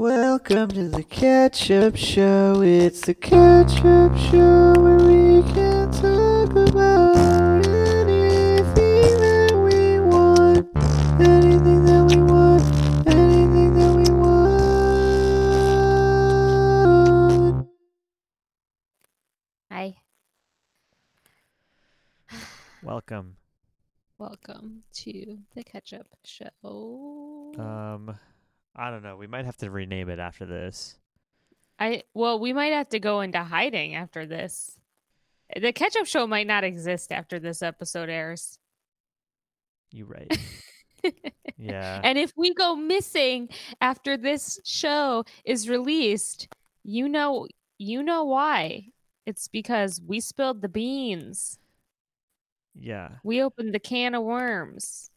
Welcome to the Ketchup Show. It's the Ketchup Show where we can talk about anything that we want. Anything that we want. Anything that we want. Hi, Welcome. welcome to the Ketchup Show. Um, I don't know. We might have to rename it after this. I well, we might have to go into hiding after this. The Ketchup Show might not exist after this episode airs. You right. Yeah. And if we go missing after this show is released, you know, you know why. It's because we spilled the beans. Yeah. We opened the can of worms.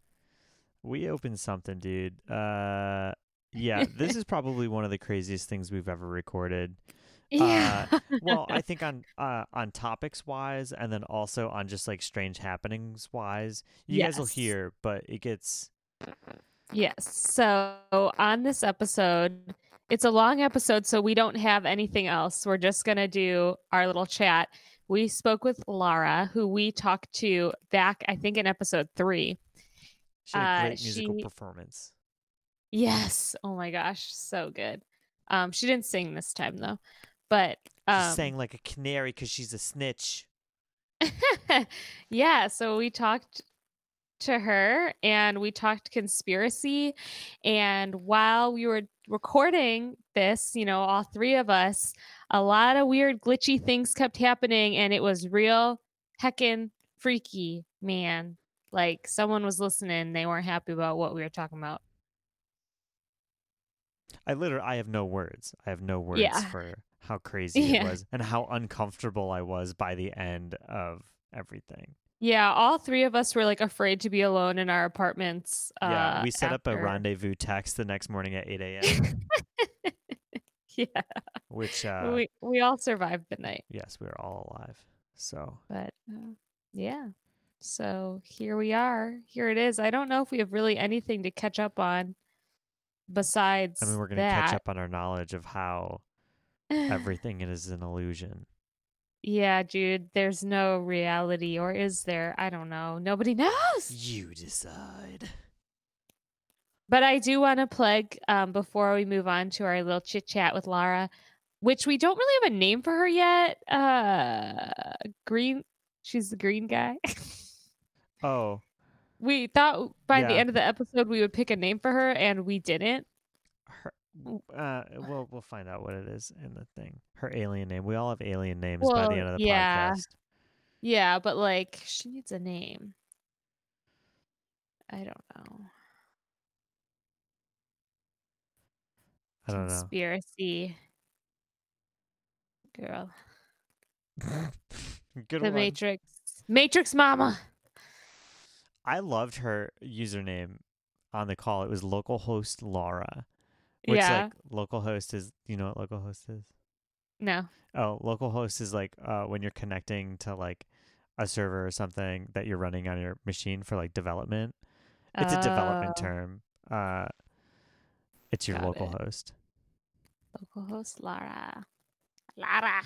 We opened something, dude. Uh, yeah. This is probably one of the craziest things we've ever recorded. Yeah. well, I think on uh, on topics wise, and then also on just like strange happenings wise, you guys will hear, but it gets Yes. So on this episode, it's a long episode, so we don't have anything else. We're just going to do our little chat. We spoke with Lara, who we talked to back, I think, in episode three. she had a Uh, great musical she- performance. Yes. Oh my gosh. So good. Um, she didn't sing this time, though. But She um, sang like a canary because she's a snitch. yeah, so we talked to her and we talked conspiracy. And while we were recording this, you know, all three of us, a lot of weird, glitchy things kept happening. And it was real heckin' freaky, man. Like someone was listening, they weren't happy about what we were talking about. I literally, I have no words. I have no words Yeah. for how crazy Yeah. it was and how uncomfortable I was by the end of everything. Yeah, all three of us were like afraid to be alone in our apartments. yeah, uh, we set up a rendezvous text the next morning at 8 a.m., yeah, which, uh, we we all survived the night. yes, we were all alive. So, But uh, yeah, so here we are. Here it is. I don't know if we have really anything to catch up on besides I mean, we're going to catch up on our knowledge of how everything is an illusion. yeah, dude, there's no reality, or is there? I don't know. Nobody knows. You decide. But I do want to plug um, before we move on to our little chit chat with Lara, which we don't really have a name for her yet. Uh, green. She's the green guy. Oh, we thought by the end of the episode we would pick a name for her, and we didn't. her, uh, we'll we'll find out what it is in the thing. Her alien name. We all have alien names by the end of the yeah. podcast. Yeah, but like she needs a name. I don't know. I don't know. Conspiracy girl. Good the one. Matrix. Matrix Mama. I loved her username on the call. It was localhost Laura. Which yeah. like localhost is you know what localhost is? no. Oh, localhost is like uh when you're connecting to like a server or something that you're running on your machine for like development. It's a development Oh, term. Uh it's your local it. host. Local host Lara. Lara.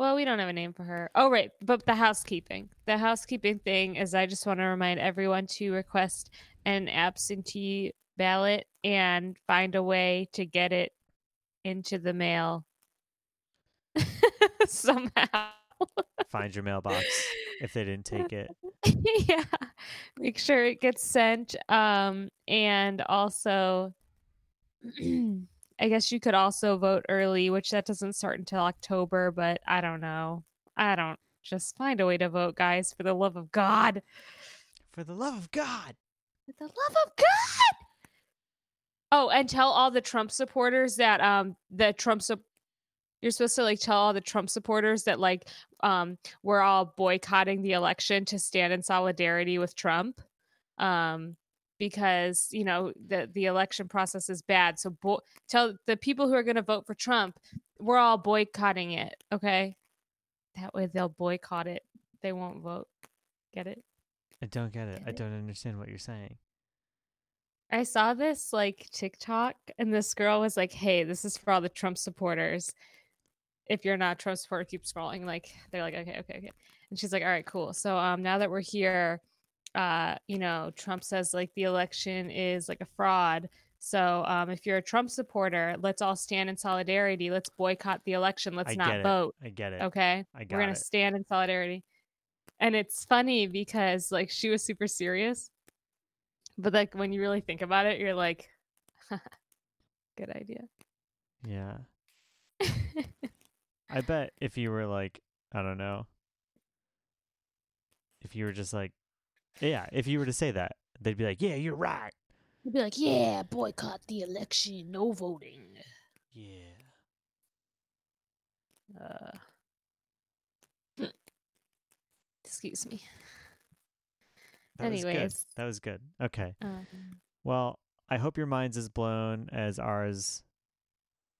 Well, we don't have a name for her. Oh, right. But the housekeeping. The housekeeping thing is I just want to remind everyone to request an absentee ballot and find a way to get it into the mail somehow. Find your mailbox if they didn't take it. yeah. Make sure it gets sent. Um, and also, I guess you could also vote early, which that doesn't start until October, but I don't know. I don't just find a way to vote, guys, for the love of God. For the love of God. For the love of God. Oh, and tell all the Trump supporters that um the Trump sup- you're supposed to like tell all the Trump supporters that like um we're all boycotting the election to stand in solidarity with Trump. Um because, you know, the the election process is bad. So bo- tell the people who are going to vote for Trump, we're all boycotting it, okay? That way they'll boycott it. They won't vote. Get it? I don't get it. Get I it? don't understand what you're saying. I saw this like TikTok, and this girl was like, "Hey, this is for all the Trump supporters. If you're not a Trump supporter, keep scrolling." Like they're like, "Okay, okay, okay," and she's like, "All right, cool. So um, now that we're here, uh, you know, Trump says like the election is like a fraud. So um, if you're a Trump supporter, let's all stand in solidarity. Let's boycott the election. Let's I not vote. I get it. Okay, I got we're gonna it. stand in solidarity." And it's funny because like she was super serious, but like when you really think about it, you're like, good idea. Yeah. I bet if you were like, I don't know, if you were just like, yeah, if you were to say that, they'd be like, yeah, you're right. You'd be like, yeah, boycott the election, no voting. Yeah. Uh, excuse me. That was good. Anyways. That was good. Okay. Um, Well, I hope your mind's as blown as ours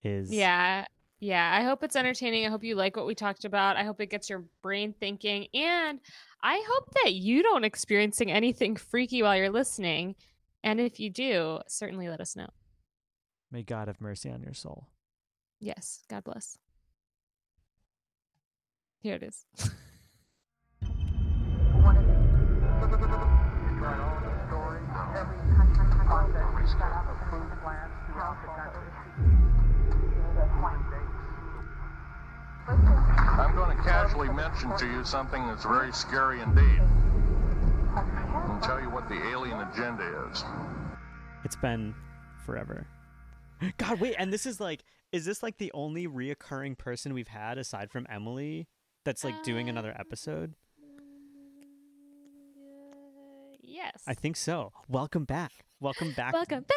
is. yeah, yeah. I hope it's entertaining. I hope you like what we talked about. I hope it gets your brain thinking, and I hope that you don't experiencing anything freaky while you're listening. And if you do, certainly let us know. May God have mercy on your soul. Yes, God bless. Here it is. I'm going to casually mention to you something that's very scary indeed. And tell you what the alien agenda is. It's been forever. God, wait, and this is like, is this like the only reoccurring person we've had aside from Emily that's like doing um, another episode? yes. I think so. Welcome back. Welcome back. Welcome back.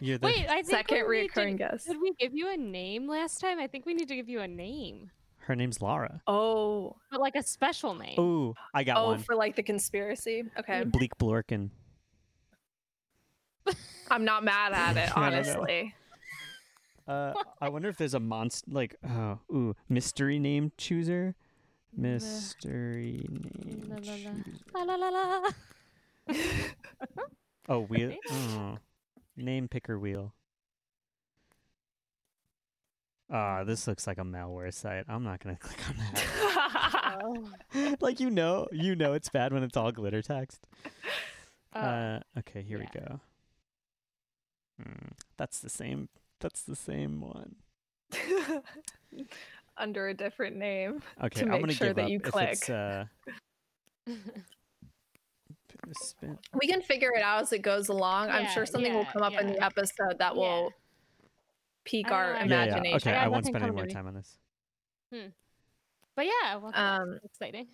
You're the, Wait, I think Second we to- reoccurring guest. Did we give you a name last time? I think we need to give you a name, her name's Laura. Oh, but like a special name. Ooh, I got oh, one. for like the conspiracy. Okay, Bleak Blorkin. I'm not mad at it, I don't know. honestly. Uh, I wonder if there's a monster like oh ooh mystery name chooser. Mystery name. La, la, la. chooser. La la la la. Oh wheel. Oh, name picker wheel. Ah, this looks like a malware site. I'm not gonna click on that. Oh. like you know, you know it's bad when it's all glitter text. Uh, Uh, okay, here yeah. we go. Hmm, that's the same. That's the same one. Under a different name. Okay, To I'm make gonna sure give that up you if it's click. uh. We can figure it out as it goes along. I'm sure something will come up in the episode that Yeah. will pique our know, I- Yeah, imagination. yeah. Okay, I I, won't spend any more time on this. but yeah, welcome. Um, exciting.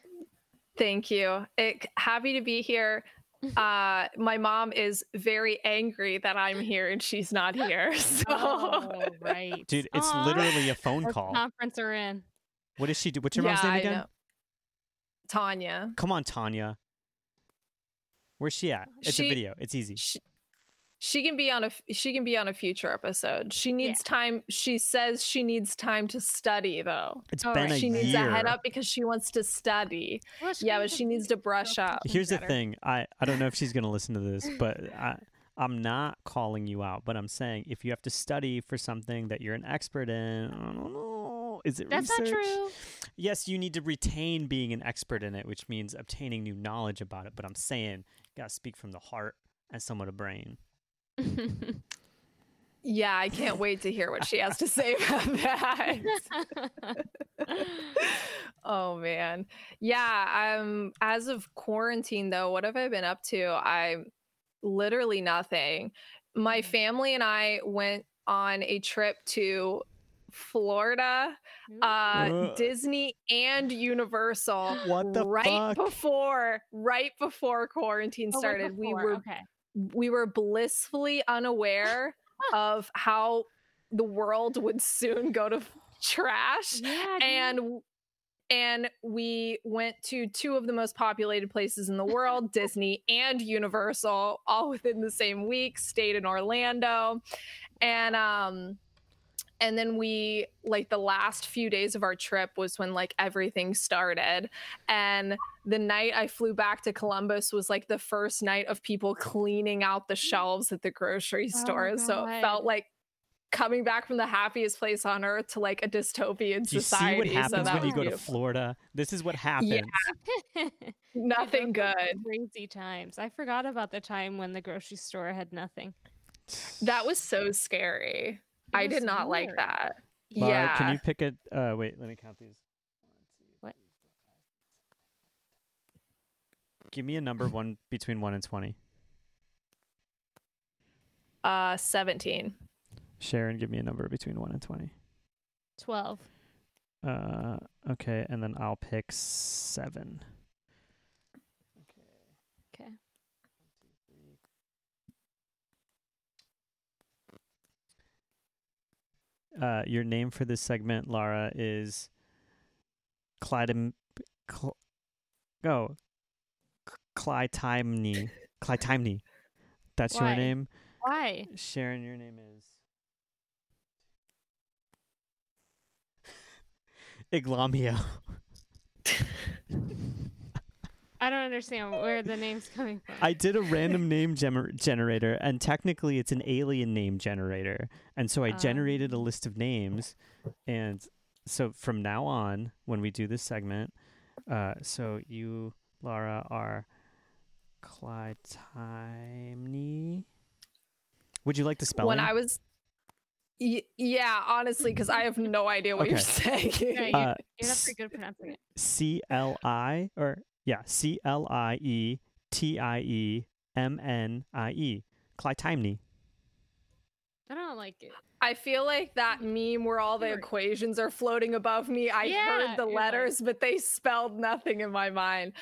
Thank you. It, happy to be here. Uh, my mom is very angry that I'm here and she's not here. So Oh, right, Dude, it's Aw. literally a phone What call. conference are in? What does she do? What's your mom's name again? Tanya. Come on, Tanya. Where's she at? It's a video. It's easy. She, she can be on a she can be on a future episode. She needs time. She says she needs time to study though. It's all been right. a she needs year. a head up because she wants to study. Well, Yeah, but she needs to brush up. Here's the thing. I, I don't know if she's gonna listen to this, but I I'm not calling you out, but I'm saying if you have to study for something that you're an expert in, I don't know. Is it That's research? not true. Yes, you need to retain being an expert in it, which means obtaining new knowledge about it. But I'm saying, you gotta speak from the heart and somewhat a brain. Yeah, I can't wait to hear what she has to say about that. oh man. Yeah, um as of quarantine though, what have I been up to? I'm literally nothing. My Mm. family and I went on a trip to Florida, uh Ugh. Disney and Universal What the right fuck? before right before quarantine Oh, right started. we were okay. We were blissfully unaware of how the world would soon go to trash. Yeah, and and we went to two of the most populated places in the world disney and universal all within the same week stayed in orlando. And um and then we like the last few days of our trip was when like everything started and the night i flew back to columbus was like the first night of people cleaning out the shelves at the grocery Oh, store so it felt like coming back from the happiest place on earth to like a dystopian Do you see society what happens that when you was go to. Florida? This is what happens. nothing good Crazy times. I forgot about the time when the grocery store had nothing. that was so scary It i did not like that Laura, yeah Can you pick a? Uh, wait, let me count these. What? Give me a number one between one and twenty. uh 17 Sharon, give me a number between one and twenty. Twelve. Uh, okay, and then I'll pick seven. Uh, your name for this segment, Lara, is Clydem. Cl- oh, Clytimne. Clytimne. That's Why? your name. Why? Sharon, your name is. Iglamio. I don't understand where the name's coming from. I did a random name gener- generator, and technically it's an alien name generator. And so I generated a Oh. list of names. And so from now on, when we do this segment, uh, so you, Laura, are Clytimne. Would you like the spelling? when i was y- yeah honestly because i have no idea what you're saying Yeah, you're, Uh, you're not pretty good at pronouncing it. C L I or yeah, C L I E T I E M N I E. Clytimne. I don't like it. I feel like that meme where all the Weird. equations are floating above me. I Yeah, heard the you're like- letters, but they spelled nothing in my mind.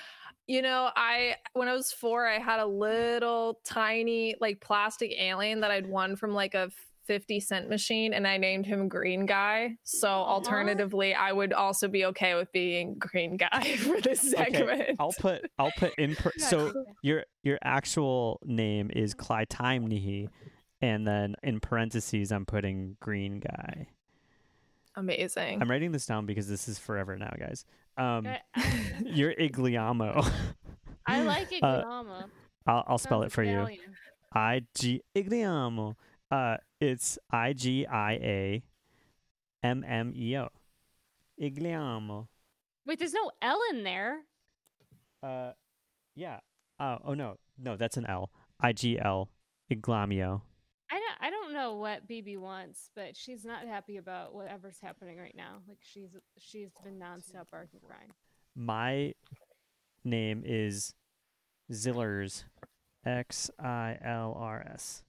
You know, I when I was four, I had a little tiny like plastic alien that I'd won from like a 50 cent machine and I named him Green Guy. So alternatively, I would also be okay with being Green Guy for this segment. I'll put I'll put in per- so your your actual name is Clytimne and then in parentheses I'm putting green guy. Amazing. I'm writing this down because this is forever now, guys. Um you're Igliamo. I like it, Uh, I'll I'll spell it for you. I G Igliamo. Uh, it's I G I A M M E O. Igliamo. Wait, there's no L in there. Uh, yeah. Oh, oh no, no, that's an L. I G L. Iglamio. I don't, I don't know what BB wants, but she's not happy about whatever's happening right now. Like she's she's been nonstop barking crying. My name is Zillers. X I L R S.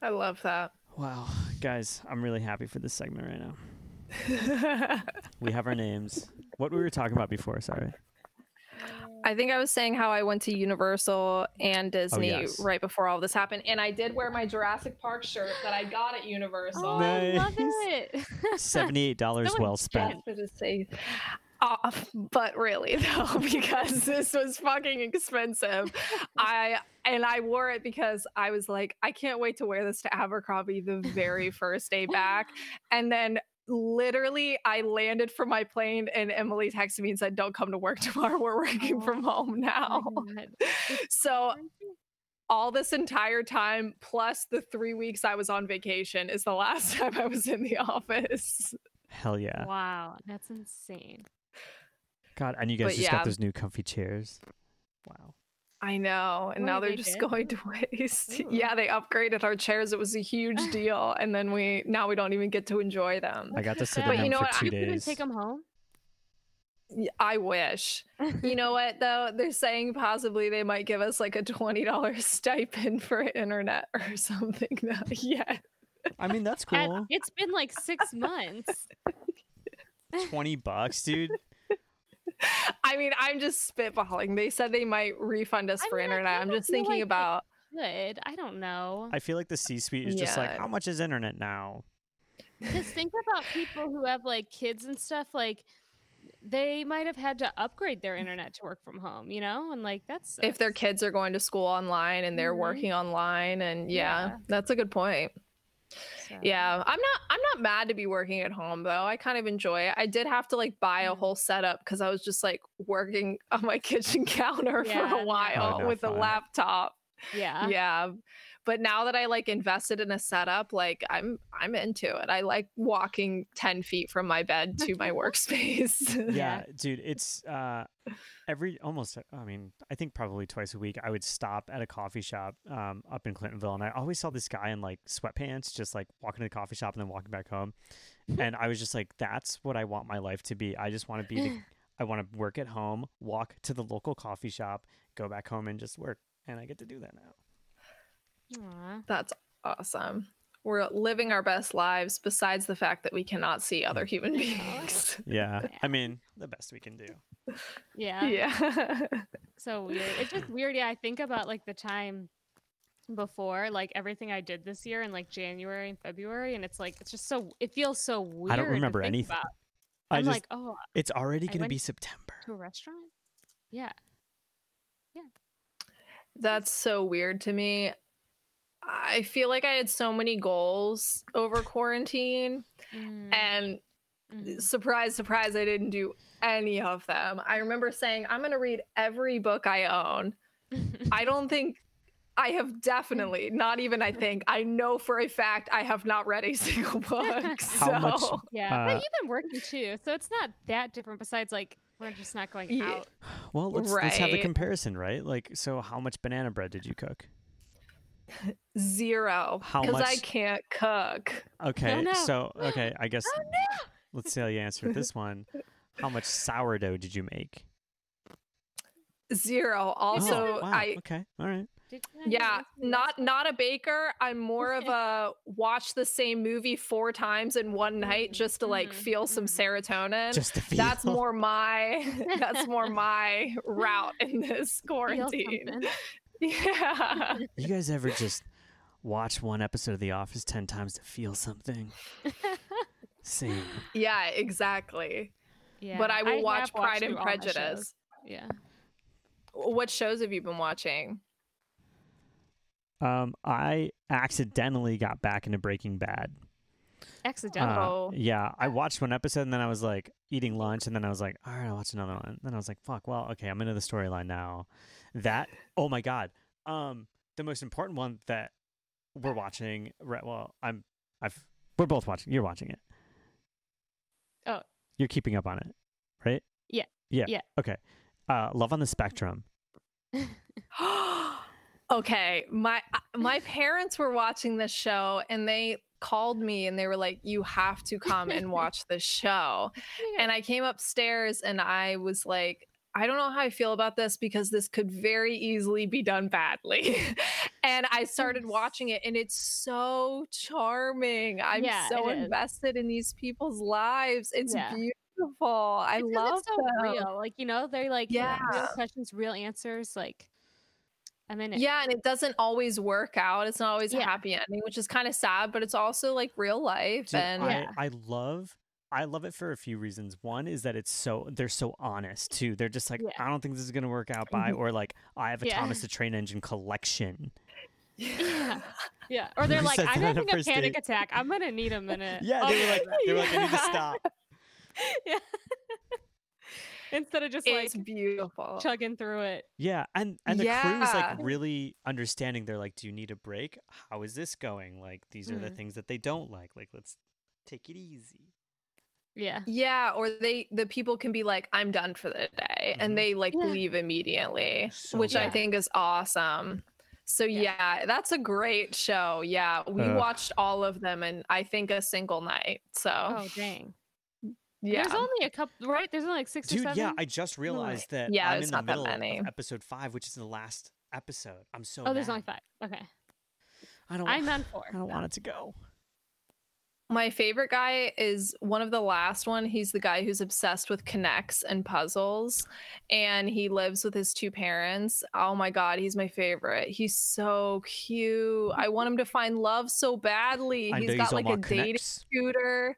I love that. Wow, guys, I'm really happy for this segment right now. We have our names. What we were talking about before, sorry. I think I was saying how I went to Universal and oh, Disney Oh, yes. right before all this happened, and I did wear my Jurassic Park shirt that I got at Universal. Oh, I love it. Seventy-eight dollars Someone well spent. For the sake. Uh, but really though, because this was fucking expensive. I and I wore it because I was like, I can't wait to wear this to Abercrombie the very first day back. And then literally I landed from my plane and Emily texted me and said, Don't come to work tomorrow. We're working Oh, from home now. My God. so all this entire time, plus the three weeks I was on vacation, is the last time I was in the office. Hell yeah. Wow, that's insane. God, and you guys But just yeah. got those new comfy chairs. Wow. I know. And now they're they just did? going to waste. Ooh. Yeah, they upgraded our chairs. It was a huge deal. And then we now we don't even get to enjoy them. I got to sit But in you know for what, two You couldn't take them home. Y- I wish. You know what though? They're saying possibly they might give us like a twenty dollars stipend for internet or something. Now. Yeah. I mean, that's And cool. It's been like six months. Twenty bucks, dude. I mean, I'm just spitballing. They said they might refund us I for mean, internet. I'm just thinking like about Good. I don't know. I feel like the C-suite is just like, how much is internet now? Because think about people who have like kids and stuff. Like they might have had to upgrade their internet to work from home. You know, and like that's if their kids are going to school online and they're Mhm. working online and yeah, Yeah. that's a good point. So, Yeah, I'm not I'm not mad to be working at home though. I kind of enjoy it. I did have to like buy a Mhm. whole setup because I was just like working on my kitchen counter Yeah, for a while Oh, no with a laptop. Yeah. yeah. But now that I like invested in a setup, like I'm I'm into it. I like walking 10 feet from my bed to my workspace. yeah, dude, it's uh every almost I mean, I think probably twice a week I would stop at a coffee shop um up in Clintonville and I always saw this guy in like sweatpants just like walking to the coffee shop and then walking back home. and I was just like that's what I want my life to be. I just want to be the I want to work at home, walk to the local coffee shop, go back home and just work. And I get to do that now. Aw. That's awesome. We're living our best lives besides the fact that we cannot see other mm. human beings. Yeah. Yeah. I mean, the best we can do. Yeah. yeah. So weird. It's just weird. Yeah. I think about like the time before, like everything I did this year in like January and February, and it's like it's just so it feels so weird. I don't remember anything. about. I I'm just like, oh, it's already going to be September. to a restaurant. Yeah. That's so weird to me. I feel like I had so many goals over quarantine, Mm, and mhm. surprise, surprise, I didn't do any of them. I remember saying, I'm going to read every book I own. I don't think I have definitely, not even I think, I know for a fact I have not read a single book. How so, much- yeah, Uh, but you've been working too, so it's not that different. Besides, like we're just not going Yeah. out. Well, let's let's have a comparison, right? Like, so how much banana bread did you cook? zero. How Because I can't cook. Okay, no. so okay, I guess Oh no! let's see how you answer this one. How much sourdough did you make? Zero. Oh, Also, wow, I okay, all right. Did you Yeah, not not a baker. I'm more of a watch the same movie four times in one night Mm, just to like mhm, feel some mhm. serotonin. Just to feel. that's more my that's more my route in this quarantine. Yeah. You guys ever just watch one episode of The Office ten times to feel something? Same. Yeah, exactly. yeah, but I will have watch Pride and through all my shows. Prejudice. Yeah. What shows have you been watching? Um, I accidentally got back into Breaking Bad. Accidental. Uh, yeah, I watched one episode and then I was like eating lunch and then I was like, all right, I'll watch another one. Then I was like, fuck, well, okay, I'm into the storyline now. That, oh my god, um, the most important one that we're watching. Right, well, I'm, I've, we're both watching. You're watching it. Oh. you're keeping up on it, right? Yeah. Yeah. Yeah. Okay. Uh, Love on the Spectrum. okay, my uh, my parents were watching this show and they called me and they were like, "You have to come and watch this show." And I came upstairs and I was like, I don't know how I feel about this because this could very easily be done badly. and I started watching it and it's so charming. I'm Yeah, so it is. invested in these people's lives. It's Yeah. beautiful. I Because love it's so them. real. Like you know, they're like Yeah. real questions, real answers. Like I'm in it. Yeah, and it doesn't always work out. It's not always a happy ending, which is kind of sad, but it's also like real life. Dude, and I, Yeah. I love I love it for a few reasons. One is that it's so they're so honest too. They're just like, Yeah. Mm-hmm. I don't think this is gonna work out by or like I have a Yeah. Thomas the Train Engine collection. Yeah. Yeah. Or they're Who like, I'm that a having a panic date? attack. I'm gonna need a minute. Yeah, they were like they were like, I need to stop. yeah. Instead of just it's like beautiful. chugging through it. Yeah, and and the crew is like really understanding. They're like, Do you need a break? How is this going? Like these are the Mhm. things that they don't like. Like let's take it easy. Yeah. Yeah, or they the people can be like, I'm done for the day, Mhm. and they like Yeah. leave immediately, So which I think is awesome. So Yeah. yeah. that's a great show. Yeah, we Ugh. watched all of them, and I think a single night. So Oh dang. Yeah, There's only a couple, right? There's only like six or Dude, seven. yeah, I just realized that Yeah, I'm in the middle of episode five, which is the last episode. I'm so oh, there's only five. Okay. I don't I'm wa- on four. I don't want it to go. my favorite guy is one of the last one. He's the guy who's obsessed with connects and puzzles, and he lives with his two parents. Oh my god, he's my favorite. He's so cute. I want him to find love so badly. I He's know got you like all a dating connects. tutor.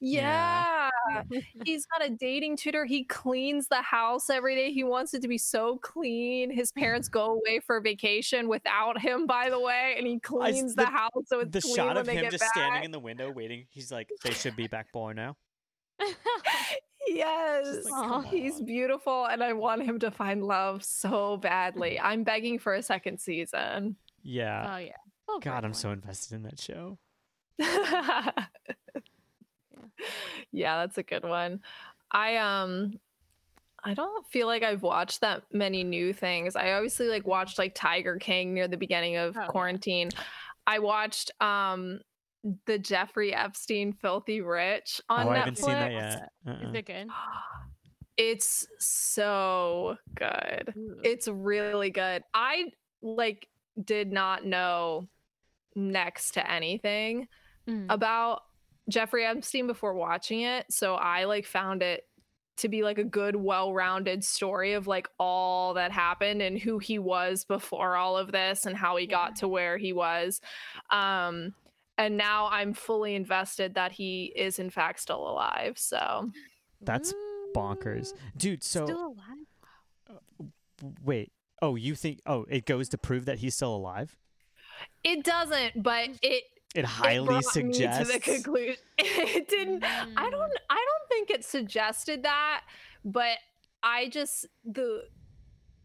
Yeah. Yeah. Uh, he's got a dating tutor. He cleans the house every day. He wants it to be so clean. His parents mm-hmm. go away for vacation without him, by the way, and he cleans the, the- house so it's the clean shot when of they him get just back. standing in the window waiting. He's like, they should be back born now. Yes, like, oh, he's beautiful, and I want him to find love so badly. Mm-hmm. I'm begging for a second season. Yeah. oh yeah. We'll God, I'm one. so invested in that show. yeah, that's a good one. I um I don't feel like I've watched that many new things. I obviously like watched like Tiger King near the beginning of Oh, yeah. quarantine. I watched um the Jeffrey Epstein Filthy Rich on oh, Netflix. I haven't seen that yet. Is Uh-uh. it good? It's so good. It's really good. I like did not know next to anything Mm. about Jeffrey Epstein before watching it. So I like found it to be like a good, well-rounded story of like all that happened and who he was before all of this and how he got to where he was. Um and now I'm fully invested that he is in fact still alive. So That's bonkers. Dude, so Still alive? wait. Oh, you think oh, it goes to prove that he's still alive? it doesn't, but it It it highly brought suggests me to the conclusion. It didn't. I Mm. don't. I don't think it suggested that, but I just the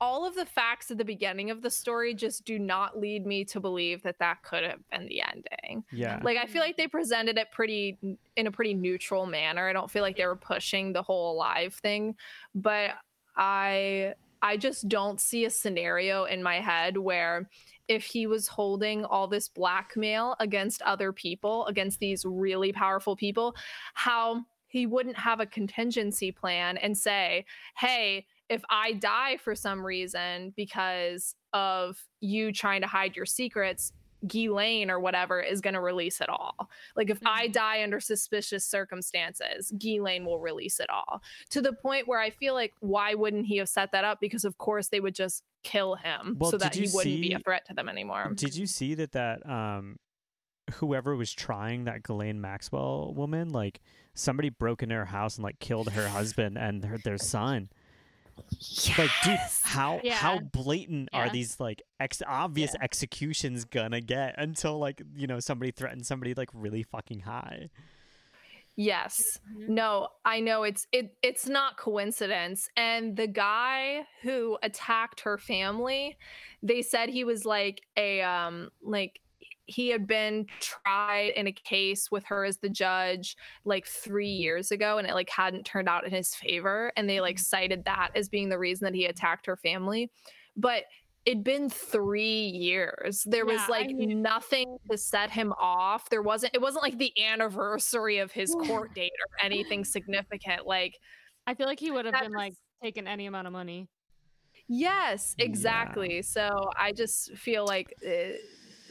all of the facts at the beginning of the story just do not lead me to believe that that could have been the ending. Yeah. Like I feel like they presented it pretty in a pretty neutral manner. I don't feel like they were pushing the whole alive thing, but I I just don't see a scenario in my head where if he was holding all this blackmail against other people, against these really powerful people, how he wouldn't have a contingency plan and say, "Hey, if I die for some reason because of you trying to hide your secrets, Ghislaine or whatever is going to release it all. Like if I Mhm. die under suspicious circumstances, Ghislaine will release it all. To the point where I feel like why wouldn't he have set that up? Because of course they would just kill him Well, so that he wouldn't be a threat to them anymore. Did you see that that um whoever was trying that Ghislaine Maxwell woman, like somebody broke into her house and like killed her husband and her, their son. Like, dude, how how Yeah. blatant are these like ex obvious executions gonna get until like you know somebody threatens somebody like really fucking high? Yes. Mhm. No, I know it's it it's not coincidence. And the guy who attacked her family, they said he was like a um like he had been tried in a case with her as the judge like 3 years ago and it like hadn't turned out in his favor and they like cited that as being the reason that he attacked her family. But it'd been 3 years. There was Yeah, I like mean- nothing to set him off. There wasn't it wasn't like the anniversary of his court date or anything significant. Like I feel like he would have That been like just- taking any amount of money. yes, Yeah. exactly. So I just feel like uh,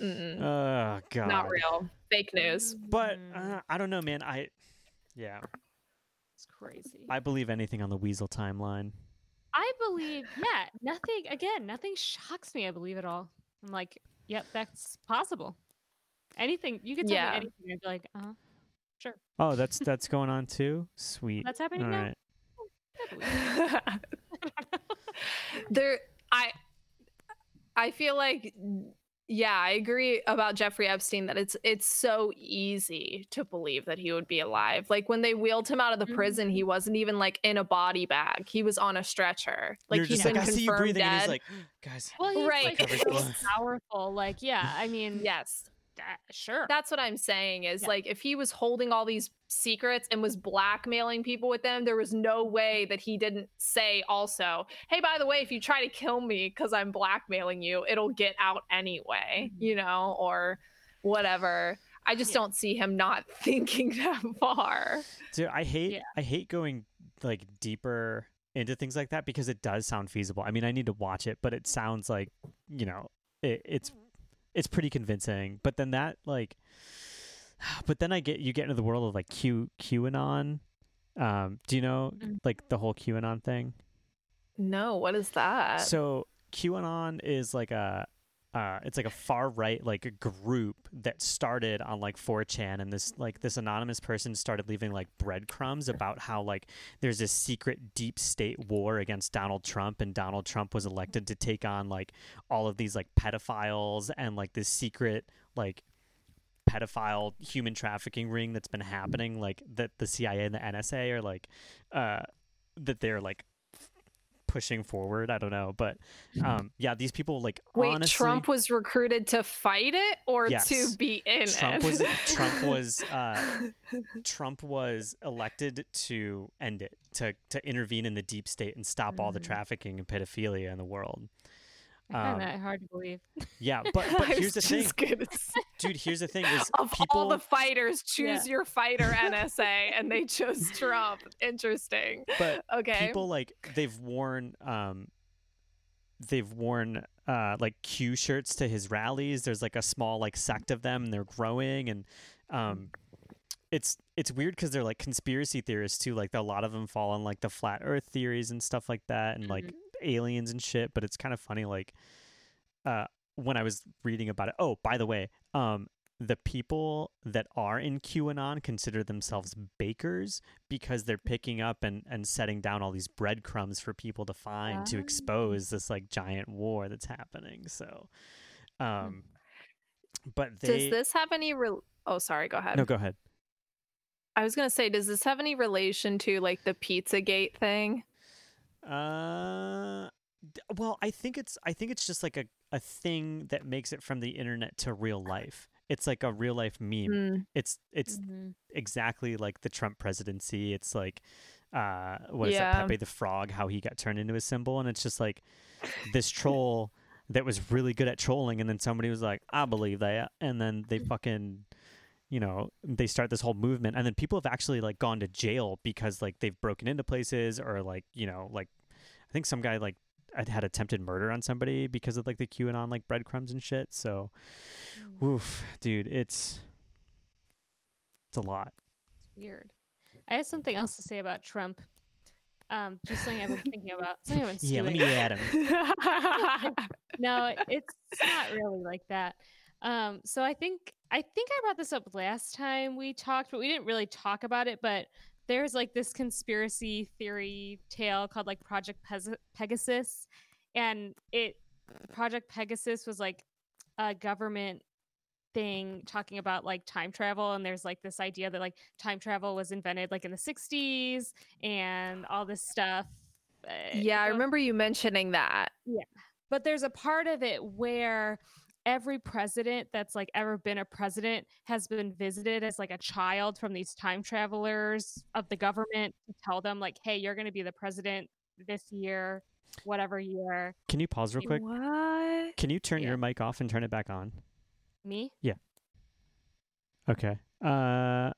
mm-mm, Oh god. not real. Fake news. But uh, I don't know, man. I yeah, it's crazy. I believe anything on the Weasel timeline. I believe, yeah, nothing, again, nothing shocks me. I believe it all. I'm like, yep, that's possible. Anything, you could tell Yeah. me anything. I'd be like, uh huh, sure. Oh, that's that's going on too. Sweet. That's happening All now? right. I believe it. there I I feel like yeah, I agree about Jeffrey Epstein that it's it's so easy to believe that he would be alive. Like when they wheeled him out of the prison, he mm-hmm. wasn't even like in a body bag. He was on a stretcher. Like You're he's just like, been I see you confirmed breathing, and dead. he's like, guys. well, he's Right. like Covered powerful. Like, yeah, I mean, yes. That- sure. That's what I'm saying is Yeah. like if he was holding all these secrets and was blackmailing people with them, there was no way that he didn't say also, hey, by the way, if you try to kill me because I'm blackmailing you, it'll get out anyway, Mhm. you know, or whatever. I just Yeah. don't see him not thinking that far. Dude, I hate Yeah. I hate going like deeper into things like that because it does sound feasible. I mean, I need to watch it, but it sounds like you know it, it's it's pretty convincing. But then that like, but then I get you get into the world of like Q QAnon. Um, do you know Mm. like the whole QAnon thing? No, what is that? So QAnon is like a uh, it's like a far right like group that started on like 4chan and this like this anonymous person started leaving like breadcrumbs about how like there's this secret deep state war against Donald Trump and Donald Trump was elected to take on like all of these like pedophiles and like this secret like pedophile human trafficking ring that's been happening like that the CIA and the NSA are like uh that they're like pushing forward. I don't know, but um, yeah, these people like Wait, honestly, Trump was recruited to fight it or Yes. to be in Trump it? was Trump was uh, Trump was elected to end it, to to intervene in the deep state and stop all the Mhm. trafficking and pedophilia in the world. I find Um, that hard to believe. Yeah, but but here's the thing, dude. Here's the thing: is of people all the fighters, choose Yeah. your fighter NSA, and they chose Trump. Interesting. but Okay. people like they've worn um they've worn uh like Q shirts to his rallies. There's like a small like sect of them and they're growing and um it's it's weird because they're like conspiracy theorists too. Like a lot of them fall on like the flat Earth theories and stuff like that, and like aliens and shit. But it's kind of funny, like uh, when I was reading about it. Oh, by the way, um, the people that are in QAnon consider themselves bakers because they're picking up and and setting down all these breadcrumbs for people to find to Ah. expose this like giant war that's happening. So, um, but they Does this have any? Re- oh, sorry. Go ahead. no go ahead. I was gonna say, does this have any relation to like the PizzaGate thing? Uh, well, I think it's I think it's just like a a thing that makes it from the internet to real life. It's like a real life meme. Mm. It's it's Mhm. exactly like the Trump presidency. It's like uh what is Yeah. that Pepe the Frog how he got turned into a symbol and it's just like this troll that was really good at trolling and then somebody was like I believe that and then they fucking you know they start this whole movement and then people have actually like gone to jail because like they've broken into places or like you know like I think some guy like had attempted murder on somebody because of like the QAnon like breadcrumbs and shit so oof dude it's it's a lot Weird. I have something else to say about Trump. Um, just something I've been thinking about. Something I've been Yeah, let me add him. no, it's not really like that. Um, so I think I think I brought this up last time we talked, but we didn't really talk about it. But there's like this conspiracy theory tale called like Project Pez- Pegasus, and it Project Pegasus was like a government thing talking about like time travel and there's like this idea that like time travel was invented like in the 60s and all this stuff Uh, yeah, I remember you mentioning that. Yeah but there's a part of it where every president that's like ever been a president has been visited as like a child from these time travelers of the government to tell them like hey you're going to be the president this year whatever year Can you pause real quick? What? Can you turn Yeah. your mic off and turn it back on? me Yeah. Okay. Uh,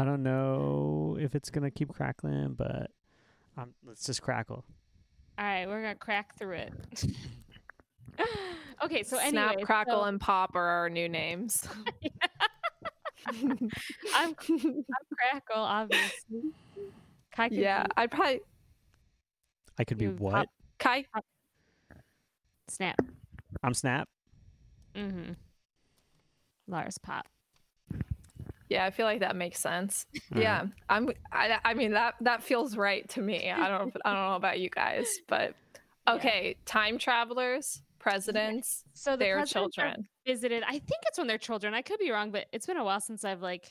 I don't know if it's gonna keep crackling, but um, let's just crackle. all right we're going to crack through it okay so anyway Snap, Crackle, so and Pop are our new names. I'm, I'm crackle obviously Kai could yeah, be I'd probably I could be You pop- what? Kai. snap I'm Snap. mm-hmm lars pop Yeah, I feel like that makes sense. All yeah, right. I'm. I, I mean that that feels right to me. I don't. I don't know about you guys, but Yeah. okay. Time travelers, presidents, so the their presidents children. visited i think it's when they're children i could be wrong but it's been a while since i've like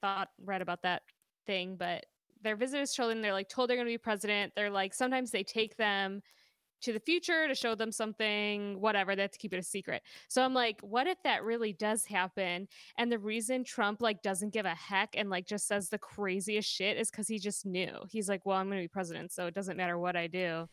thought read about that thing but they're visited as children they're like told they're going to be president they're like sometimes they take them to the future to show them something whatever they have to keep it a secret. So i'm like what if that really does happen and the reason trump like doesn't give a heck and like just says the craziest shit is because he just knew. He's like well i'm going to be president so it doesn't matter what i do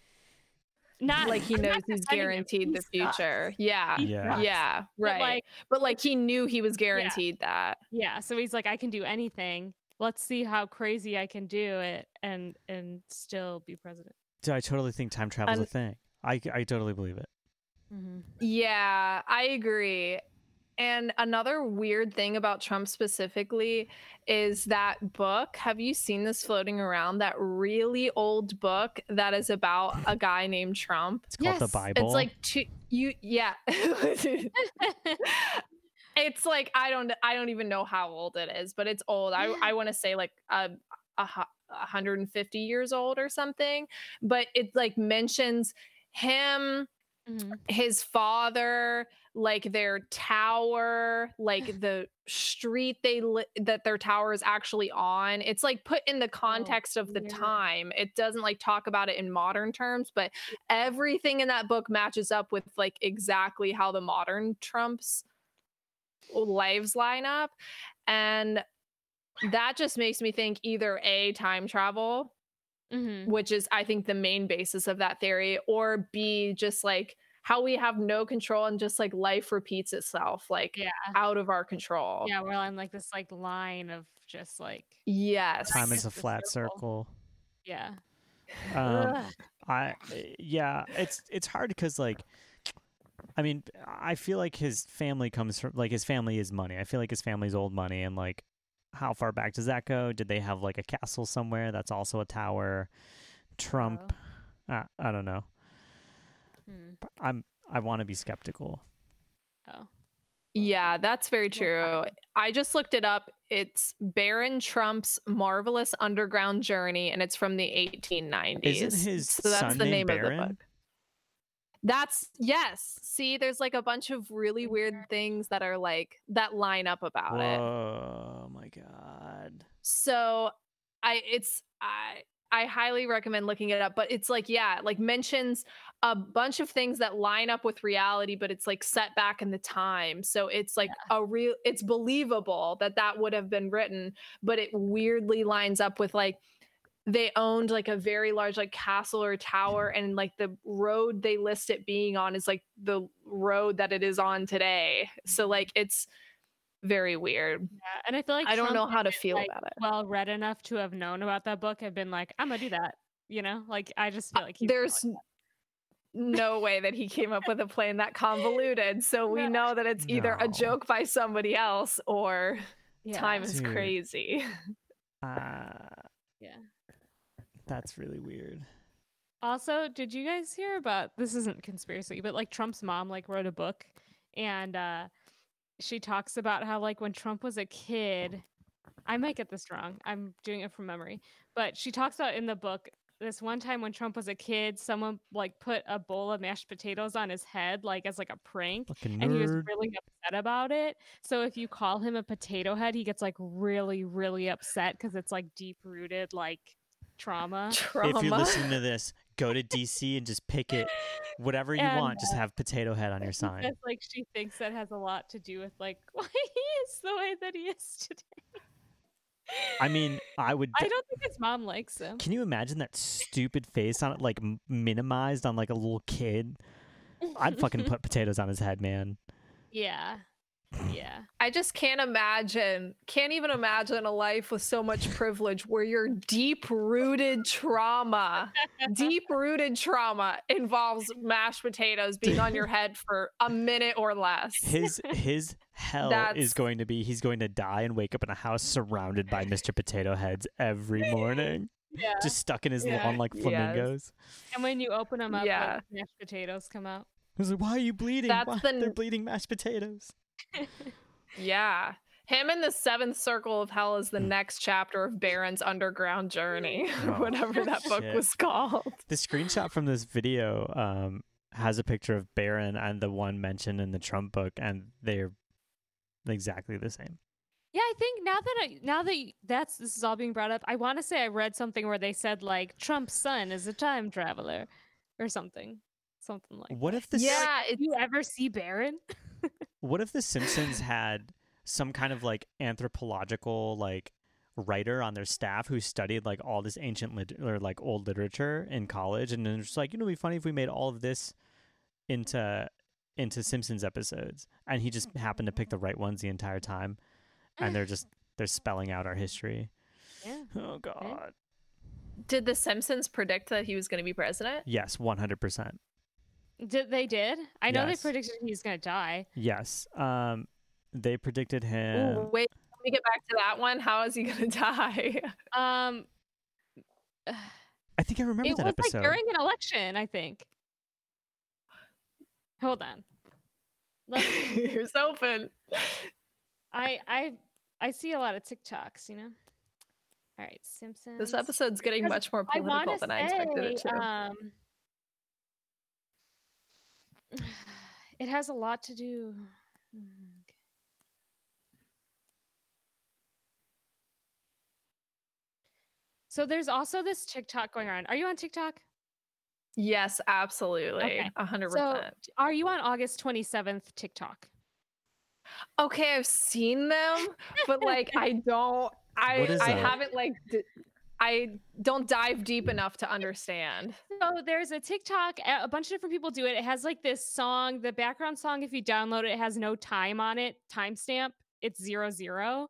not like he knows he's guaranteed He the sucks. future. Yeah. He Yeah. sucks. Yeah. But, Right. like but like he knew he was guaranteed that. Yeah, so he's like, I can do anything. Let's see how crazy I can do it and and still be president. Dude, I totally think time travel travel's a thing. I, I totally believe it. Mm-hmm. Yeah, I agree. And another weird thing about Trump specifically is that book. Have you seen this floating around? That really old book that is about a guy named Trump. It's called the Yes, it's Bible. It's like two You yeah. it's like I don't I don't even know how old it is, but it's old. I I want to say like um, a, a 150 years old or something, but it like mentions him Mhm. his father like their tower like the street they li- that their tower is actually on it's like put in the context of the weird. time it doesn't like talk about it in modern terms but everything in that book matches up with like exactly how the modern trumps lives line up and that just makes me think either a time travel Mhm. which is I think the main basis of that theory, or B, just like how we have no control and just like life repeats itself, like Yeah. out of our control. Yeah, we're on like this like line of just like Yes. Time is a flat circle. circle. yeah. Um, I eh, yeah, it's it's hard because like I mean, I feel like his family comes from like his family is money. I feel like his family's old money and like how far back does that go? Did they have like a castle somewhere that's also a tower? Trump, uh, I don't know. Hmm. I'm I want to be skeptical. Oh. Yeah, that's very true. I just looked it up. It's Baron Trump's Marvelous Underground Journey, and it's from the 1890s. Isn't his so that's son the named name of the book. That's yes. See, there's like a bunch of really weird mm-hmm. things that are like that line up about it. Oh my god. so i it's i i highly recommend looking it up but it's like yeah like mentions a bunch of things that line up with reality but it's like set back in the time so it's like a real it's believable that that would have been written but it weirdly lines up with like they owned like a very large like castle or tower and like the road they list it being on is like the road that it is on today so like it's very weird Yeah. And I feel like i don't Trump know how to feel like, about it well read enough to have known about that book have been like, I'm gonna do that. You know? Like I just feel like he's there's like, no way that he came up with a plan that convoluted. So we No. know that it's either a joke by somebody else or yeah. time is Dude. crazy. Uh, Yeah. That's really weird. Also, did you guys hear about this isn't conspiracy, but like Trump's mom like wrote a book and uh she talks about how like when Trump was a kid, I might get this wrong. I'm doing it from memory. But she talks about in the book this one time when Trump was a kid, someone like put a bowl of mashed potatoes on his head like as like a prank and he was really upset about it. So if you call him a potato head, he gets like really really upset cuz it's like deep rooted like trauma. Trauma. If you're listening to this, go to DC and just pick it. Whatever you And, want, just have potato head on your sign. Because like she thinks that has a lot to do with like why he is the way that he is today. I mean, I would. I don't think his mom likes him. Can you imagine that stupid face on it, like minimized on like a little kid? I'd fucking put potatoes on his head, man. yeah, yeah. I just can't imagine, can't even imagine a life with so much privilege where your deep rooted trauma, deep rooted trauma involves mashed potatoes being on your head for a minute or less. His his hell That's- is going to be he's going to die and wake up in a house surrounded by Mr. Potato Heads every morning, Yeah. just stuck in his Yeah. lawn like Yes. flamingos. And when you open them up, Yeah. like, mashed potatoes come out. I was like, "Why are you bleeding? That's Why? the They're bleeding mashed potatoes." Yeah. Him in the seventh circle of hell is the next chapter of Baron's underground journey, or Oh, whatever that book shit. was called. The screenshot from this video um, has a picture of Barron and the one mentioned in the Trump book, and they're exactly the same. Yeah, I think now that I now that that's this is all being brought up, I want to say I read something where they said like Trump's son is a time traveler, or something, something like. What that. if the S- Yeah, Did you ever see Barron? What if the Simpsons had some kind of like anthropological like writer on their staff who studied like all this ancient lit- or like old literature in college and then it's like, you know, it'd be funny if we made all of this into into Simpsons episodes and he just happened to pick the right ones the entire time and they're just they're spelling out our history. Yeah. Oh god. Did the Simpsons predict that he was going to be president? Yes, 100%. Did they did? I know Yes. they predicted he's gonna die. Yes. Um they predicted him Ooh, wait, let me get back to that one. How is he going to die? Um, I think I remember it that was episode. like during an election, I think. Hold on. Let me, Here's open. I I I see a lot of TikToks, you know. All right, Simpsons. This episode's getting Because much more political to than I expected it to. um, it has a lot to do. Oh okay. So there's also this TikTok going around. Are you on TikTok? yes, absolutely. Okay, A hundred So percent. are you on August 27th TikTok? Okay, I've seen them, but like I don't I I haven't like d- I don't dive deep enough to understand. So there's a TikTok. A bunch of different people do it. It has like this song. The background song, if you download it, it has no time on it, timestamp. It's zero zero.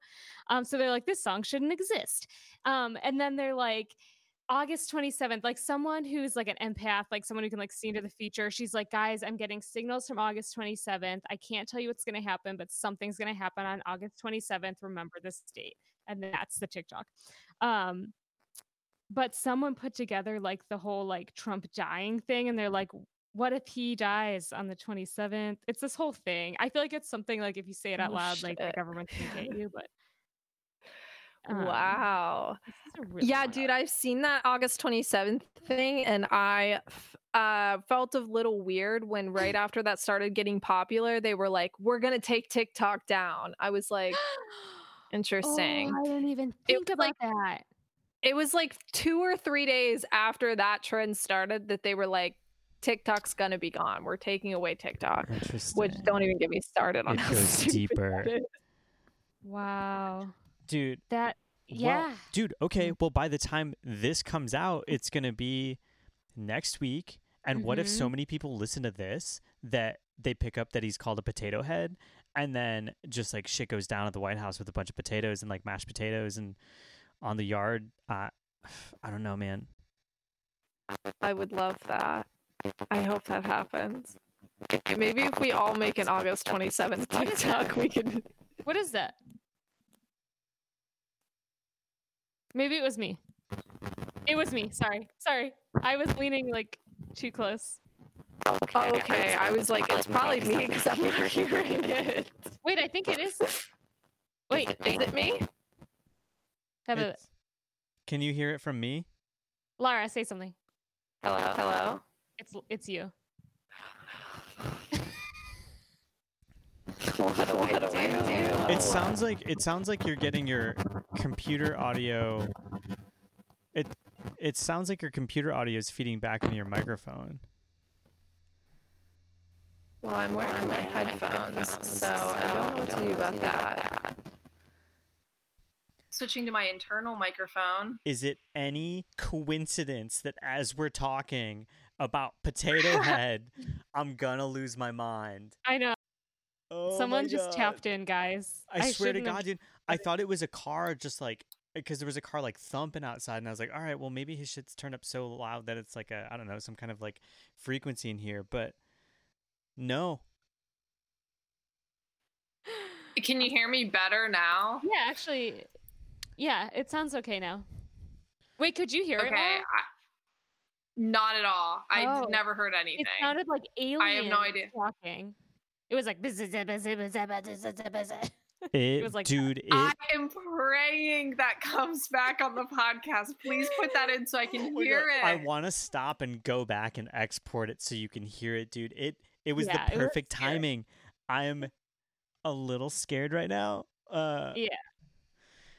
Um, so they're like, this song shouldn't exist. Um, and then they're like, August 27th, like someone who's like an empath, like someone who can like see into the future. She's like, guys, I'm getting signals from August 27th. I can't tell you what's going to happen, but something's going to happen on August 27th. Remember this date. And that's the TikTok. Um, but someone put together like the whole like Trump dying thing, and they're like, what if he dies on the 27th? It's this whole thing. I feel like it's something like if you say it out Oh, loud, like the shit. government can get you, but um, wow. this is a really Yeah, dude, I've seen that August 27th thing and I uh felt a little weird when right after that started getting popular, they were like, "We're going to take TikTok down." I was like, interesting. Oh, I didn't even think was about like- that. It was like 2 or 3 days after that trend started that they were like TikTok's going to be gone. We're taking away TikTok. Interesting. Which don't even get me started on It how goes deeper. Wow. dude. That well, yeah. dude. Okay. Well, by the time this comes out, it's gonna be next week. And what if so Mhm. many people listen to this that they pick up that he's called a potato head, and then just like shit goes down at the White House with a bunch of potatoes and like mashed potatoes and on the yard? Uh, I don't know, man. I would love that. I hope that happens. Maybe if we all make an August 27th TikTok, we could. What is that? Maybe it was me. It was me. Sorry. Sorry. I was leaning like too close. Okay, I was like, it's probably me because I'm not hearing it. Wait, I think it is. Wait, Is it me? Have a, It's- Can you hear it from me? Lara, say something. Hello. Hello. It's it's you. What do I do? It sounds like it sounds like you're getting your computer audio. It it sounds like your computer audio is feeding back into your microphone. Well, I'm wearing my headphones, so I don't know what to do about that. Switching to my internal microphone. Is it any coincidence that as we're talking about Potato Head, I'm gonna lose my mind? I know. Oh Someone just tapped in, guys. I, swear to shouldn't have- God, dude. I thought it was a car, just like because there was a car like thumping outside, and I was like, all right, well maybe his shit's turned up so loud that it's like a I don't know some kind of like frequency in here, but no. Can you hear me better now? Yeah, actually, yeah, it sounds okay now. Wait, could you hear it? Okay. Not at all. I Oh. never heard anything. It sounded like aliens I have no idea. talking. It was like. It, was like that. dude, it I am praying that comes back on the podcast. Please put that in so I can Oh hear God. it. I want to stop and go back and export it so you can hear it, dude. It it was Yeah, the it was perfect timing. I am a little scared right now. Uh, Yeah.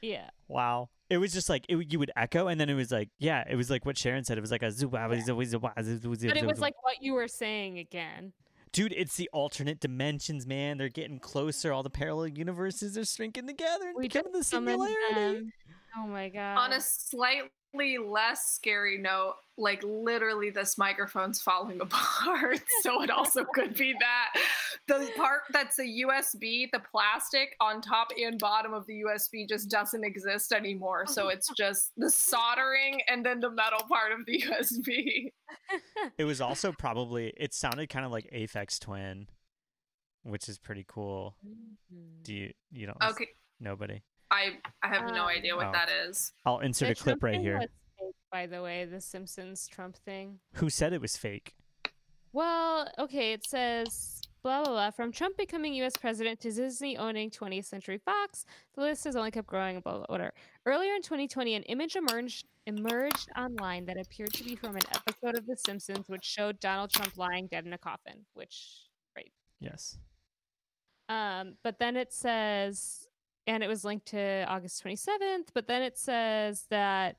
Yeah. wow. It was just like it, you would echo, and then it was like, yeah, it was like what Sharon said. It was like a zoo. But it was like what you were saying again. dude, it's the alternate dimensions, man. They're getting closer. All the parallel universes are shrinking together and We becoming the Summoned singularity. them. Oh my god. on a slightly less scary note, like literally this microphone's falling apart. so it also could be that the part that's a USB, the plastic on top and bottom of the USB just doesn't exist anymore. So it's just the soldering and then the metal part of the USB. It was also probably. It sounded kind of like Aphex Twin, which is pretty cool. Mhm. Do you you don't? Okay. Nobody. I I have no Um, idea what Oh. that is. I'll insert The a clip Trump right here. fake, by the way, the Simpsons Trump thing. Who said it was fake? Well, okay, it says blah blah blah. From Trump becoming U.S. president to Disney owning 20th Century Fox, the list has only kept growing. Blah blah. Whatever. Earlier in 2020, an image emerged emerged online that appeared to be from an episode of The Simpsons, which showed Donald Trump lying dead in a coffin. Which, right? Yes. um, but then it says, and it was linked to August 27th. But then it says that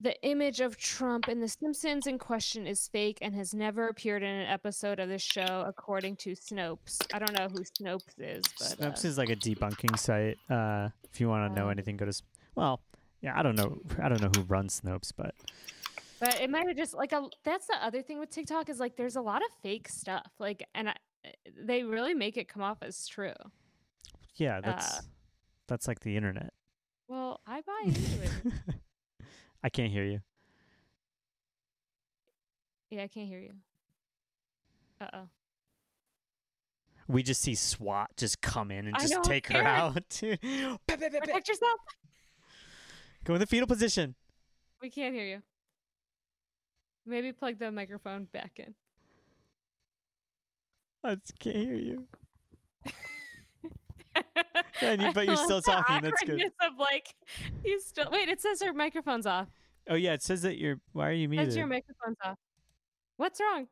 the image of Trump in The Simpsons in question is fake and has never appeared in an episode of the show, according to Snopes. I don't know who Snopes is, but Snopes uh, is like a debunking site. Uh, if you want to know Oh. anything, go to. Well, yeah, I don't know. I don't know who runs Snopes, but but it might have just like a. That's the other thing with TikTok is like there's a lot of fake stuff, like, and I, they really make it come off as true. Yeah, that's that's like the internet. Well, I buy into it. I can't hear you. Yeah, I can't hear you. Uh oh. We just see SWAT just come in and I just know, take her out. Protect yourself. Go in the fetal position. We can't hear you. Maybe plug the microphone back in. I just can't hear you. Yeah, and you- but you're still talking, that's good. awkwardness Of like, you still wait. It says your microphone's off. Oh yeah, it says that you're. Why are you It muted? says your microphone's off. What's wrong?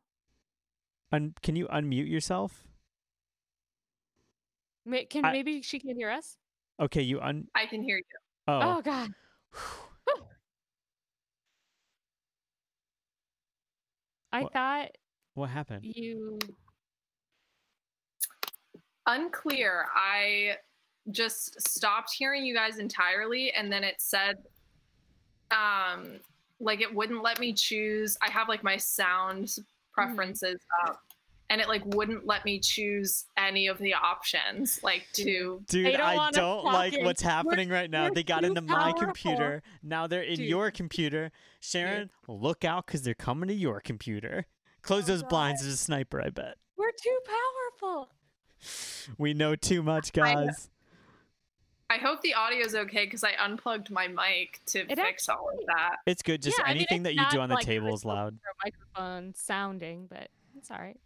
Un- can you unmute yourself? May- can I- maybe she can hear us? Okay, you un. I can hear you. Oh, Oh. God. I What- thought What happened? you. Unclear. I just stopped hearing you guys entirely, and then it said, um, like it wouldn't let me choose. I have like my sound preferences up, and it like wouldn't let me choose any of the options, like to. Dude, don't I don't like talking. what's happening right now. They got too into my computer. Now they're in Dude. your computer. Sharon, look out because they're coming to your computer. Close Oh, those blinds. There's a sniper, I bet. We're too powerful. We know too much, guys. I hope the audio's okay because I unplugged my mic to It fix all of that. It's good. Just Yeah, I mean, anything that you do on the like, table is loud. clear microphone sounding, but it's all right.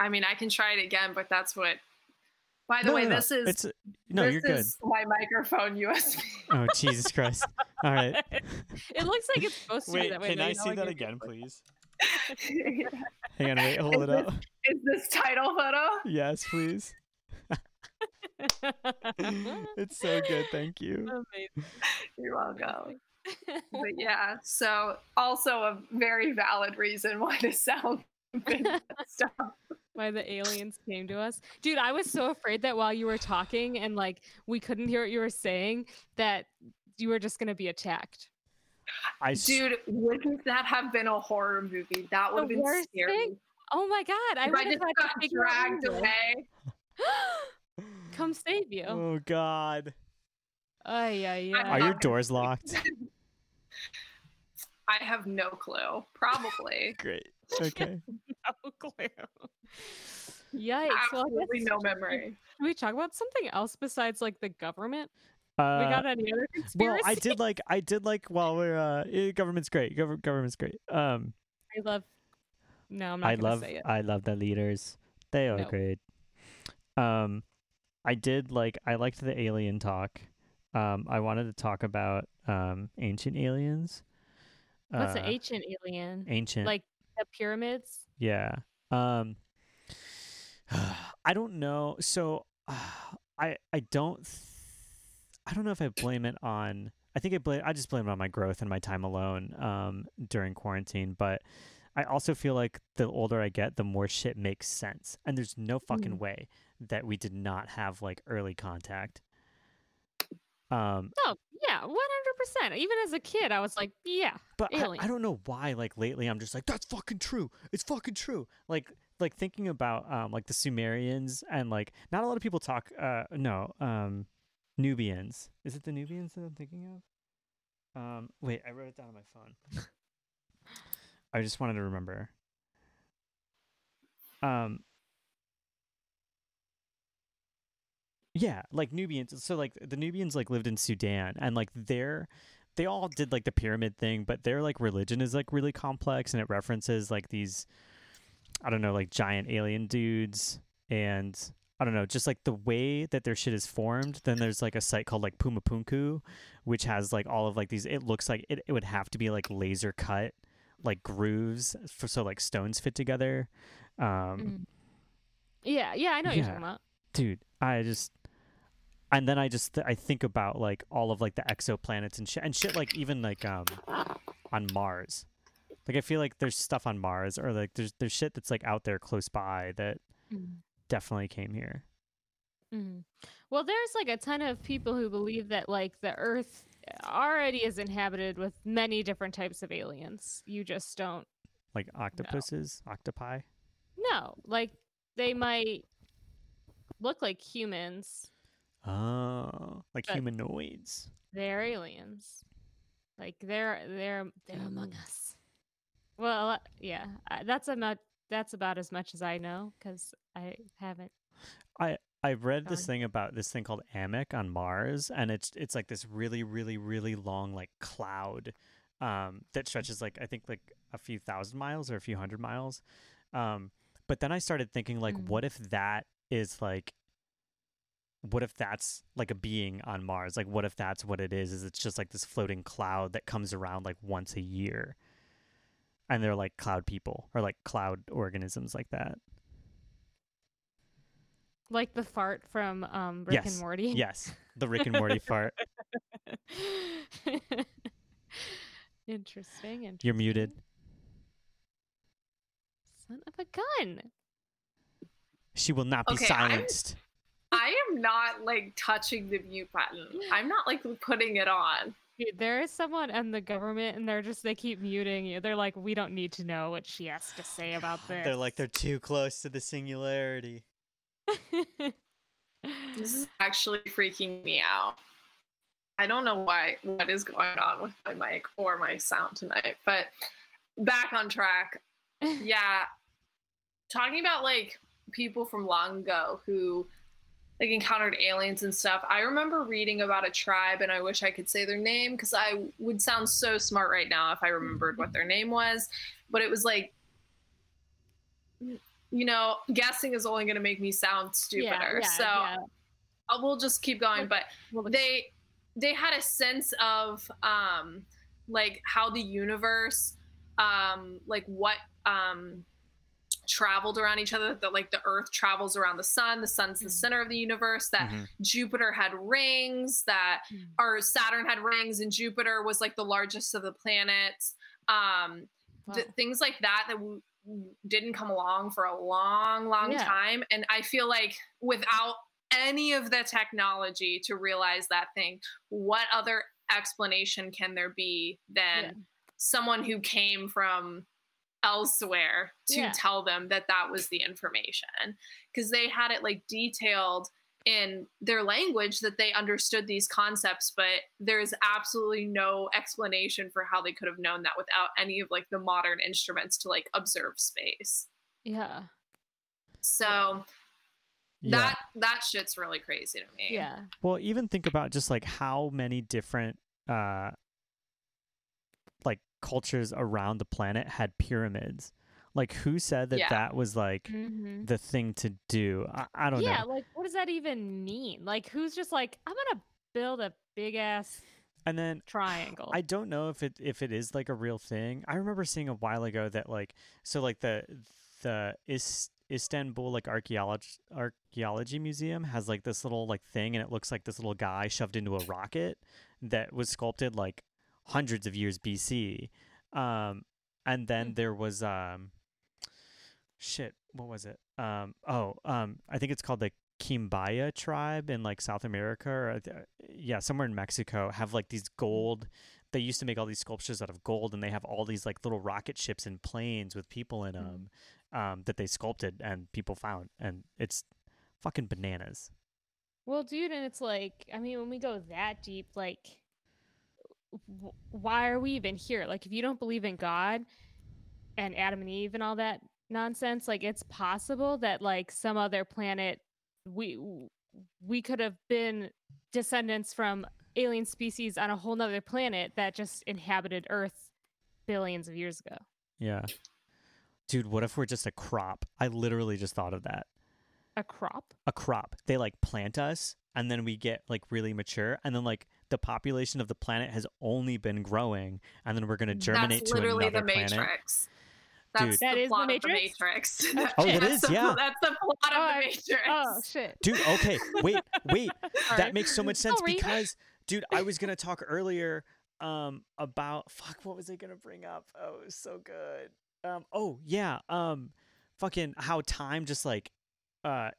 I mean, I can try it again, but that's what. By the No, way, no, no. this is It's no, this you're good. my microphone USB. Oh Jesus Christ! All right. it looks like it's supposed to be Wait, that way. can though, I see that again, please? Is Hang on, wait, hold it this- up. Is this title photo? Yes, please. It's so good, thank you. Amazing. You're welcome. But yeah, so also a very valid reason why the sound been messed up. Why the aliens came to us, dude? I was so afraid that while you were talking and like we couldn't hear what you were saying, that you were just gonna be attacked. I s- Dude, wouldn't that have been a horror movie? That would have been scary. thing? Oh my god! I would I have just had got to figure dragged how away. Come save you. Oh God. Ay, ay, I Are your doors locked? I have no clue. Probably. Great. Okay. no clue. Yikes! Well, Absolutely guess- no memory. Can we talk about something else besides like the government? Uh, we got any other well. I did like I did like while we're uh eh, government's great. Gov- government's great. Um I love. No, I'm not I love say it. I love the leaders. They are No. great. Um I did like I liked the alien talk. Um I wanted to talk about um ancient aliens. What's Uh, an ancient alien? ancient Like the pyramids? Yeah. Um I don't know. So I I don't th- I don't know if I blame it on I think I blame I just blame it on my growth and my time alone um during quarantine, but I also feel like the older I get, the more shit makes sense. And there's no fucking Mm. way that we did not have like early contact. Um Oh yeah, one hundred percent. Even as a kid, I was like, yeah, But I, I don't know why. Like lately, I'm just like, that's fucking true. It's fucking true. Like like thinking about um like the Sumerians and like not a lot of people talk. Uh no um Nubians. Is it the Nubians that I'm thinking of? Um wait, I wrote it down on my phone. I just wanted to remember. Um. Yeah, like Nubians. So like the Nubians like lived in Sudan and like their they all did like the pyramid thing, but their like religion is like really complex and it references like these I don't know, like giant alien dudes and I don't know, just like the way that their shit is formed. Then there's like a site called like Pumapunku, which has like all of like these. It looks like it, it would have to be like laser cut, like grooves for so like stones fit together. Um, Mm. Yeah, yeah, I know what you're talking about. dude, I just and then I just th- I think about like all of like the exoplanets and shit and shit like even like um on Mars. Like I feel like there's stuff on Mars or like there's there's shit that's like out there close by that Mm. Definitely came here. Mhm. Well, there's like a ton of people who believe that like the Earth already is inhabited with many different types of aliens. You just don't Like octopuses, octopi. No, Like they might look like humans. Oh, like humanoids. They're aliens. Like they're they're they're among us. Well, uh, yeah, that's about that's about as much as I know because I haven't. I I read this thing about this thing called AMEC on Mars, and it's it's like this really, really, really long like cloud um, that stretches like I think like a few thousand miles or a few hundred miles. Um, but then I started thinking like, Mm. what if that is like, what if that's like a being on Mars? Like, what if that's what it is? Is it's just like this floating cloud that comes around like once a year, and they're like cloud people or like cloud organisms like that. Like the fart from um, Rick Yes, and Morty. Yes, the Rick and Morty fart. interesting, interesting. You're muted. Son of a gun. She will not be Okay, I'm- silenced. I am not like touching the mute button. I'm not like putting it on. Dude, there is someone and the government, and they're just they keep muting you. They're like, we don't need to know what she has to say about this. They're like they're too close to the singularity. This is actually freaking me out. I don't know why what is going on with my mic or my sound tonight, but back on track. Yeah. Talking about like people from long ago who like encountered aliens and stuff. I remember reading about a tribe and I wish I could say their name because I would sound so smart right now if I remembered what their name was. But it was like you know, guessing is only going to make me sound stupider. so yeah. uh, we'll just keep going. But they they had a sense of um like how the universe um like what um traveled around each other that like the earth travels around the sun the sun's the Mhm. center of the universe that Mhm. jupiter had rings that Mm. or saturn had rings and jupiter was like the largest of the planets um th- Wow. things like that that w- w- didn't come along for a long long Yeah. time and i feel like without any of the technology to realize that thing what other explanation can there be than Yeah. someone who came from elsewhere to Yeah. tell them that that was the information because they had it like detailed in their language that they understood these concepts but there's absolutely no explanation for how they could have known that without any of like the modern instruments to like observe space yeah, so Yeah. that that shit's really crazy to me yeah, Well, even think about just like how many different uh like cultures around the planet had pyramids. Like who said that Yeah. that was like Mhm. the thing to do? I, I don't yeah. know. Yeah, like, what does that even mean? Like, who's just like, I'm gonna build a big ass And then triangle? I don't know if it if it is like a real thing. I remember seeing a while ago that like so like the the Is, Istanbul like archaeology archaeology museum has like this little like thing and it looks like this little guy shoved into a rocket that was sculpted like hundreds of years BC. Um and then Hmm. there was um shit, what was it? Um oh, um I think it's called the Quimbaya tribe in like South America or th- yeah, somewhere in Mexico have like these gold they used to make all these sculptures out of gold and they have all these like little rocket ships and planes with people in them um, that they sculpted and people found and it's fucking bananas Well, dude, and it's like, I mean, when we go that deep, like, w- why are we even here? Like, if you don't believe in God and Adam and Eve and all that nonsense, like, it's possible that like some other planet, we we could have been descendants from alien species on a whole nother planet that just inhabited Earth billions of years ago. Yeah. Dude, what if we're just a crop? I literally just thought of that. A crop? A crop. They like plant us and then we get like really mature and then like the population of the planet has only been growing and then we're going to germinate That's to literally another the planet. Matrix. That's Dude. That the is the plot Matrix? of the Matrix. Oh, it That's the- yeah. That's the plot Oh, of the Matrix. Oh shit. Dude, okay. Wait, wait. Sorry. that makes so much sense Oh, were you- because dude, I was going to talk earlier um about fuck what was I going to bring up? Oh, it was so good. Um oh, yeah. Um fucking how time just like uh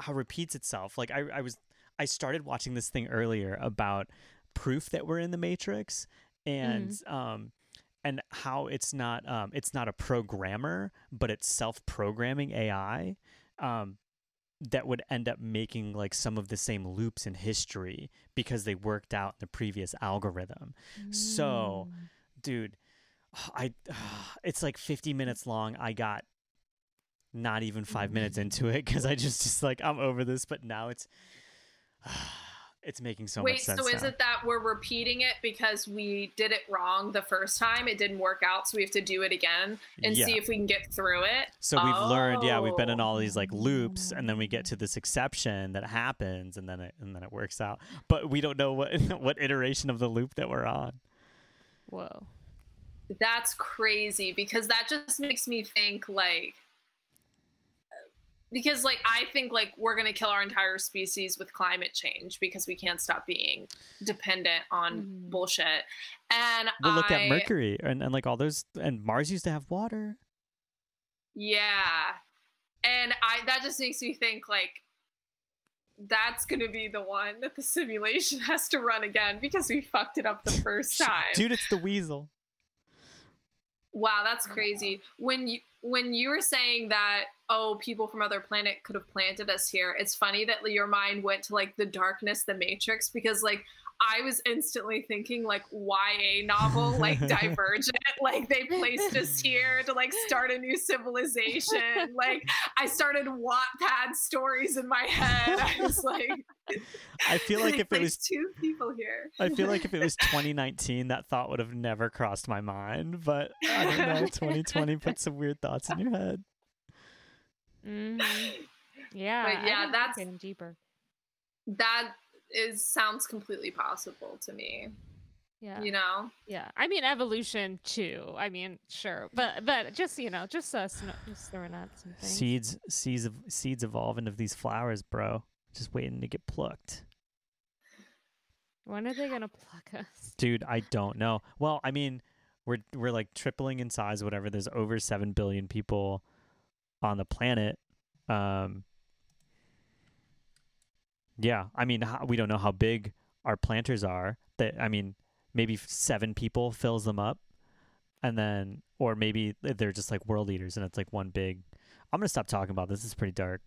how repeats itself. Like I I was I started watching this thing earlier about proof that we're in the matrix and um and how it's not um it's not a programmer but it's self-programming AI um that would end up making like some of the same loops in history because they worked out the previous algorithm. So, Mm. dude, I it's like 50 minutes long. I got not even 5 minutes into it cuz I just just like I'm over this, but now it's it's making so Wait, much sense. so is now. it that we're repeating it because we did it wrong the first time? It didn't work out, so we have to do it again and Yeah. see if we can get through it. So we've learned, yeah, we've been in Oh. all these like loops, and then we get to this exception that happens, and then it and then it works out. But we don't know what what iteration of the loop that we're on. Whoa. That's crazy because that just makes me think like because like I think like we're gonna kill our entire species with climate change because we can't stop being dependent on Mhm. bullshit. And We'll look I, at Mercury and, and like all those, and Mars used to have water. Yeah. And I that just makes me think like that's gonna be the one that the simulation has to run again because we fucked it up the first time. Dude, it's the weasel. Wow, that's crazy. When you when you were saying that oh people from other planet could have planted us here, it's funny that your mind went to like the darkness, the Matrix, because like I was instantly thinking like YA novel, like Divergent, like they placed us here to like start a new civilization. Like I started Wattpad stories in my head. I was like, I feel like if it was, two people here. I feel like if it was 2019, that thought would have never crossed my mind. But I don't know, 2020 put some weird thoughts in your head. Mhm. Yeah. But yeah, that's- getting deeper. that is sounds completely possible to me. Yeah. You know. Yeah. I mean evolution too. I mean, sure. But but just you know, just us no, just throwing out some things. Seeds, seeds, of, seeds evolve into these flowers, bro. Just waiting to get plucked. When are they gonna pluck us? Dude, I don't know. Well, I mean, we're we're like tripling in size, whatever. There's over seven billion people on the planet. Um, yeah, I mean, how, we don't know how big our planters are. That I mean, maybe seven people fills them up, and then, or maybe they're just like world eaters, and it's like one big. I'm gonna stop talking about this. This is pretty dark.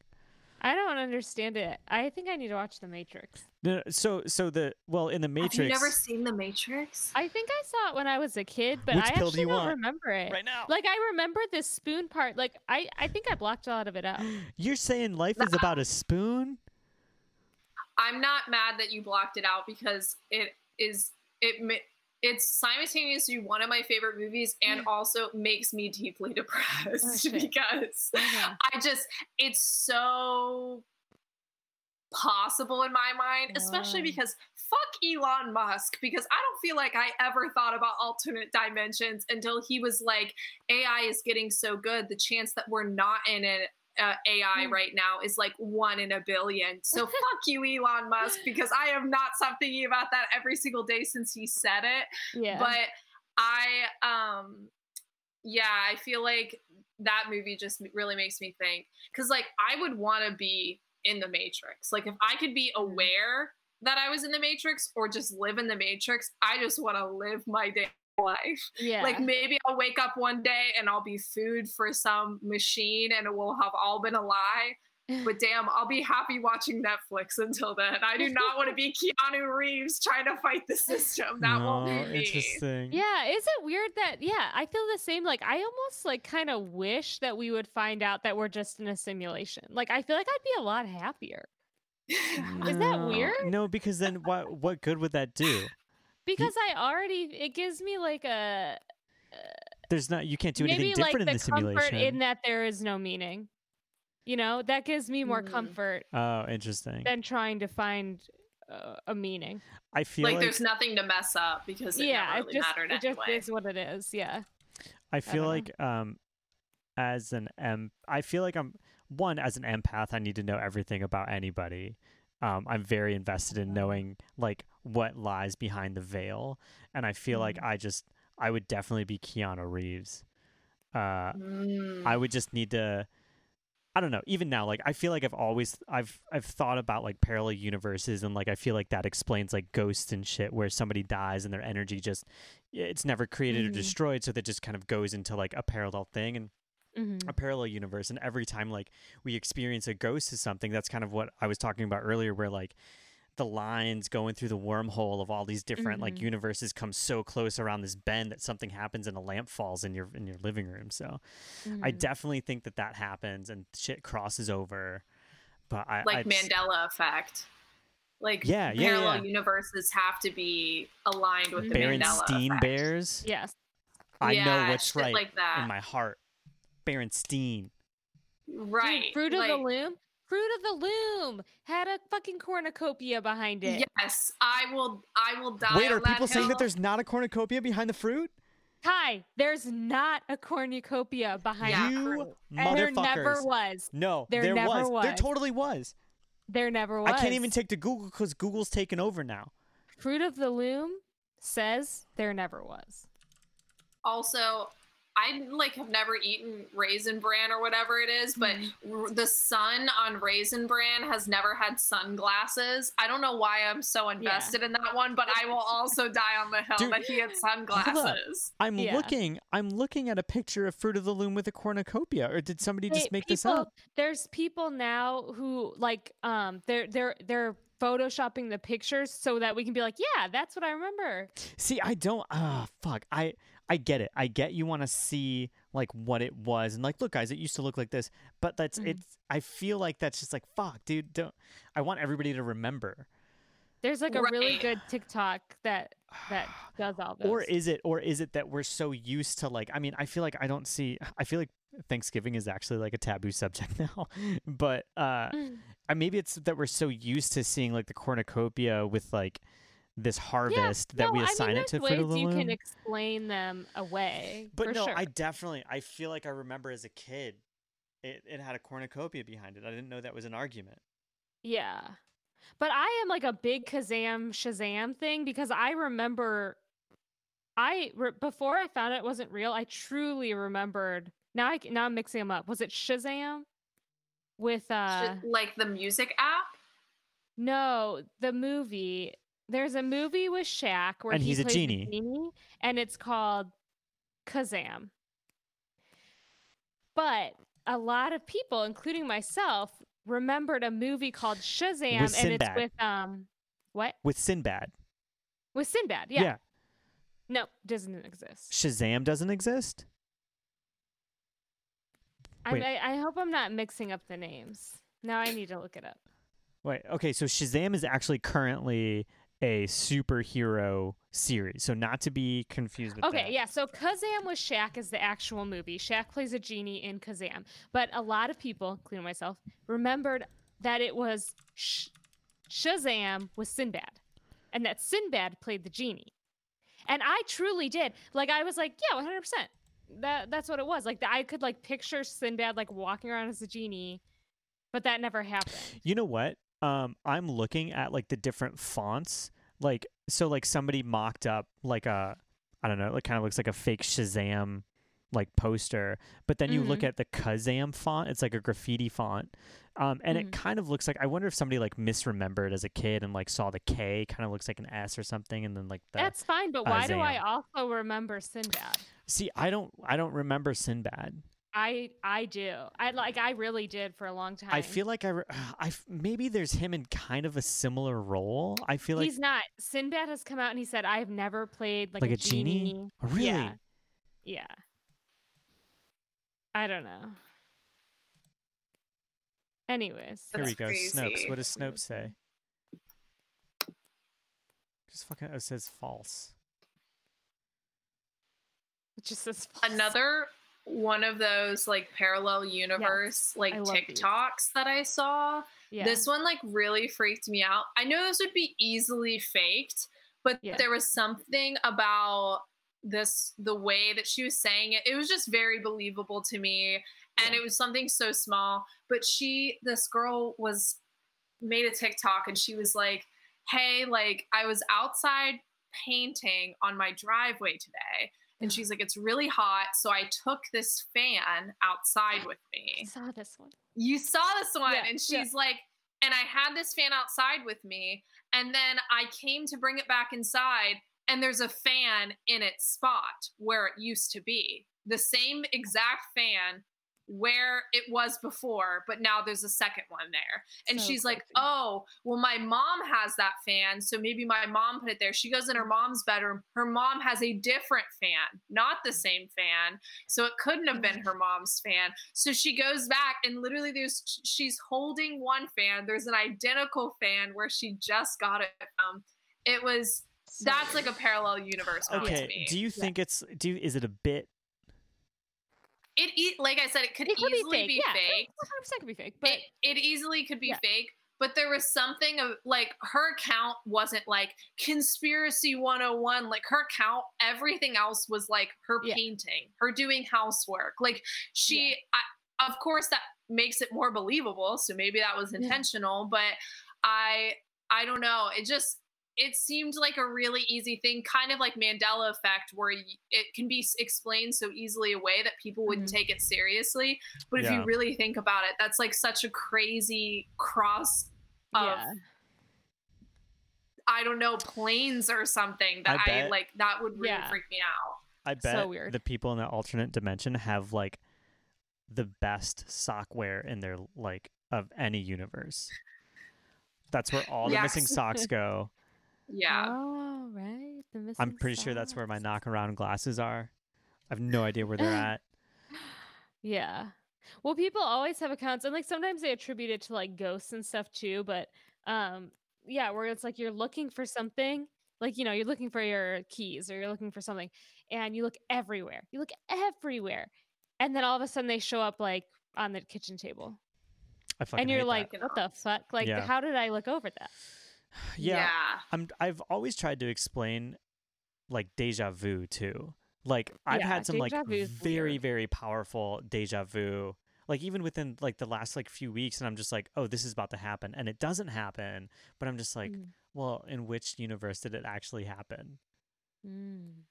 I don't understand it. I think I need to watch The Matrix. No, no, so so the well in the Matrix. Have you never seen The Matrix? I think I saw it when I was a kid, but Which I pill do actually you don't want? remember it. right now. Like I remember this spoon part. Like I, I think I blocked a lot of it out. You're saying life is about a spoon? I'm not mad that you blocked it out because it is it it's simultaneously one of my favorite movies and also makes me deeply depressed oh, shit. because Okay. I just it's so possible in my mind, especially because fuck Elon Musk because I don't feel like I ever thought about alternate dimensions until he was like AI is getting so good the chance that we're not in an uh, AI Hmm. right now is like one in a billion. So fuck you, Elon Musk, because I have not stopped thinking about that every single day since he said it Yeah. but i um yeah i feel like that movie just really makes me think because like i would want to be in the matrix like if i could be Mm-hmm. aware that i was in the matrix or just live in the matrix i just want to live my day life yeah. like maybe i'll wake up one day and i'll be food for some machine and it will have all been a lie but damn, I'll be happy watching Netflix until then. I do not want to be Keanu Reeves trying to fight the system. That won't No, be me. interesting. Yeah, is it weird that yeah, I feel the same. Like I almost like kind of wish that we would find out that we're just in a simulation. Like I feel like I'd be a lot happier. Is that weird? No, because then what what good would that do? Because I already it gives me like a There's not you can't do anything different like in the the comfort simulation. in that there is no meaning. You know, that gives me more Mm. comfort oh, interesting. than trying to find uh, a meaning. I feel like, like, there's nothing to mess up because it yeah, really it just mattered it just is what it is. Yeah. I feel don't know. like um as an em I feel like I'm one as an empath I need to know everything about anybody. Um I'm very invested in knowing like what lies behind the veil and I feel like I just I would definitely be Keanu Reeves. Uh Mm. I would just need to I don't know. Even now, like I feel like I've always I've I've thought about like parallel universes and like I feel like that explains like ghosts and shit where somebody dies and their energy just it's never created or Mhm. destroyed, so that just kind of goes into like a parallel thing and Mm-hmm. a parallel universe. And every time like we experience a ghost of something, that's kind of what I was talking about earlier, where like the lines going through the wormhole of all these different like Mhm. universes come so close around this bend that something happens and a lamp falls in your in your living room. So I Mm-hmm. definitely think that that happens and shit crosses over. But I like I just- Mandela effect. Like Yeah, yeah, parallel yeah. universes have to be aligned with the Mandela Berenstein effect. Bears. Yes. I know what's right like that. in my heart. Berenstein. Dude, Right. Fruit of like, the Loom. Fruit of the Loom had a fucking cornucopia behind it. Yes, I will. I will die. Wait, on are people that saying that there's not a cornucopia behind the fruit? Hi, there's not a cornucopia behind Yeah. the you fruit. And there never was. No, There there never was. There totally was. There never was. I can't even take to Google because Google's taken over now. Fruit of the Loom says there never was. Also, I like have never eaten raisin bran or whatever it is, but Mm-hmm. r- the sun on raisin bran has never had sunglasses. I don't know why I'm so invested in that one, but I will also die on the hill Dude, that he had sunglasses. I'm Yeah. looking. I'm looking at a picture of Fruit of the Loom with a cornucopia. Or did somebody just Hey, make this up? There's people now who like um they're they're they're photoshopping the pictures so that we can be like, yeah, that's what I remember. See, I don't. Ah, fuck. I I get it. I get you want to see like what it was and like, look, guys, it used to look like this. But that's Mhm. it's. I feel like that's just like fuck, dude. Don't. I want everybody to remember. There's like a really good TikTok that that does all this. Or is it? Or is it that we're so used to like? I mean, I feel like I don't see. I feel like Thanksgiving is actually like a taboo subject now. but uh, Mm. uh, maybe it's that we're so used to seeing like the cornucopia with like this harvest that no, we I mean, assign it there's to ways Fruit of the you Loom. can explain them away. But for no, sure. I definitely I feel like I remember as a kid, it, it had a cornucopia behind it. I didn't know that was an argument. Yeah. But I am like a big Kazam Shazam thing because I remember I re- before I found it wasn't real, I truly remembered. Now I now I'm mixing them up. Was it Shazam with uh Sh- like the music app. no, the movie. There's a movie with Shaq where And he he's a plays genie. and it's called Kazam. But a lot of people, including myself, remembered a movie called Shazam, and it's with um, what With Sinbad. with Sinbad? Yeah, no, doesn't exist. Shazam doesn't exist? I, I I hope I'm not mixing up the names. Now I need to look it up. Wait, okay, so Shazam is actually currently a superhero series. So not to be confused with Okay, that. yeah. So Kazam with Shaq is the actual movie. Shaq plays a genie in Kazam, but a lot of people, including myself, remembered that it was Sh- Shazam with Sinbad, and that Sinbad played the genie. And I truly did. Like I was like, yeah, one hundred percent. That that's what it was. Like I could like picture Sinbad like walking around as a genie, but that never happened. You know what? Um, I'm looking at like the different fonts. Like so like somebody mocked up like a I don't know, it kind of looks like a fake Shazam like poster. But then you look Mhm. at the Kazam font, it's like a graffiti font. Um, and Mhm. it kind of looks like I wonder if somebody like misremembered as a kid and like saw the K kind of looks like an S or something and then like the That's fine, but why do I also remember Sinbad? See, I don't I don't remember Sinbad. I I do. I like I really did for a long time. I feel like I, re- I f- maybe there's him in kind of a similar role. I feel like he's not. Sinbad has come out and he said, "I have never played like, Like a, a genie? Oh, really Yeah. Yeah. I don't know. Anyways, Here we That's go. Snopes. What does Snopes say? Just fucking. It says false. it just says false. Another one of those like parallel universe like I love these. TikToks that I saw. Yeah. This one like really freaked me out. I know this would be easily faked, but Yeah. there was something about this the way that she was saying it. It was just very believable to me and Yeah. it was something so small, but she this girl was made a TikTok and she was like, "Hey, like I was outside painting on my driveway today." And she's like, "It's really hot, so I took this fan outside with I me." saw this one. you saw this one Yeah, and yeah. she's like and i had this fan outside with me and then i came to bring it back inside and there's a fan in its spot where it used to be the same exact fan where it was before but now there's a second one there and So she's like oh well my mom has that fan so maybe my mom put it there she goes in her mom's bedroom her mom has a different fan not the same fan so it couldn't have been her mom's fan so she goes back and literally there's she's holding one fan there's an identical fan where she just got it from it was So that's like a parallel universe now to Okay. me. Do you think it's? Do you, is it a bit? It e- like i said it could It could be easily fake. be yeah, fake 100% could be fake. But it, it easily could be Yeah. fake but there was something of like her account wasn't like conspiracy 101 like her account everything else was like her Yeah. painting her doing housework like she I, of course that makes it more believable so maybe that was intentional but i i don't know it just it seemed like a really easy thing kind of like mandela effect where it can be explained so easily away that people wouldn't mm-hmm. take it seriously but if Yeah. you really think about it that's like such a crazy cross of yeah. i don't know planes or something that I i, like that would really Yeah. freak me out I bet So bet weird. the people in the alternate dimension have like the best sock wear in their like of any universe. That's where all the Yes. missing socks go. Yeah Oh, right. The missing I'm pretty sure that's where my knock around glasses are. I have no idea where they're at. Yeah. Well, people always have accounts, and like sometimes they attribute it to like ghosts and stuff too. But um, yeah, where it's like you're looking for something, like you know, you're looking for your keys or you're looking for something, and you look everywhere. You look everywhere, and then all of a sudden they show up like on the kitchen table, I fucking and you're hate that. like, what the fuck? Like, Yeah. how did I look over that? Yeah, I'm I've always tried to explain like deja vu too. Like I've Yeah, had some like deja vu is very weird. very powerful deja vu. Like even within like the last like few weeks and I'm just like, "Oh, this is about to happen." And it doesn't happen, but I'm just like, Mm. "Well, in which universe did it actually happen?" Mm.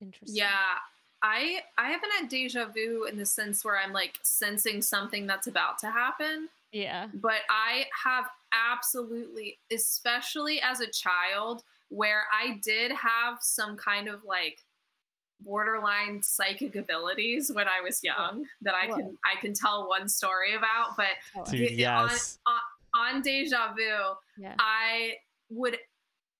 Interesting. Yeah, I I haven't had deja vu in the sense where I'm like sensing something that's about to happen, Yeah. but I have absolutely, especially as a child, where I did have some kind of like borderline psychic abilities when I was young that I What? can I can tell one story about, but Dude, y- on- yes. on deja vu, yeah. I would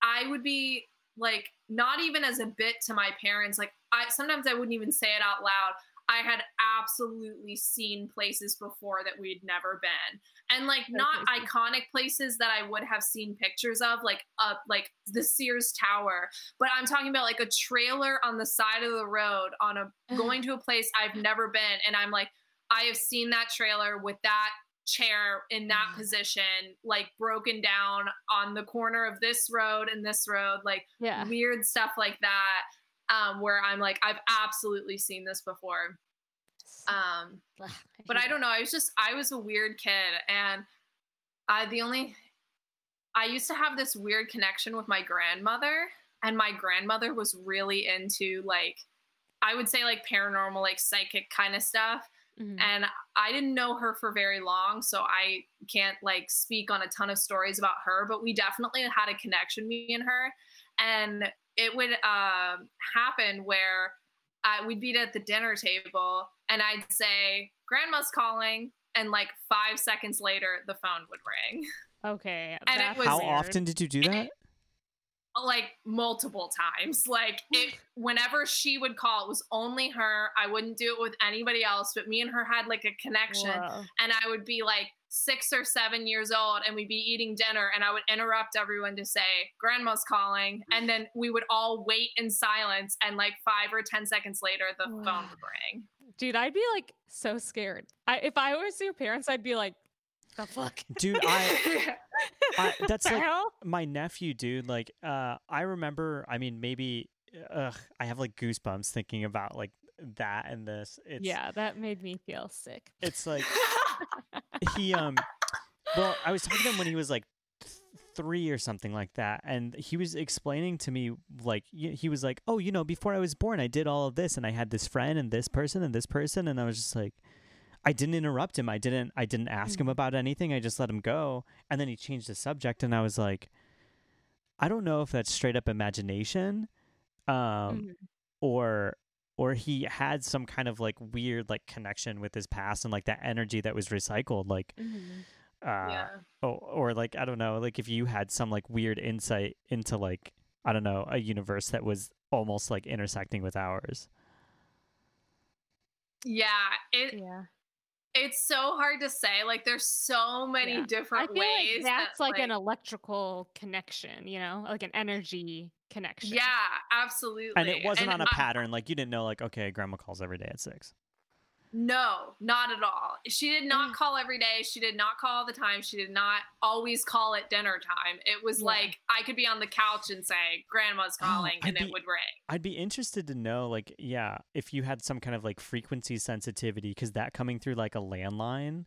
I would be like not even as a bit to my parents like I sometimes I wouldn't even say it out loud. I had absolutely seen places before that we'd never been. And like not iconic places that I would have seen pictures of like uh like the Sears Tower, but I'm talking about like a trailer on the side of the road on a going to a place I've never been and I'm like I have seen that trailer with that chair in that Mm. position, like broken down on the corner of this road and this road, like yeah. weird stuff like that. Um, where I'm like, I've absolutely seen this before. Um, but I don't know. I was just, I was a weird kid, and I the only, I used to have this weird connection with my grandmother, and my grandmother was really into like, I would say like paranormal, like psychic kind of stuff. Mhm. and I didn't know her for very long, so I can't like speak on a ton of stories about her. But we definitely had a connection, me and her, and it would um, happen where uh, we'd be at the dinner table, and I'd say, "Grandma's calling," and like five seconds later, the phone would ring. Okay. and it was How weird. often did you do that? it- like multiple times. Like it whenever she would call, it was only her. I wouldn't do it with anybody else, but me and her had like a connection. Whoa. And I would be like six or seven years old and we'd be eating dinner and I would interrupt everyone to say, Grandma's calling. And then we would all wait in silence. And like five or 10 seconds later, the phone would ring. Dude, I'd be like so scared. I if I was your parents, I'd be like, the fuck? Dude, I, I that's like hell? my nephew, dude. Like, uh, I remember. I mean, maybe. Ugh, I have like goosebumps thinking about like that and this. It's, yeah, that made me feel sick. It's like he um. Well, I was talking to him when he was like th- three or something like that, and he was explaining to me like he was like, "Oh, you know, before I was born, I did all of this, and I had this friend and this person and this person," and I was just like. I didn't interrupt him. I didn't I didn't ask him Mhm. about anything. I just let him go. And then he changed the subject and I was like I don't know if that's straight up imagination um Mhm. or or he had some kind of like weird like connection with his past and like that energy that was recycled like Mhm. uh yeah. or, or like I don't know like if you had some like weird insight into like I don't know a universe that was almost like intersecting with ours. Yeah. It Yeah. It's so hard to say. Like there's so many Yeah. I different feel ways. like that's that, like, an electrical connection, you know, like an energy connection. Yeah, absolutely. And it wasn't on a I- pattern like you didn't know like okay grandma calls every day at 6. No, not at all. She did not Mm. call every day. She did not call all the time. She did not always call at dinner time. It was Yeah. like I could be on the couch and say, Grandma's Oh, calling, I'd and be- it would ring. I'd be interested to know, like, yeah, if you had some kind of like frequency sensitivity, because that coming through like a landline,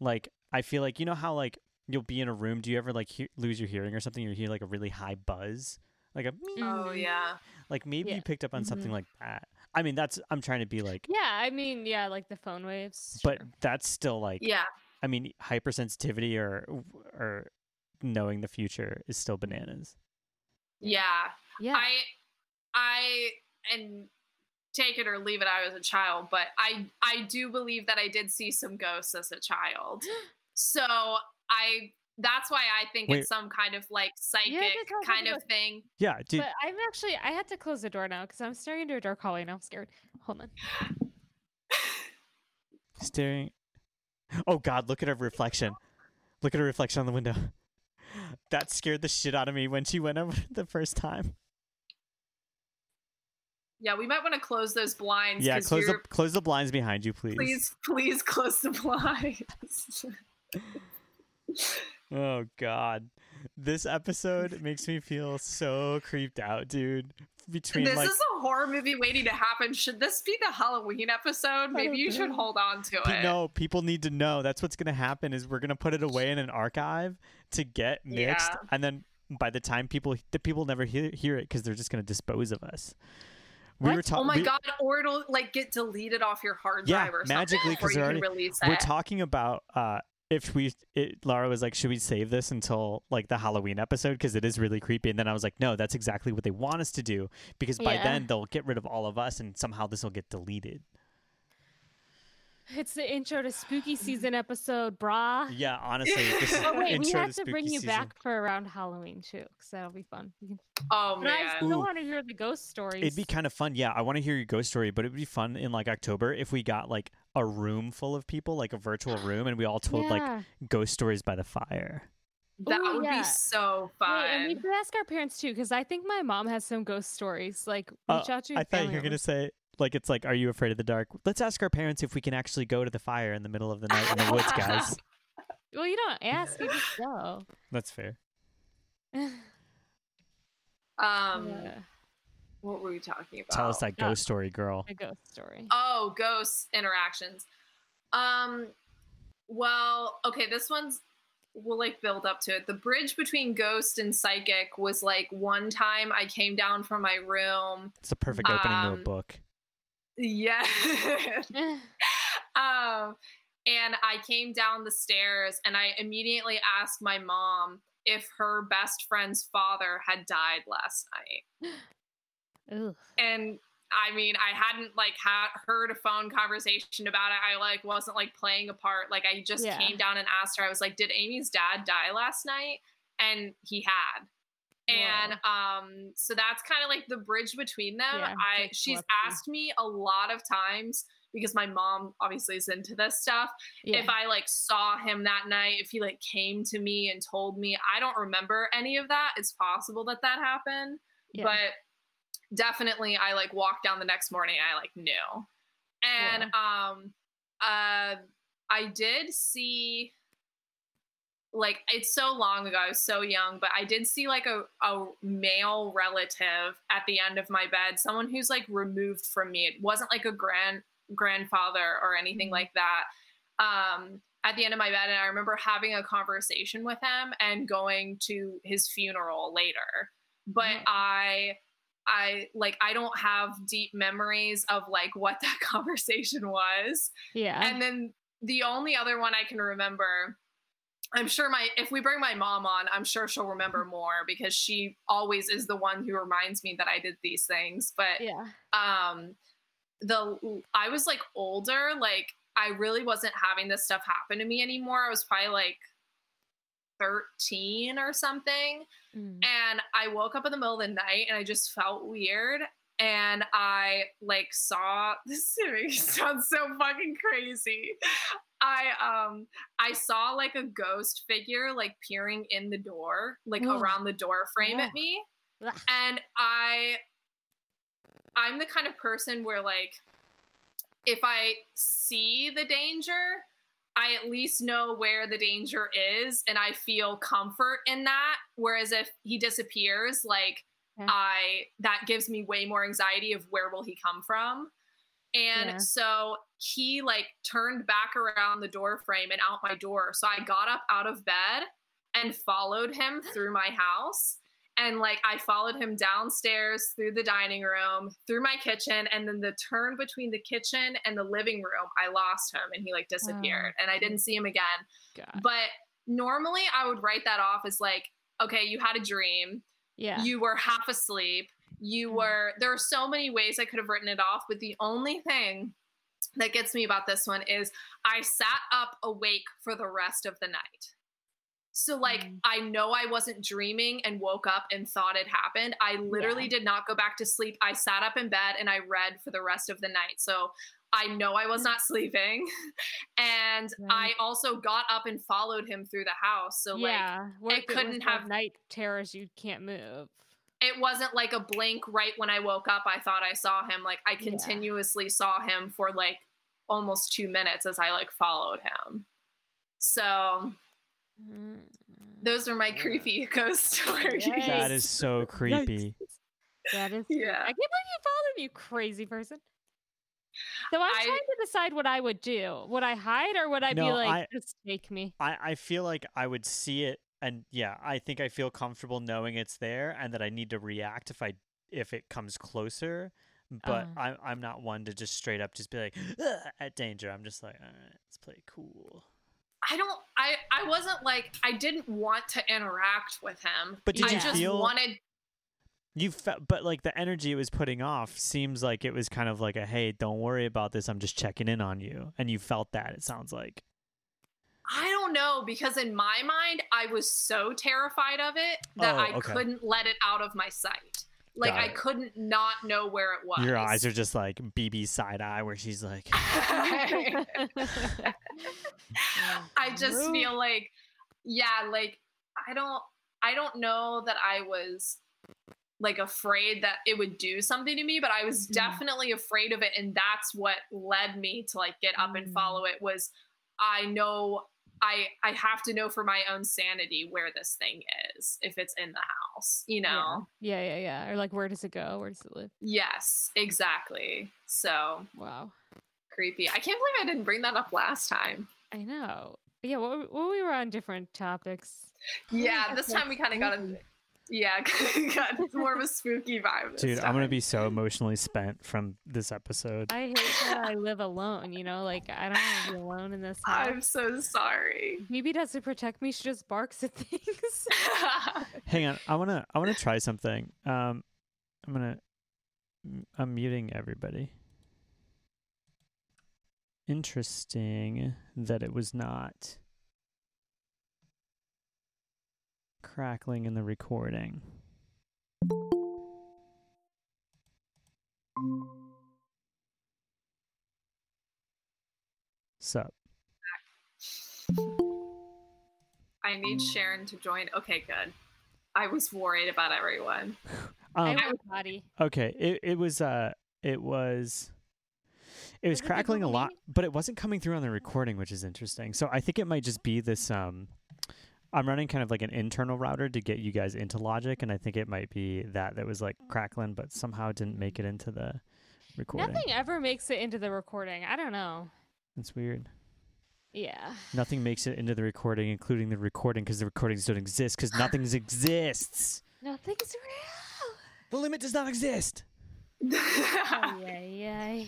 like, I feel like you know how like you'll be in a room. Do you ever like hear, lose your hearing or something? You hear like a really high buzz, like a. Oh yeah. like maybe Yeah. you picked up on something Mhm. like that. I mean, that's I'm trying to be like, Yeah, I mean, yeah, like the phone waves. but sure. that's still like, Yeah. I mean, hypersensitivity or or knowing the future is still bananas. Yeah. yeah. I I and take it or leave it, I was a child, but I I do believe that I did see some ghosts as a child. So I that's why I think Wait. it's some kind of like psychic tell kind of thing. Yeah, dude. but I'm actually I had to close the door now because I'm staring into a dark hallway and I'm scared. Hold on. staring. Oh God! Look at her reflection. Look at her reflection on the window. That scared the shit out of me when she went over the first time. Yeah, we might want to close those blinds. Yeah, 'cause close the you're- close the blinds behind you, please. please, please close the blinds. Oh God, this episode makes me feel so creeped out, dude. Between this like, is a horror movie waiting to happen. Should this be the Halloween episode? Maybe you should hold on to pe- it. no, people need to know. That's what's gonna happen. Is we're gonna put it away in an archive to get mixed, Yeah. and then by the time people, the people never hear, hear it because they're just gonna dispose of us. We were What? talking. Oh my god! Or it'll like get deleted off your hard Yeah, drive or something magically, before 'cause you they're already- we're talking about uh if we it, Laura was like should we save this until like the Halloween episode because it is really creepy and then I was like no that's exactly what they want us to do because by Yeah. then they'll get rid of all of us and somehow this will get deleted. It's the intro to spooky season episode, brah. Yeah, honestly, this Oh wait, we intro have to bring you season. back for around Halloween too, because that'll be fun. We can- oh But I man! still want to hear the ghost stories. It'd be kind of fun. Yeah, I want to hear your ghost story, but it'd be fun in like October if we got like a room full of people, like a virtual room, and we all told like ghost stories by the fire. that Ooh, would yeah. be so Wait, fun. and we could ask our parents too, because I think my mom has some ghost stories. Like Uh, reach out to your I thought you were gonna say like it's like, are you afraid of the dark? Let's ask our parents if we can actually go to the fire in the middle of the night in the woods, guys. Well, you don't ask, you just go. That's fair. um, Yeah, what were we talking about? Tell us that Yeah. ghost story, girl. a ghost story. Oh, ghost interactions. Um, well, okay, this one's we'll like build up to it. The bridge between ghost and psychic was like one time I came down from my room. It's a perfect opening to a Um, book. Yeah. um, and I came down the stairs and I immediately asked my mom if her best friend's father had died last night. Ugh. and I mean, I hadn't like had heard a phone conversation about it. I like wasn't like playing a part. Like I just Yeah. came down and asked her. I was like, "Did Amy's dad die last night?" And he had. and um so that's kind of like the bridge between them Yeah, i like she's asked me a lot of times because my mom obviously is into this stuff Yeah. if i like saw him that night if he like came to me and told me i don't remember any of that it's possible that that happened but definitely i like walked down the next morning i like knew. And um uh i did see like it's so long ago i was so young but i did see like a, a male relative at the end of my bed someone who's like removed from me. It wasn't like a grand grandfather or anything Mhm. like that. Um at the end of my bed and i remember having a conversation with him and going to his funeral later. But Mm. i i like i don't have deep memories of like what that conversation was yeah. and then the only other one I can remember, I'm sure my if we bring my mom on, I'm sure she'll remember more because she always is the one who reminds me that I did these things. But yeah. um the I was like older, like I really wasn't having this stuff happen to me anymore. I was probably like 13 or something Mm. and I woke up in the middle of the night and I just felt weird. And I like saw this makes me sound so fucking crazy. I um I saw like a ghost figure like peering in the door, like Ugh. around the door frame Ugh. at me. Ugh. And I I'm the kind of person where like if I see the danger, I at least know where the danger is and I feel comfort in that. Whereas if he disappears, like Yeah. I that gives me way more anxiety of where will he come from. And Yeah. so he like turned back around the door frame and out my door. So I got up out of bed and followed him through my house. And like I followed him downstairs through the dining room, through my kitchen, and then the turn between the kitchen and the living room, I lost him and he like disappeared and I didn't see him again. God. But normally I would write that off as like, okay, you had a dream, Yeah. you were half asleep, you Mm. were there are so many ways I could have written it off, but the only thing that gets me about this one is I sat up awake for the rest of the night. So like Mm. I know I wasn't dreaming and woke up and thought it happened. I literally did not go back to sleep. I sat up in bed and I read for the rest of the night. So I know I was not sleeping. And I also got up and followed him through the house. So like yeah. What it couldn't like have- night terrors. You can't move. it wasn't like a blink right when I woke up. I thought I saw him. Like I Yeah. continuously saw him for like almost two minutes as I like followed him. So Mm. Those are my creepy ghost stories. Yikes. That is so creepy. That is. Yeah. I can't believe you followed me, you crazy person. So I'm I- trying to decide what I would do. Would I hide or would I be like, I- just take me? I, I feel like I would see it and yeah, I think I feel comfortable knowing it's there and that I need to react if I if it comes closer. But Uh. I'm I'm not one to just straight up just be like at danger. I'm just like, all right, let's play cool. I don't I I wasn't like I didn't want to interact with him. But did I you just feel- wanted You felt, but like the energy it was putting off seems like it was kind of like a hey, don't worry about this. I'm just checking in on you, and you felt that. It sounds like. I don't know because in my mind I was so terrified of it that Oh, I couldn't let it out of my sight. Like I couldn't not know where it was. Your eyes are just like BB side eye, where she's like, I just feel like yeah, like I don't I don't know that I was like afraid that it would do something to me, but I was Mm. definitely afraid of it and that's what led me to like get up and Mm. follow it was I know I I have to know for my own sanity where this thing is if it's in the house, you know. Yeah, yeah, yeah. Or like, where does it go? Where does it live? Yes, exactly. So Wow. creepy. I can't believe I didn't bring that up last time. I know. Yeah, well, well we were on different topics. Yeah, this time we kind of got a. yeah, got more of a spooky vibe. this dude, I'm gonna be so emotionally spent from this episode. I hate that I live alone, you know? Like, I don't want to be alone in this house. I'm so sorry. Maybe doesn't protect me. She just barks at things. Hang on, I wanna I wanna try something. Um, I'm gonna I'm muting everybody. Interesting that it was not crackling in the recording. Sup. I need Sharon to join. Okay, good. I was worried about everyone. Um, I was body. Okay, it, it was uh it was it was, was crackling it a lot, but it wasn't coming through on the recording, which is interesting. So I think it might just be this um I'm running kind of like an internal router to get you guys into Logic, and I think it might be that that was like crackling, but somehow didn't make it into the recording. Nothing ever makes it into the recording. I don't know. That's weird. Yeah. Nothing makes it into the recording, including the recording, because the recordings don't exist, because nothing exists. Nothing's real. The limit does not exist. Ay, ay, ay.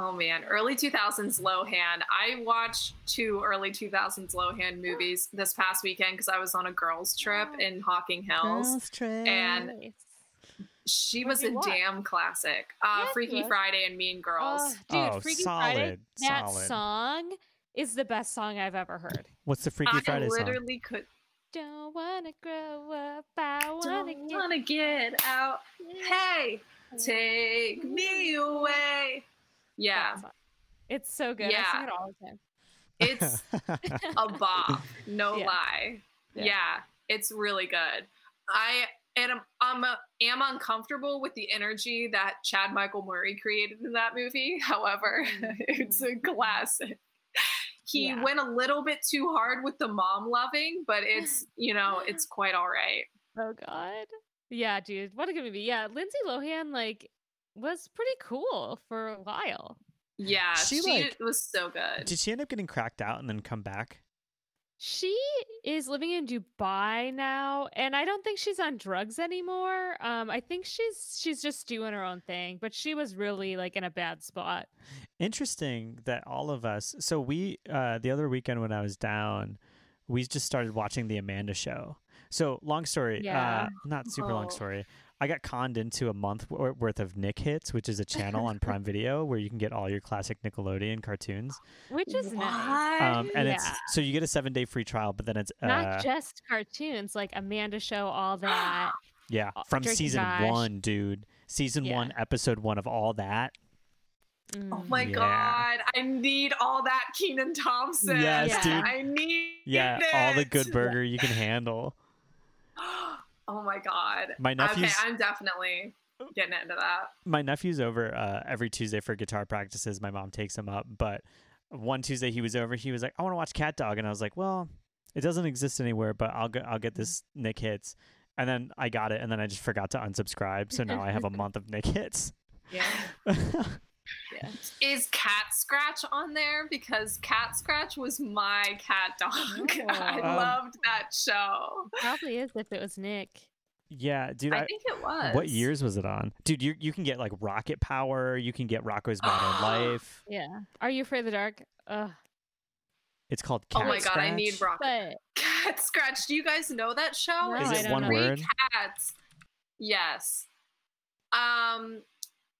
Oh man, early 2000s Lohan. I watched two early 2000s Lohan movies this past weekend because I was on a girls' trip in Hocking Hills. And She What'd was a watch? damn classic. Uh, Yeah, Freaky. Friday and Mean Girls. Oh, dude, Oh, Freaky solid, Friday. That solid. song is the best song I've ever heard. What's the Freaky I Friday song? literally could Don't wanna grow up. I wanna don't get. want to get out. Hey, take me away. Yeah, It's so good. I Yeah. sing it all the time. it's a bop. No Yeah. lie. Yeah. Yeah. it's really good. I am I'm uh, am uncomfortable with the energy that Chad Michael Murray created in that movie. However, it's a classic. He Yeah. went a little bit too hard with the mom loving, but it's you know it's quite all right. Oh God. Yeah, dude. What a good movie. Yeah, Lindsay Lohan like was pretty cool for a while. Yeah, She, she, like- was so good. Did she end up getting cracked out and then come back? She is living in Dubai now, and I don't think she's on drugs anymore. Um, I think she's she's just doing her own thing, but she was really like in a bad spot. Interesting that all of us. So we uh, the other weekend when I was down, we just started watching the Amanda Show. So long story, Yeah. uh, not super long Oh. story. I got conned into a month wor- worth of Nick Hits, which is a channel on Prime Video where you can get all your classic Nickelodeon cartoons. Which is nice. Um, and it's so you get a seven day free trial, but then it's uh, Not just cartoons, like Amanda Show, all that. yeah uh, from Drake season Josh. one, dude. Season Yeah. one, episode one of all that. Oh Mm. my Yeah. god, I need all that Kenan Thompson. Yes, Yeah. dude. I need Yeah, all the good burger you can handle. oh my god. My Okay, nephew's I'm definitely getting into that. my nephew's over uh, every Tuesday for guitar practices. My mom takes him up, but one Tuesday he was over. He was like, "I want to watch Cat Dog," and I was like, "Well, it doesn't exist anywhere, but I'll get I'll get this Nick Hits." And then I got it, and then I just forgot to unsubscribe. So now I have a month of Nick Hits. Yeah. Is Cat Scratch on there? Because Cat Scratch was my cat dog. I Oh. Um, loved that show. Probably is if it was Nick. yeah, dude. I I, think it was. what years was it on, dude? You you can get like Rocket Power. You can get Rocko's Modern Life. Yeah. Are you afraid of the dark? Ugh. It's called Oh Cat my god, I need Scratch. rock. But Cat Scratch. Do you guys know that show? No, Is I it don't one know. three word? cats. Yes. Um,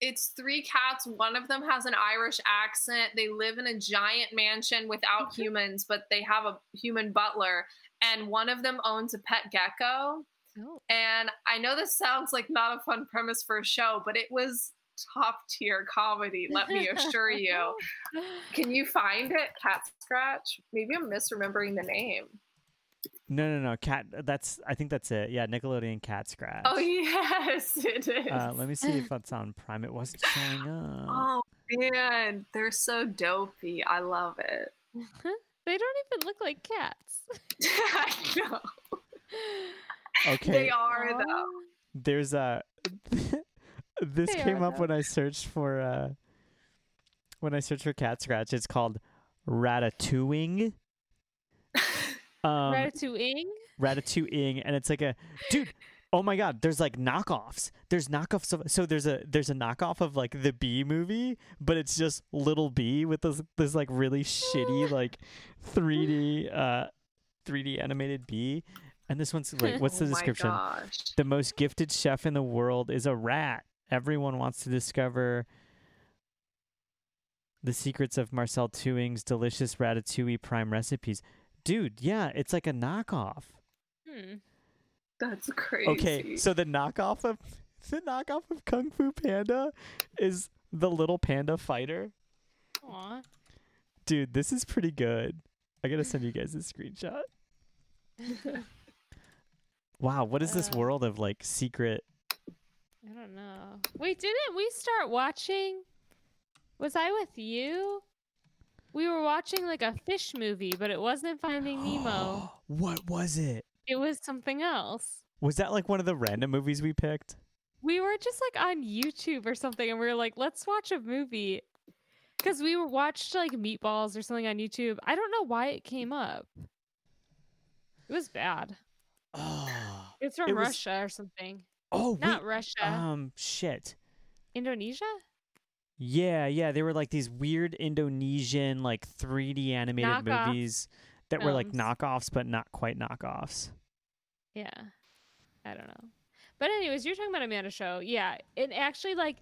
it's three cats. One of them has an Irish accent. They live in a giant mansion without humans, but they have a human butler. And one of them owns a pet gecko. oh. And I know this sounds like not a fun premise for a show, but it was top tier comedy. Let me assure you. Can you find it, Cat Scratch? Maybe I'm misremembering the name. No, no, no. Cat. That's I think that's it. Yeah, Nickelodeon Cat Scratch. Oh yes, it is. Uh, let me see if that's on Prime. It wasn't showing up. Oh man, they're so dopey. I love it. they don't even look like cats. I know. Okay, They are though. There's a. this They came up though. when I searched for uh, when I searched for Cat Scratch. It's called Ratatouille. Um, Ratatouille. Ratatouille, and it's like a dude. Oh my god, there's like knockoffs. There's knockoffs of so there's a there's a knockoff of like the Bee movie, but it's just little Bee with this this like really shitty like 3D uh 3D animated bee. And this one's like what's the oh description? My gosh. The most gifted chef in the world is a rat. Everyone wants to discover the secrets of Marcel Tuing's delicious ratatouille prime recipes. Dude, yeah, it's like a knockoff. Hmm. That's crazy. Okay, so the knockoff of the knockoff of Kung Fu Panda is the little panda fighter. Aw. Dude, this is pretty good. I gotta send you guys a screenshot. Wow, what is this Uh, world of like secret? I don't know. Wait, didn't we start watching? Was I with you? We were watching like a fish movie, but it wasn't Finding Nemo. what was it? It was something else. Was that like one of the random movies we picked? We were just like on YouTube or something, and we were like, let's watch a movie. Because we were watched like Meatballs or something on YouTube. I don't know why it came up. It was bad. Oh, It's from It was- Russia or something. oh, Not Russia. um, shit. Indonesia? Yeah, yeah, they were like these weird Indonesian like 3D animated Knockoff movies that were like knockoffs, but not quite knockoffs. Yeah. I don't know. But anyways, you're talking about Amanda Show. Yeah. And actually like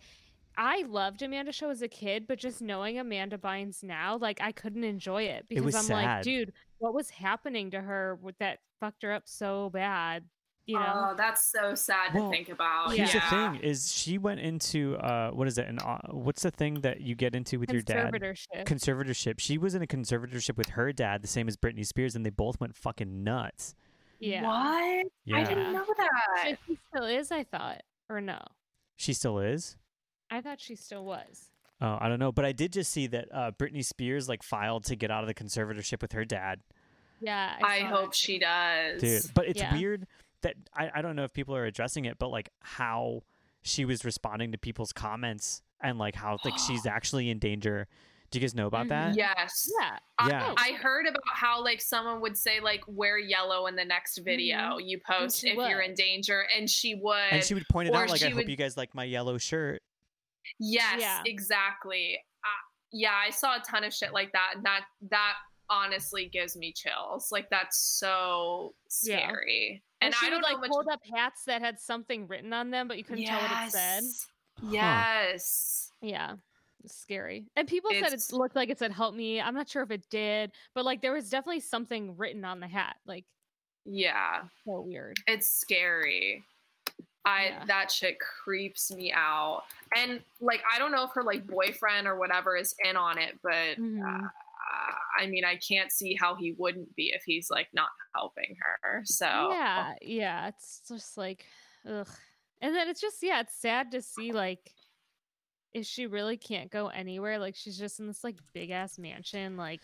I loved Amanda Show as a kid, but just knowing Amanda Bynes now, like I couldn't enjoy it because was I'm sad. like, dude, what was happening to her that fucked her up so bad? You know? Oh, that's so sad Well, to think about. Here's yeah. the thing: is she went into uh, what is it? An uh, what's the thing that you get into with your dad? Conservatorship. Conservatorship. She was in a conservatorship with her dad, the same as Britney Spears, and they both went fucking nuts. yeah. What? Yeah, I didn't know that. But She still is, I thought. Or no. she still is. I thought she still was. Oh, I don't know, but I did just see that uh, Britney Spears like filed to get out of the conservatorship with her dad, Yeah. I, saw that hope she does. dude. But it's Yeah. weird that I, I don't know if people are addressing it, but like how she was responding to people's comments and like how like she's actually in danger. Do you guys know about that? Yes. Yeah. I, Yeah. I heard about how like someone would say like wear yellow in the next video you post she if you're in danger, and she would. And she would point it out like, I she hope you guys like my yellow shirt. yes, Yeah. exactly. Uh, yeah, I saw a ton of shit like that, and that that honestly gives me chills. Like that's so Yeah. scary. And, And, she I don't would like know hold up hats that had something written on them, but you couldn't tell what it said. Huh. Yes. Yeah. It's scary. And people said it looked like it said help me. I'm not sure if it did, but like there was definitely something written on the hat. Like Yeah. so weird. It's scary. I Yeah. that shit creeps me out. And like I don't know if her like boyfriend or whatever is in on it, but Mhm. uh, I mean I can't see how he wouldn't be if he's like not helping her. So Yeah, yeah. It's just like ugh. And then it's just yeah, it's sad to see like if she really can't go anywhere, like she's just in this like big ass mansion, like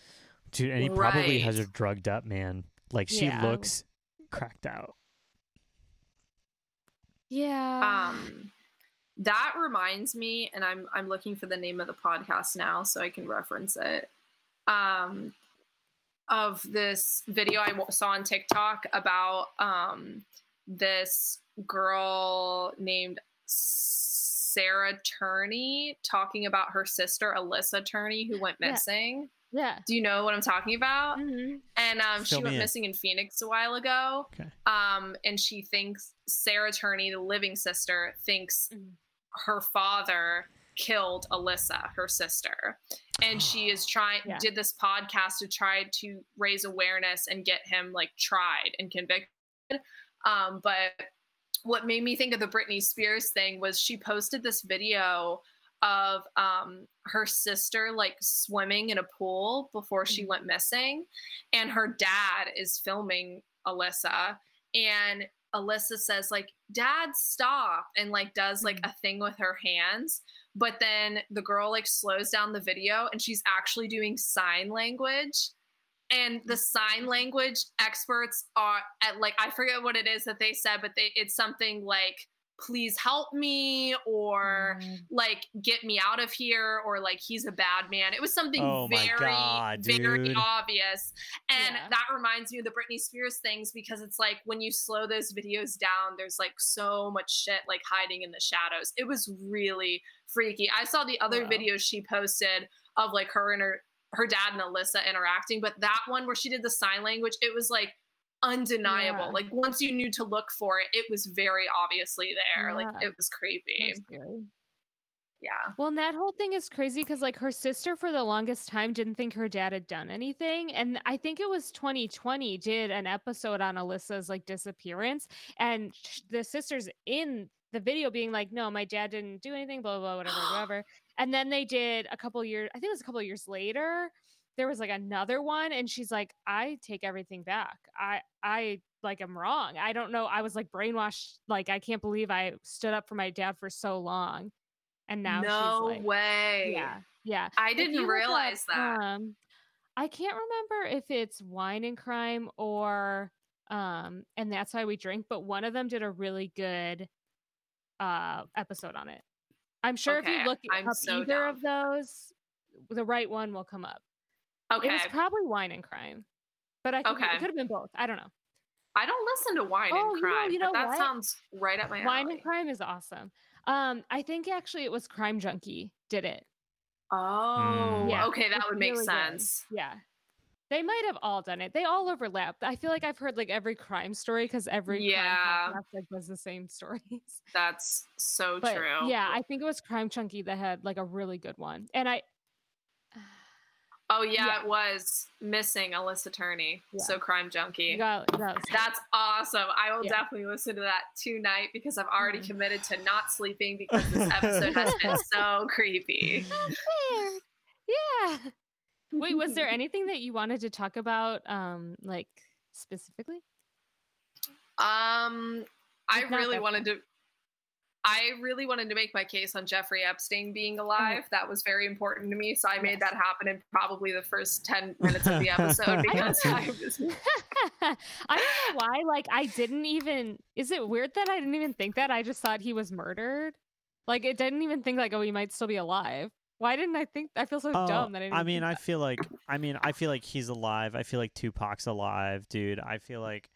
Dude, and he probably has her drugged up, man. Like she Yeah. looks cracked out. yeah. um that reminds me and I'm I'm looking for the name of the podcast now so I can reference it. Um of this video I saw on TikTok about um this girl named Sarah Turney talking about her sister Alyssa Turney who went missing. yeah. Do you know what I'm talking about? Mhm. And um, she went in. missing in Phoenix a while ago. Okay. Um, and she thinks Sarah Turney, the living sister, thinks Mhm. her father killed Alyssa, her sister. And she is trying Yeah. did this podcast to try to raise awareness and get him like tried and convicted. Um, but what made me think of the Britney Spears thing was she posted this video of um, her sister like swimming in a pool before she Mhm. went missing, and her dad is filming Alyssa, and Alyssa says like, "Dad, stop!" and like does like a thing with her hands, but then the girl like slows down the video and she's actually doing sign language. And the sign language experts are at like i forget what it is that they said but they it's something like please help me or Mm. like get me out of here or like he's a bad man it was something Oh very God, very obvious and Yeah. that reminds me of the britney spears things because it's like when you slow those videos down there's like so much shit like hiding in the shadows it was really freaky i saw the other Wow. videos she posted of like her and her her dad and Alyssa interacting, but that one where she did the sign language, it was like undeniable. Yeah. Like once you knew to look for it, it was very obviously there. Like it was creepy. Yeah. Well, and that whole thing is crazy because, like, her sister for the longest time didn't think her dad had done anything. And I think it was 2020 did an episode on Alyssa's like disappearance. And the sister's in the video being like, no, my dad didn't do anything, blah, blah, blah, whatever, whatever. And then they did a couple years, I think it was a couple years later. There was like another one and she's like I take everything back. I I like I'm wrong. I don't know. I was like brainwashed like I can't believe I stood up for my dad for so long. And now no she's like way. Yeah. Yeah. I didn't look up, realize that. Um, I can't remember if it's wine and crime or um, and that's why we drink. But one of them did a really good uh episode on it. I'm sure if you look I'm up so either down. of those, the right one will come up. Okay. It was probably wine and crime, but I could Okay. it could have been both. I don't know. I don't listen to wine Oh, and you know- crime, you know but that what? sounds right up my alley. Wine and crime is awesome. Um, I think actually it was Crime Junkie did it. Oh, Yeah, okay, that would make really good. sense. Yeah. They might have all done it. They all overlap. I feel like I've heard like every crime story because every Yeah. crime podcast like does the same stories. That's so But true. yeah, I think it was Crime Junkie that had like a really good one. And I oh yeah, yeah. it was missing Alyssa Turney. Yeah. So crime junkie. got, That's awesome. I will Yeah. definitely listen to that tonight because I've already Mhm. committed to not sleeping because this episode has been so creepy. Yeah. Wait, was there anything that you wanted to talk about um like specifically? Um, I really wanted to. I really wanted to make my case on Jeffrey Epstein being oh. alive. That was very important to me, so I made that happen in probably the first ten minutes of the episode because I was. I don't know why. Like, I didn't even. Is it weird that I didn't even think that? I just thought he was murdered. Like, it didn't even think like, oh, he might still be alive. Why didn't I think? I feel so Oh, dumb that I didn't. I mean, think I that. feel like I mean, I feel like he's alive. I feel like Tupac's alive, dude. I feel like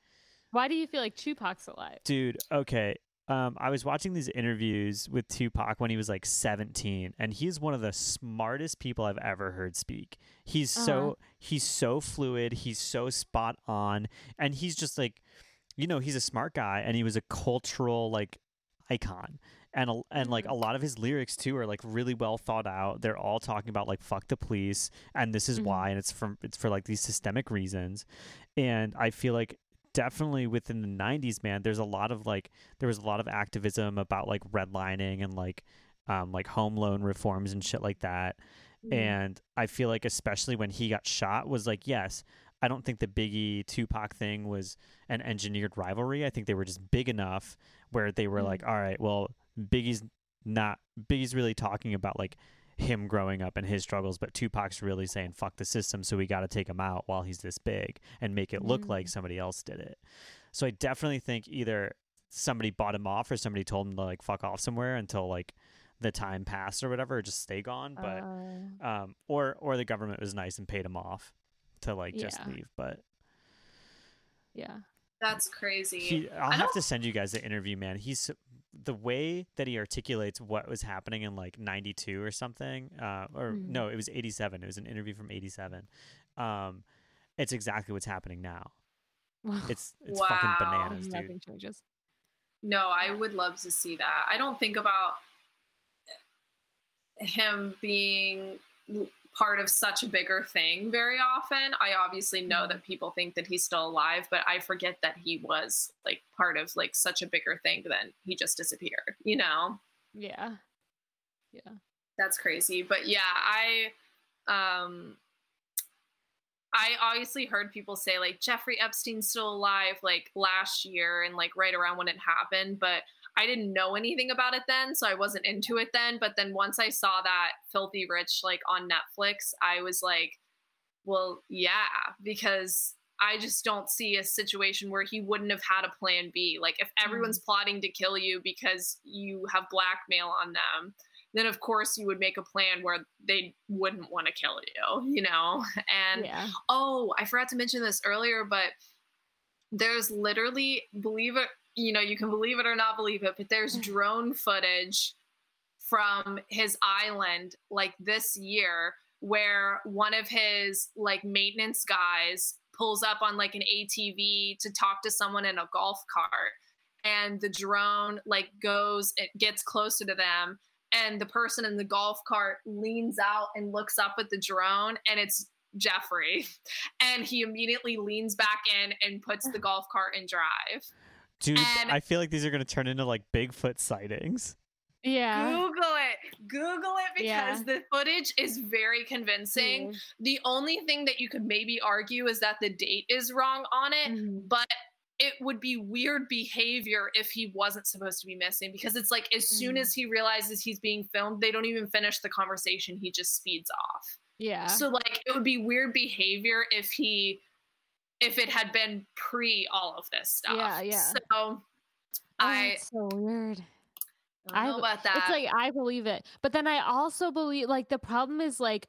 Why do you feel like Tupac's alive? dude, okay. Um, I was watching these interviews with Tupac when he was like 17, and he's one of the smartest people I've ever heard speak. He's Uh-huh. so he's so fluid, he's so spot on, and he's just like, you know, he's a smart guy, and he was a cultural like icon. And, a- and like a lot of his lyrics too are like really well thought out. They're all talking about like fuck the police and this is Mhm. why and it's from it's for like these systemic reasons. And I feel like definitely within the 90s man there's a lot of like there was a lot of activism about like redlining and like um like home loan reforms and shit like that Mm. and i feel like especially when he got shot was like yes i don't think the biggie tupac thing was an engineered rivalry i think they were just big enough where they were Mm. like all right well biggie's not biggie's really talking about like him growing up and his struggles but tupac's really saying fuck the system so we got to take him out while he's this big and make it look like Mm. somebody else did it so i definitely think either somebody bought him off or somebody told him to like fuck off somewhere until like the time passed or whatever or just stay gone but Uh, um or or the government was nice and paid him off to like just Yeah. leave but yeah. That's crazy. he i'll I have to send you guys the interview man he's the way that he articulates what was happening in like 92 or something uh or Mhm. no it was 87 it was an interview from 87 um it's exactly what's happening now it's it's fucking bananas dude Nothing changes. No, I would love to see that. I don't think about him being part of such a bigger thing very often. I obviously know Mm-hmm. that people think that he's still alive, but I forget that he was like part of like such a bigger thing than he just disappeared, you know? Yeah. Yeah. That's crazy. But yeah, I um I obviously heard people say like Jeffrey Epstein's still alive like last year and like right around when it happened, but I didn't know anything about it then, so I wasn't into it then. But then once I saw that Filthy Rich like on Netflix, I was like, well, yeah, because I just don't see a situation where he wouldn't have had a plan B. Like if everyone's mm. plotting to kill you because you have blackmail on them, then of course you would make a plan where they wouldn't want to kill you, you know? And yeah. oh, I forgot to mention this earlier, but there's literally, believe it, you know, you can believe it or not believe it, but there's drone footage from his island like this year where one of his like maintenance guys pulls up on like an ATV to talk to someone in a golf cart. And the drone like goes it gets closer to them and the person in the golf cart leans out and looks up at the drone and it's Jeffrey. And he immediately leans back in and puts the golf cart in drive dude and- i feel like these are going to turn into like bigfoot sightings Yeah. Google it. Google it because Yeah. the footage is very convincing. Weird. The only thing that you could maybe argue is that the date is wrong on it, Mhm. but it would be weird behavior if he wasn't supposed to be missing because it's like as soon Mhm. as he realizes he's being filmed, they don't even finish the conversation. He just speeds off. Yeah. So like it would be weird behavior if he if it had been pre all of this stuff. Yeah, yeah. So Oh, I it's so weird. don't know I- about that. It's like I believe it, but then I also believe like the problem is like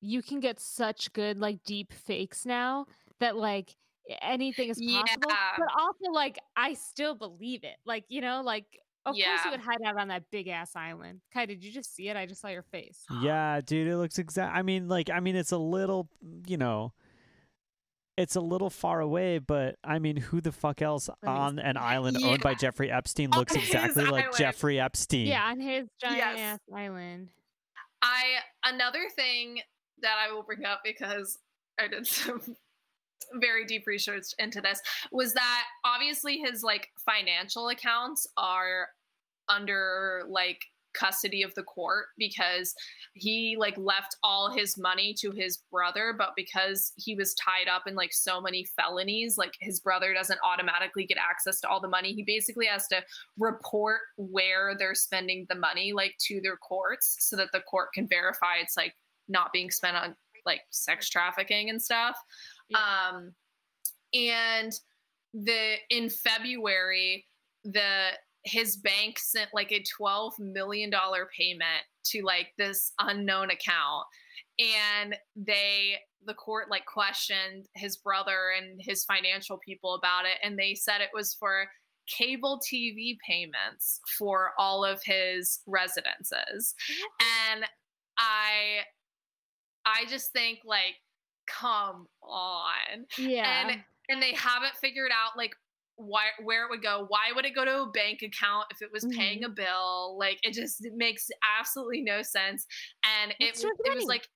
you can get such good like deep fakes now that like anything is possible. Yeah. But also like I still believe it. Like you know, like of course Yeah. you would hide out on that big ass island. Kai, did you just see it? I just saw your face. Yeah, dude, it looks exact. I mean, like, I mean, it's a little, you know, it's a little far away, but I mean, who the fuck else me on an island owned by Jeffrey Epstein looks his exactly like island. Jeffrey Epstein? Yeah, on his giant Yes. ass island. I another thing that I will bring up because I did some very deep research into this was that obviously his like financial accounts are under like custody of the court because he like left all his money to his brother but because he was tied up in like so many felonies like his brother doesn't automatically get access to all the money. He basically has to report where they're spending the money like to their courts so that the court can verify it's like not being spent on like sex trafficking and stuff. Um and the in february the his bank sent like a 12 million dollar payment to like this unknown account. And they the court like questioned his brother and his financial people about it and they said it was for cable TV payments for all of his residences. And i i just think like come on. Yeah. and and they haven't figured out like why where it would go why would it go to a bank account if it was paying a bill like it just it makes absolutely no sense and it, it was like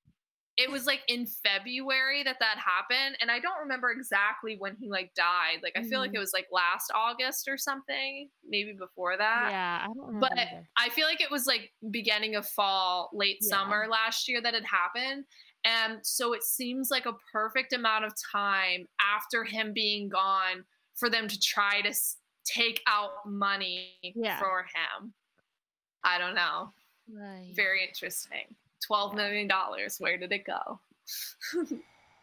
it was like in february that that happened and i don't remember exactly when he like died like i feel like Mhm. it was like last august or something maybe before that yeah, I don't remember. but. I feel like it was like beginning of fall, late Yeah. summer last year that had happened. And so it seems like a perfect amount of time after him being gone for them to try to take out money Yeah. for him. I don't know. Right. Very interesting. Twelve million dollars. Where did it go?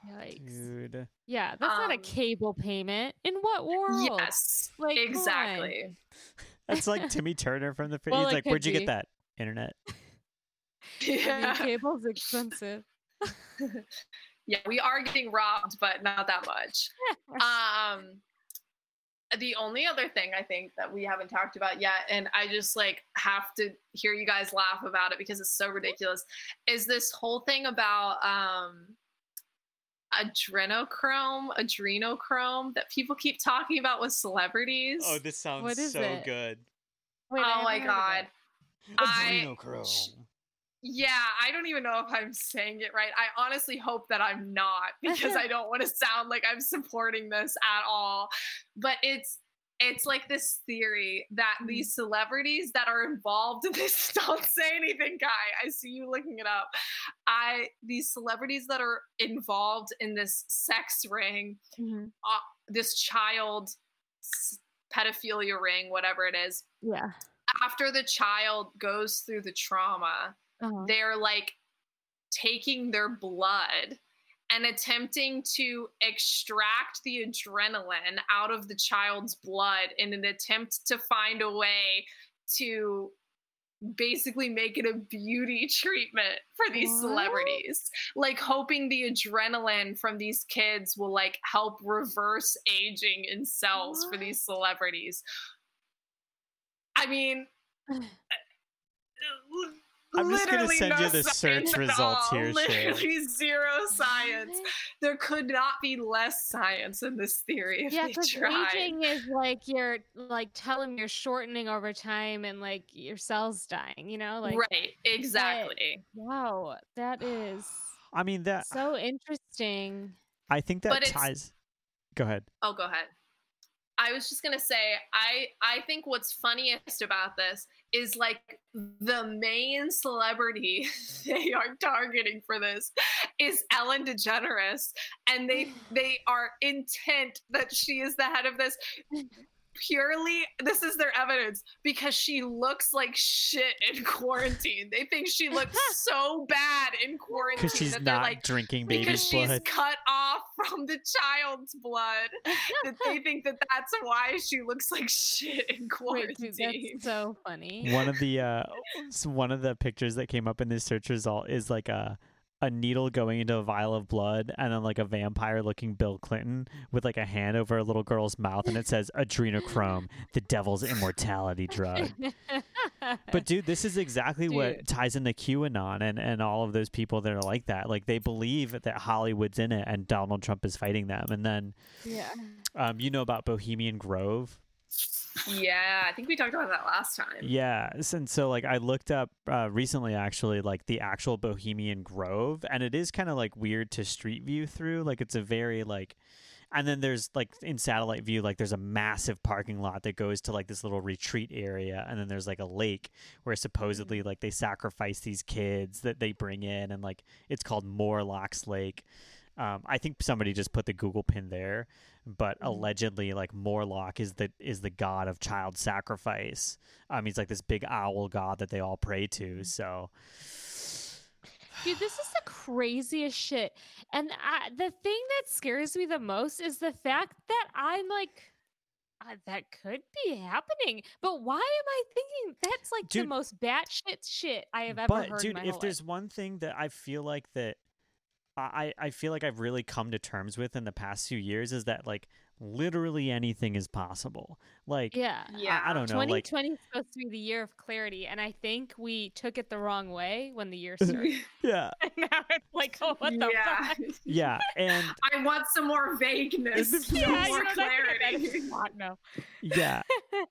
Yikes. Dude. Yeah, that's not a Um, cable payment. In what world? Yes, Like, exactly. That's like Timmy Turner from the. Well, He's like, where'd you be. get that? Internet. I mean, Yeah. cable's expensive. yeah, we are getting robbed, but not that much. um the only other thing I think that we haven't talked about yet, and I just like have to hear you guys laugh about it because it's so ridiculous, is this whole thing about um adrenochrome, adrenochrome that people keep talking about with celebrities. Oh, this sounds What is so it? good. Wait, oh my haven't heard of god. it. I- Adrenochrome. Yeah, I don't even know if I'm saying it right. I honestly hope that I'm not because I don't want to sound like I'm supporting this at all. But it's it's like this theory that Mm-hmm. these celebrities that are involved in this don't say anything, guy. I see you looking it up. I these celebrities that are involved in this sex ring, Mhm. uh, this child pedophilia ring, whatever it is. Yeah. After the child goes through the trauma, Uh-huh. they're like taking their blood and attempting to extract the adrenaline out of the child's blood in an attempt to find a way to basically make it a beauty treatment for these What? celebrities like hoping the adrenaline from these kids will like help reverse aging in cells for these celebrities i mean I'm just gonna literally send you the search results all. here, Shay. Literally zero science. There could not be less science in this theory if Yeah, they because tried. aging is like you're like telling you're shortening over time and like your cells dying. You know, like right, exactly. wow, that is I mean that. so interesting. I think that But ties. Go ahead. Oh, go ahead. I was just gonna say, I I think what's funniest about this is like the main celebrity they are targeting for this is Ellen DeGeneres, and they they are intent that she is the head of this purely this is their evidence because she looks like shit in quarantine. They think she looks so bad in quarantine Because she's that they're not like drinking because baby's she's blood. cut off from the child's blood that they think that that's why she looks like shit in Wait, quarantine. dude, that's so funny. one of the uh one of the pictures that came up in this search result is like a a needle going into a vial of blood and then like a vampire looking Bill Clinton with like a hand over a little girl's mouth and it says adrenochrome, the devil's immortality drug. But dude, this is exactly what Dude. ties into QAnon and, and all of those people that are like that. Like they believe that Hollywood's in it and Donald Trump is fighting them. And then yeah. um, you know about Bohemian Grove. Yeah, I think we talked about that last time. Yeah, and so like I looked up uh, recently actually like the actual Bohemian Grove, and it is kind of like weird to street view through. Like it's a very like, and then there's like in satellite view like there's a massive parking lot that goes to like this little retreat area, and then there's like a lake where supposedly like they sacrifice these kids that they bring in, and like it's called Morlocks Lake. Um, I think somebody just put the Google pin there, but allegedly, like Morlock is the is the god of child sacrifice. Um, he's like this big owl god that they all pray to. So, Dude, this is the craziest shit. And I, the thing that scares me the most is the fact that I'm like, uh, that could be happening. But why am I thinking that's like the most batshit shit I have ever but heard? dude, if there's one thing that I feel like that I I feel like I've really come to terms with in the past few years is that like literally anything is possible. Like yeah. Yeah. I, I don't know, like 2020 is supposed to be the year of clarity, and I think we took it the wrong way when the year started. yeah, and now it's like, oh, what the yeah. fuck? yeah, and I want some more vagueness, Yeah, more you know, that's what I meant. clarity. Fuck no. yeah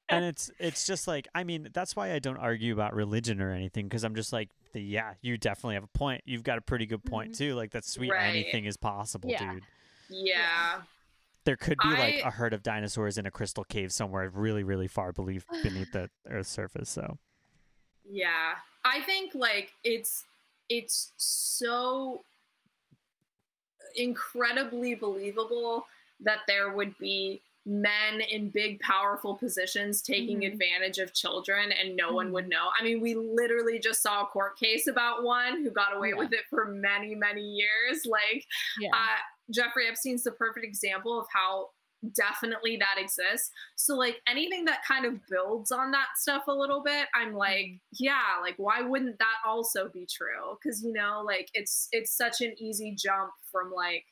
and it's it's just like i mean that's why i don't argue about religion or anything because i'm just like the, yeah you definitely have a point you've got a pretty good point Mhm. too like that's sweet Right. anything is possible Yeah. dude Yeah. There could be like a herd of dinosaurs in a crystal cave somewhere really really far beneath beneath the earth's surface so Yeah. I think like it's it's so incredibly believable that there would be men in big powerful positions taking Mhm. advantage of children and no one Mhm. would know. I mean, we literally just saw a court case about one who got away Yeah. with it for many, many years. Like Yeah. uh, Jeffrey Epstein's the perfect example of how definitely that exists. So like anything that kind of builds on that stuff a little bit, I'm like, yeah, like why wouldn't that also be true? Cuz you know, like it's it's such an easy jump from like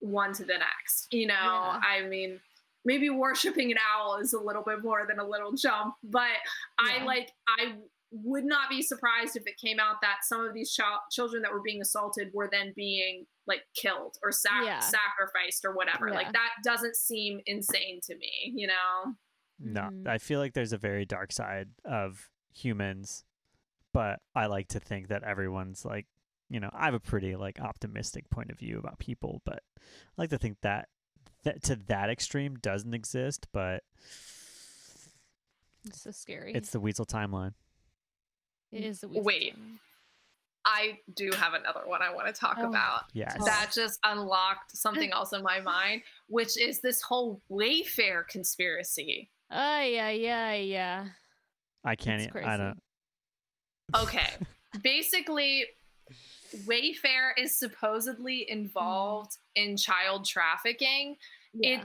one to the next. You know, Yeah. I mean, maybe worshiping an owl is a little bit more than a little jump, but I like I would not be surprised if it came out that some of these chil- children that were being assaulted were then being like killed or sac- Yeah. sacrificed or whatever. Yeah. Like that doesn't seem insane to me, you know? no Mhm. i feel like there's a very dark side of humans but i like to think that everyone's like you know i have a pretty like optimistic point of view about people but i like to think that that to that extreme doesn't exist but It's so scary. it's the weasel timeline it is the weasel Wait. time. I do have another one I want to talk Oh. about. yes Oh. That just unlocked something else in my mind, which is this whole Wayfair conspiracy. Oh yeah, yeah, yeah. i can't It's e- i don't Okay. Basically, Wayfair is supposedly involved in child trafficking. Yeah.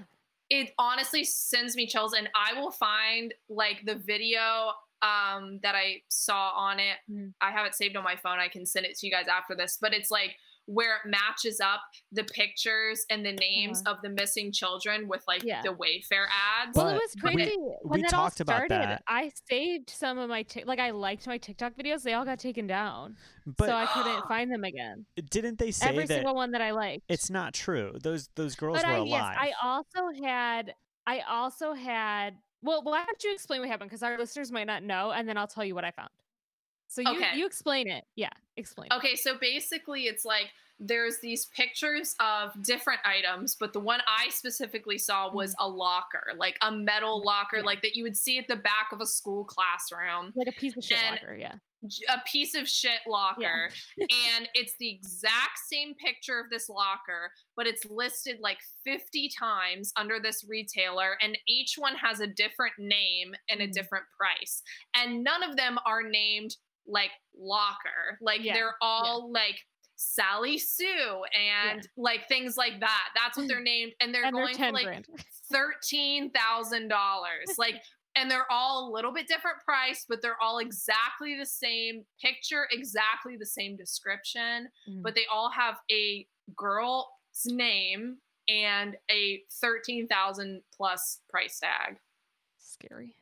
It honestly sends me chills, and I will find like the video um, that I saw on it. Mm. I have it saved on my phone. I can send it to you guys after this, but it's like where it matches up the pictures and the names of the missing children with like Uh-huh. Yeah. the Wayfair ads. well, But it was we- crazy when we that talked all about started. that. I saved some of my tic- like I liked my TikTok videos. They all got taken down, but so I couldn't find them again. didn't they say Every that single one that I liked. it's not true those those girls but were I alive yes, I also had I also had. Well, why don't you explain what happened? Because our listeners might not know, and then I'll tell you what I found. So you Okay. you explain it. Yeah, explain. it. Okay, so basically, it's like there's these pictures of different items, but the one I specifically saw was a locker, like a metal locker, Mm. Yeah. like that you would see at the back of a school classroom. Like a piece of shit And- locker, yeah. A piece of shit locker and it's the exact same picture of this locker but it's listed like 50 times under this retailer and each one has a different name and a Mhm. different price and none of them are named like locker like Yeah, they're all like Sally Sue and like things like that. That's what they're named, and they're and they're going for like grand. thirteen thousand dollars. Like, and they're all a little bit different price, but they're all exactly the same picture, exactly the same description, Mm. but they all have a girl's name and a thirteen thousand plus price tag. Scary.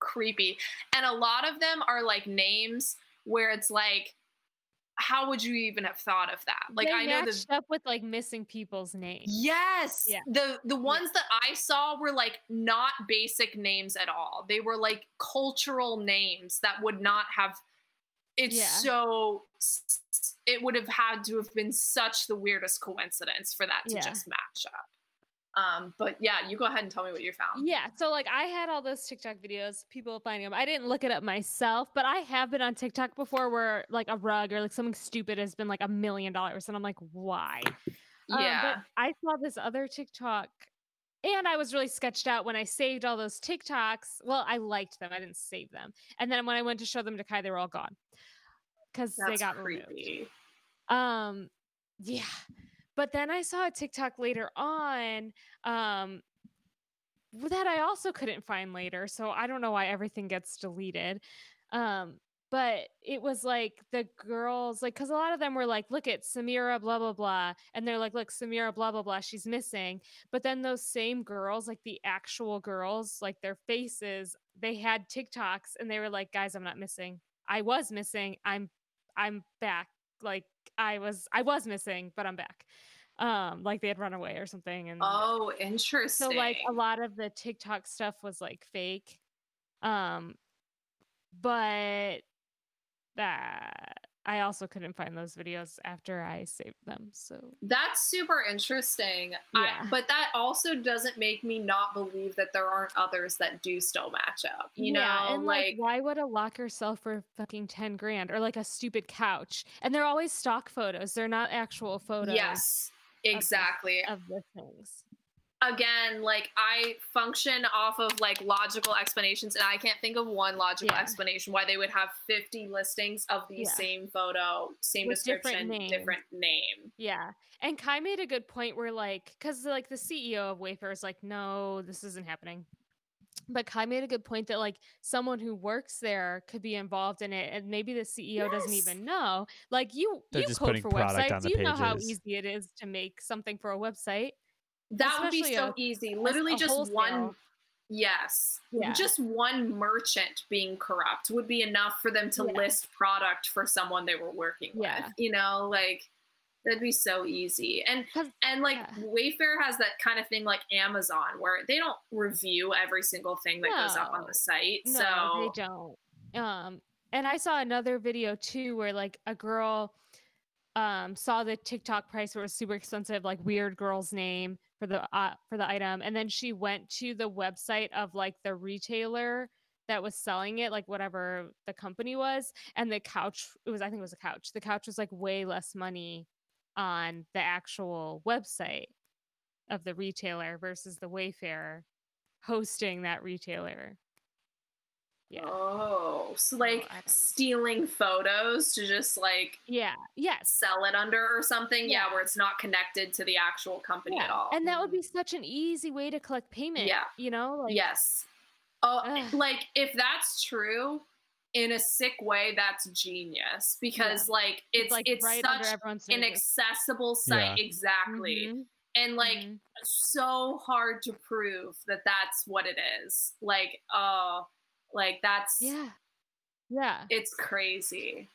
Creepy, and a lot of them are like names where it's like. How would you even have thought of that? Like they I know the up with like missing people's names. Yes. Yeah. The the ones that I saw were like not basic names at all. They were like cultural names that would not have it's Yeah. so it would have had to have been such the weirdest coincidence for that to Yeah. just match up. Um but yeah, you go ahead and tell me what you found. Yeah, so like I had all those TikTok videos, people finding them. I didn't look it up myself, but I have been on TikTok before where like a rug or like something stupid has been like a million dollars, and I'm like, why? Um, Yeah. but I saw this other TikTok, and I was really sketched out when I saved all those TikToks. Well, I liked them, I didn't save them, and then when I went to show them to Kai, they were all gone because they got removed. Um, yeah. But then I saw a TikTok later on um that I also couldn't find later. So I don't know why everything gets deleted. Um, but it was like the girls, like, because a lot of them were like, look at Samira, blah, blah, blah. And they're like, look, Samira, blah, blah, blah, she's missing. But then those same girls, like the actual girls, like their faces, they had TikToks and they were like, guys, I'm not missing. I was missing. I'm I'm back. Like I was I was missing, but I'm back. Um, like they had run away or something. And Oh, interesting. so like a lot of the TikTok stuff was like fake. Um, but that I also couldn't find those videos after I saved them. So That's super interesting. I, Yeah. but that also doesn't make me not believe that there aren't others that do still match up. You know, and like, why would a locker sell for fucking ten grand or like a stupid couch? And they're always stock photos. They're not actual photos. yes, exactly. Of the things. Again, like I function off of like logical explanations, and I can't think of one logical Yeah. explanation why they would have 50 listings of the Yeah. same photo, same With different description, names. different name. Yeah. And Kai made a good point where like cuz like the CEO of Wayfair is like no, this isn't happening. But Kai made a good point that like someone who works there could be involved in it and maybe the CEO doesn't even know. Like you They're you code for websites, the you know how easy it is to make something for a website. That would be so a- easy. Literally just one. Yes. Yeah. Just one merchant being corrupt would be enough for them to Yeah. list product for someone they were working Yeah. with. You know, like that'd be so easy. And and like. Wayfair has that kind of thing like Amazon where they don't review every single thing that goes up on the site. No, so they don't. Um, and I saw another video too where like a girl um saw the TikTok price where it was super expensive, like weird girl's name for the uh, for the item, and then she went to the website of like the retailer that was selling it, like whatever the company was, and the couch it was I think it was a couch. The couch was like way less money on the actual website of the retailer versus the Wayfair hosting that retailer. Yeah. Oh, so like I don't- stealing photos to just like Yeah. Yes. sell it under or something. Yeah, Yeah. where it's not connected to the actual company at all. And that would be such an easy way to collect payment. Yeah. You know, like yes. Oh, Ugh. like if that's true in a sick way, that's genius because like it's like it's right such an accessible site Yeah. exactly, Mhm, and like mhm. so hard to prove that that's what it is. Like oh, like that's Yeah. Yeah. it's crazy.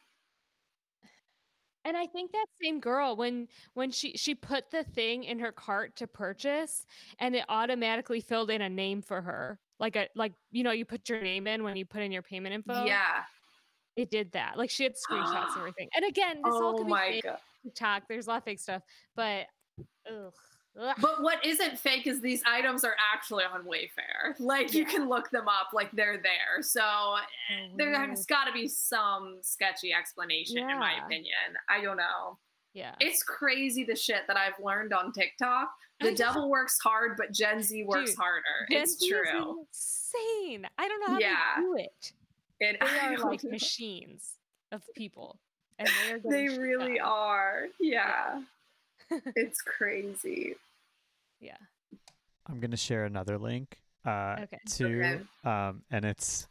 And I think that same girl when when she she put the thing in her cart to purchase and it automatically filled in a name for her. Like a like you know you put your name in when you put in your payment info. Yeah. it did that. Like she had screenshots and everything. And again, this all oh could be my fake. TikTok. There's a lot of fake stuff, but ugh. But what isn't fake is these items are actually on Wayfair. Like you can look them up, like they're there. So eh, So there's weird. Oh. got to be some sketchy explanation, in my opinion. I don't know. yeah. It's crazy the shit that I've learned on TikTok. The devil works hard, but Gen Z works Dude, harder. Gen it's Z true. Insane. I don't know how Yeah. they do it. It, They I are like know. machines of people. And they are they really are. Yeah. it's crazy. Yeah. I'm gonna share another link uh, Okay. to, Okay. um, and it's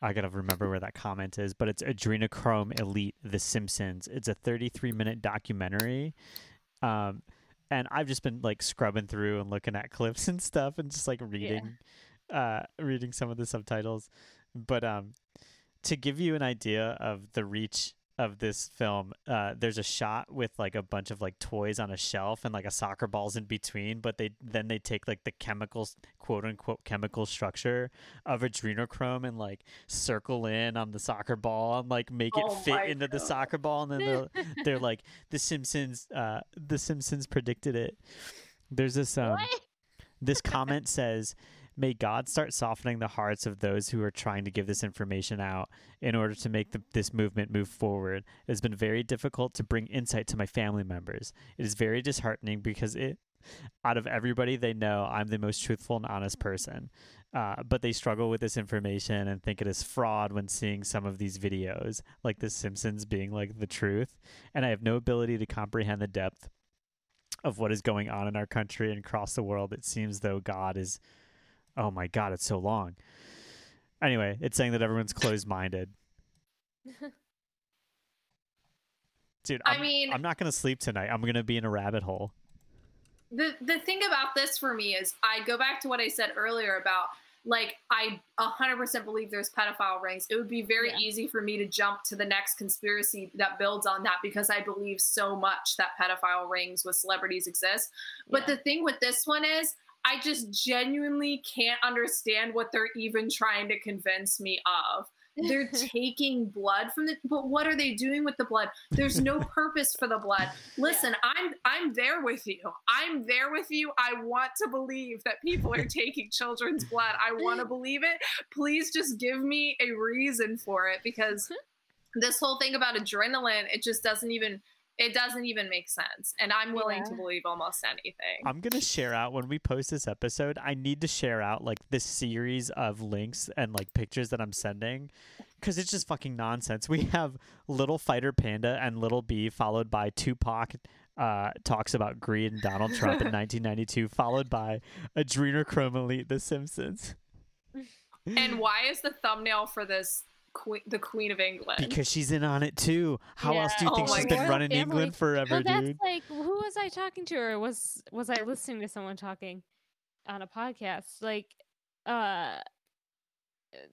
I gotta remember where that comment is, but it's Adrenochrome Elite: The Simpsons. It's a 33 minute documentary, um, and I've just been like scrubbing through and looking at clips and stuff, and just like reading, uh, reading some of the subtitles. But um, to give you an idea of the reach of this film, uh, there's a shot with like a bunch of like toys on a shelf and like a soccer balls in between, but they then they take like the chemicals quote unquote chemical structure of adrenochrome and like circle in on the soccer ball and like make it Oh fit into the soccer ball and then they're, they're like the Simpsons uh the Simpsons predicted it. There's this um this comment says, May God start softening the hearts of those who are trying to give this information out in order to make the, this movement move forward. It has been very difficult to bring insight to my family members. It is very disheartening because it, out of everybody they know, I'm the most truthful and honest person. Uh, but they struggle with this information and think it is fraud when seeing some of these videos, like The Simpsons being like the truth. And I have no ability to comprehend the depth of what is going on in our country and across the world. It seems though God is, oh my God, it's so long. Anyway, it's saying that everyone's closed minded. Dude, I I'm, mean- I'm not gonna sleep tonight. I'm gonna be in a rabbit hole. the the thing about this for me is I go back to what I said earlier about like I 100% believe there's pedophile rings. It would be very Yeah. easy for me to jump to the next conspiracy that builds on that because I believe so much that pedophile rings with celebrities exist. But the thing with this one is I just genuinely can't understand what they're even trying to convince me of. They're taking blood from the but what are they doing with the blood? There's no purpose for the blood. Listen, I'm I'm there with you. I'm there with you. I want to believe that people are taking children's blood. I want to believe it. Please just give me a reason for it because this whole thing about adrenaline, it just doesn't even it doesn't even make sense. And I'm willing to believe almost anything. I'm gonna share out when we post this episode. I need to share out like this series of links and like pictures that I'm sending because it's just fucking nonsense. We have Little Fighter Panda and Little B, followed by Tupac uh, talks about greed and Donald Trump in 1992, followed by Adrenochrome Elite, The Simpsons. and why is the thumbnail for this queen, the Queen of England? Because she's in on it too. How else do you think Oh she's my been running Family. England forever, well, that's dude? like who was I talking to, or was was I listening to someone talking on a podcast? Like, uh,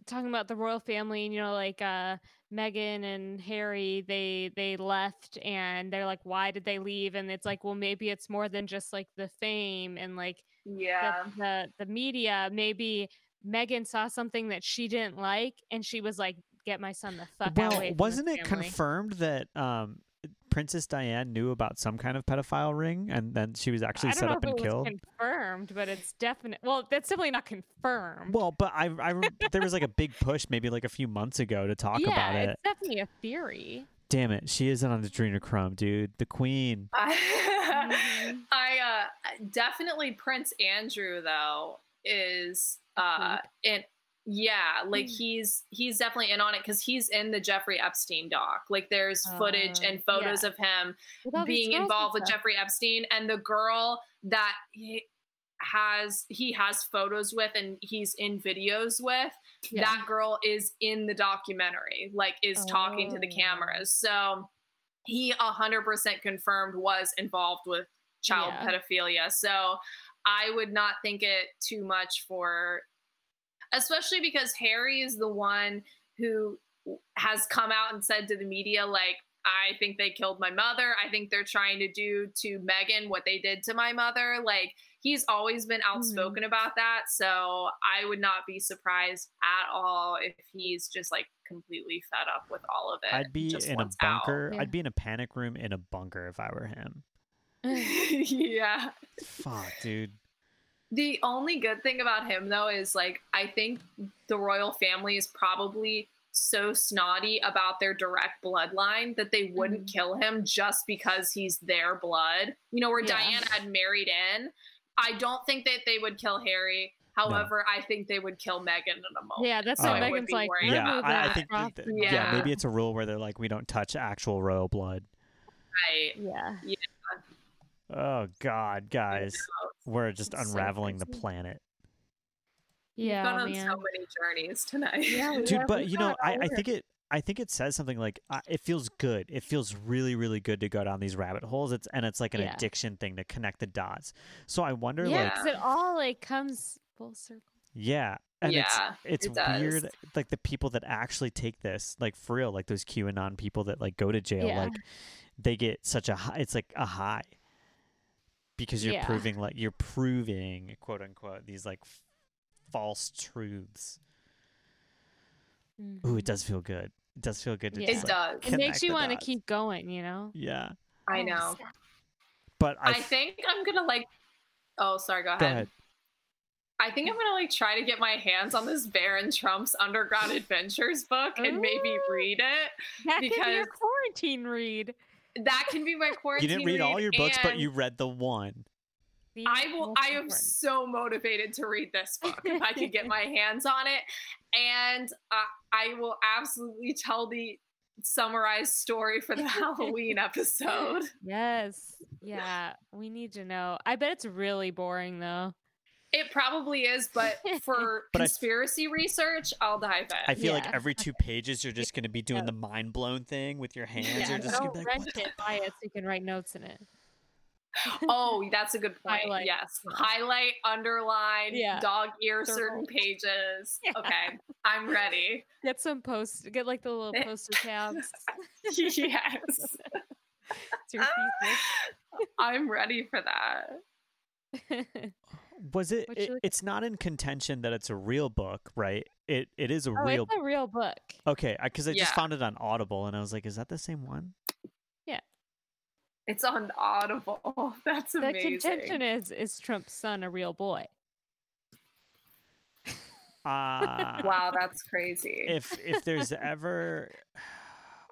talking about the royal family, and you know, like uh, Meghan and Harry, they they left, and they're like, why did they leave? And it's like, well, maybe it's more than just like the fame and like yeah. the, the the media. Maybe Meghan saw something that she didn't like, and she was like, get my son the fuck out well, away from wasn't it family." confirmed that um, Princess Diane knew about some kind of pedophile ring, and then she was actually set know up if and it killed? was confirmed, but it's definite. Well, that's definitely not confirmed. Well, but I, I there was like a big push maybe like a few months ago to talk yeah, about it. it's definitely a theory. Damn it, she isn't on Adrenochrome, dude. The queen. I, Mhm. I uh, definitely Prince Andrew though is uh in yeah like Mm. he's he's definitely in on it because he's in the Jeffrey Epstein doc like there's footage Uh, and photos yeah. of him With being involved with. Jeffrey Epstein and the girl that he has he has photos with and he's in videos with Yeah. that girl is in the documentary like is talking to the Oh. cameras so he 100% confirmed was involved with child Yeah. pedophilia so i would not think it too much for especially because harry is the one who has come out and said to the media like i think they killed my mother i think they're trying to do to meghan what they did to my mother like he's always been Mm-hmm. outspoken about that. So I would not be surprised at all if he's just like completely fed up with all of it. I'd be in a bunker. Yeah. I'd be in a panic room in a bunker if I were him. yeah. Fuck, dude. The only good thing about him though is like I think the royal family is probably so snotty about their direct bloodline that they wouldn't Mhm. kill him just because he's their blood. You know, where Yeah. Diana had married in. I don't think that they would kill Harry. However, I think they would kill Meghan in a moment. yeah, that's Oh. what I Meghan's like. worried Yeah, remove I, I think that, yeah. Yeah. maybe it's a rule where they're like, we don't touch actual royal blood. Right. Yeah. Yeah. Oh God, guys, we're just It's so unraveling the planet, Yeah, We've gone on man. so many journeys tonight. Yeah, dude. But you know, I, I think it. I think it says something like uh, it feels good. It feels really, really good to go down these rabbit holes. It's and it's like an Yeah. addiction thing to connect the dots. So I wonder, yeah, like, 'cause it all like comes full circle. yeah, and Yeah, it's it it's does. weird, like the people that actually take this, like for real, like those QAnon people that like go to jail, Yeah. like they get such a high. It's like a high because you're Yeah. proving like you're proving quote unquote these like f- false truths. Ooh, Mhm. it does feel good. It does feel good to Yeah. just, It like, does. It makes you want to keep going, you know. Yeah, I know. snap. but I, I f- think I'm gonna like. Oh, sorry. Go ahead. go ahead. I think I'm gonna like try to get my hands on this Baron Trump's Underground Adventures book and maybe read it. That could be your Because- quarantine read. That can be my quarantine. You didn't read all your books, but you read the one. I will. I am so motivated to read this book if I could get my hands on it, and uh, I will absolutely tell the summarized story for the Halloween episode. Yes. Yeah. We need to know. I bet it's really boring though. It probably is, but for But I- conspiracy research, I'll dive in. I feel like every two pages you're just going to be doing Yeah. the mind blown thing with your hands. Yeah. You're just going Don't be like, rent what it. Buy it so you can write notes in it. Oh, that's a good point. Highlight. Yes. Highlight, underline, Yeah. dog ear Circle. certain pages. Yeah. Okay. I'm ready. Get some post. Get like the little poster tabs. yes. It's your I'm ready for that. Thesis. was it, it it's not in contention that it's a real book right it it is a oh, real it's a real book. okay because I, just Yeah. found it on audible and i was like is that the same one yeah It's on Audible. That's The amazing. contention is is Trump's son a real boy? uh wow, that's crazy. if if there's ever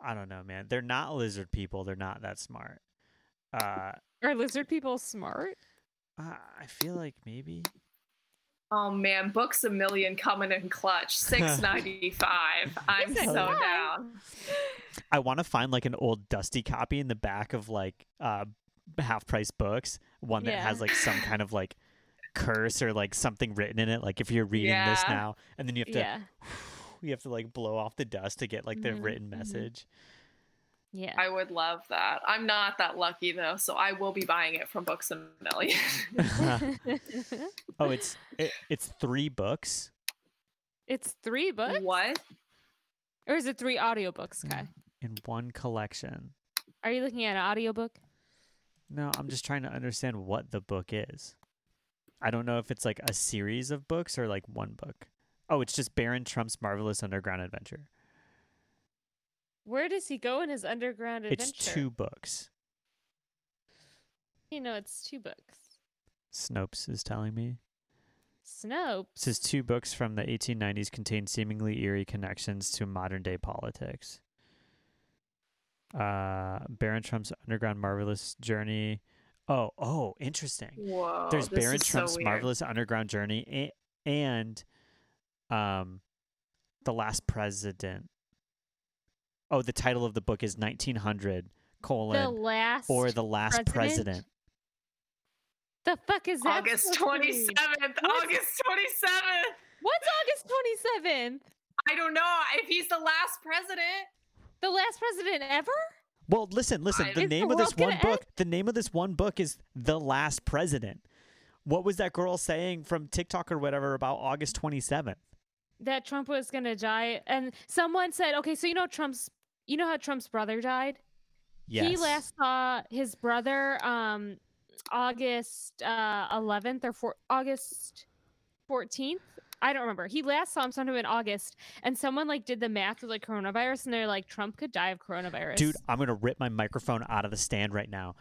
i don't know man they're not lizard people they're not that smart uh Are lizard people smart? Uh, i feel like maybe oh man, books a million coming in clutch. Six ninety five. I'm so down. i want to find like an old dusty copy in the back of like uh half price books one that Yeah. has like some kind of like curse or like something written in it like if you're reading this now and then you have to Yeah. you have to like blow off the dust to get like the Mhm, written mhm. message Yeah. I would love that. I'm not that lucky though, so I will be buying it from Books a Million. oh it's it, it's three books it's three books? what? Or is it three audiobooks, Kai? in one collection Are you looking at an audiobook? no i'm just trying to understand what the book is i don't know if it's like a series of books or like one book oh it's just baron trump's marvelous underground adventure Where does he go in his underground adventure? it's two books You know, it's two books. snopes is telling me Snopes. It says two books from the 1890s contain seemingly eerie connections to modern day politics. Uh, Baron Trump's Underground Marvelous Journey. Oh, oh, interesting. Whoa. There's Baron is so Trump's. Marvelous Underground Journey a- and um, The Last President. Oh, the title of the book is 1900 the colon last or The Last President? President. The fuck is that? August supposed to twenty mean? seventh. What? August twenty seventh. What's August twenty seventh? I don't know if he's the last president. The last president ever? Well, listen, listen. The Is the name of this world gonna one book, the name of this one book is The Last President. What was that girl saying from TikTok or whatever about August 27th? That Trump was gonna die, and someone said, "Okay, so you know Trump's, you know how Trump's brother died? Yes. He last saw his brother um August uh, 11th or four, August 14th. I don't remember. He last saw him sometime in August, and someone like did the math with like coronavirus, and they're like, Trump could die of coronavirus. Dude, I'm gonna rip my microphone out of the stand right now.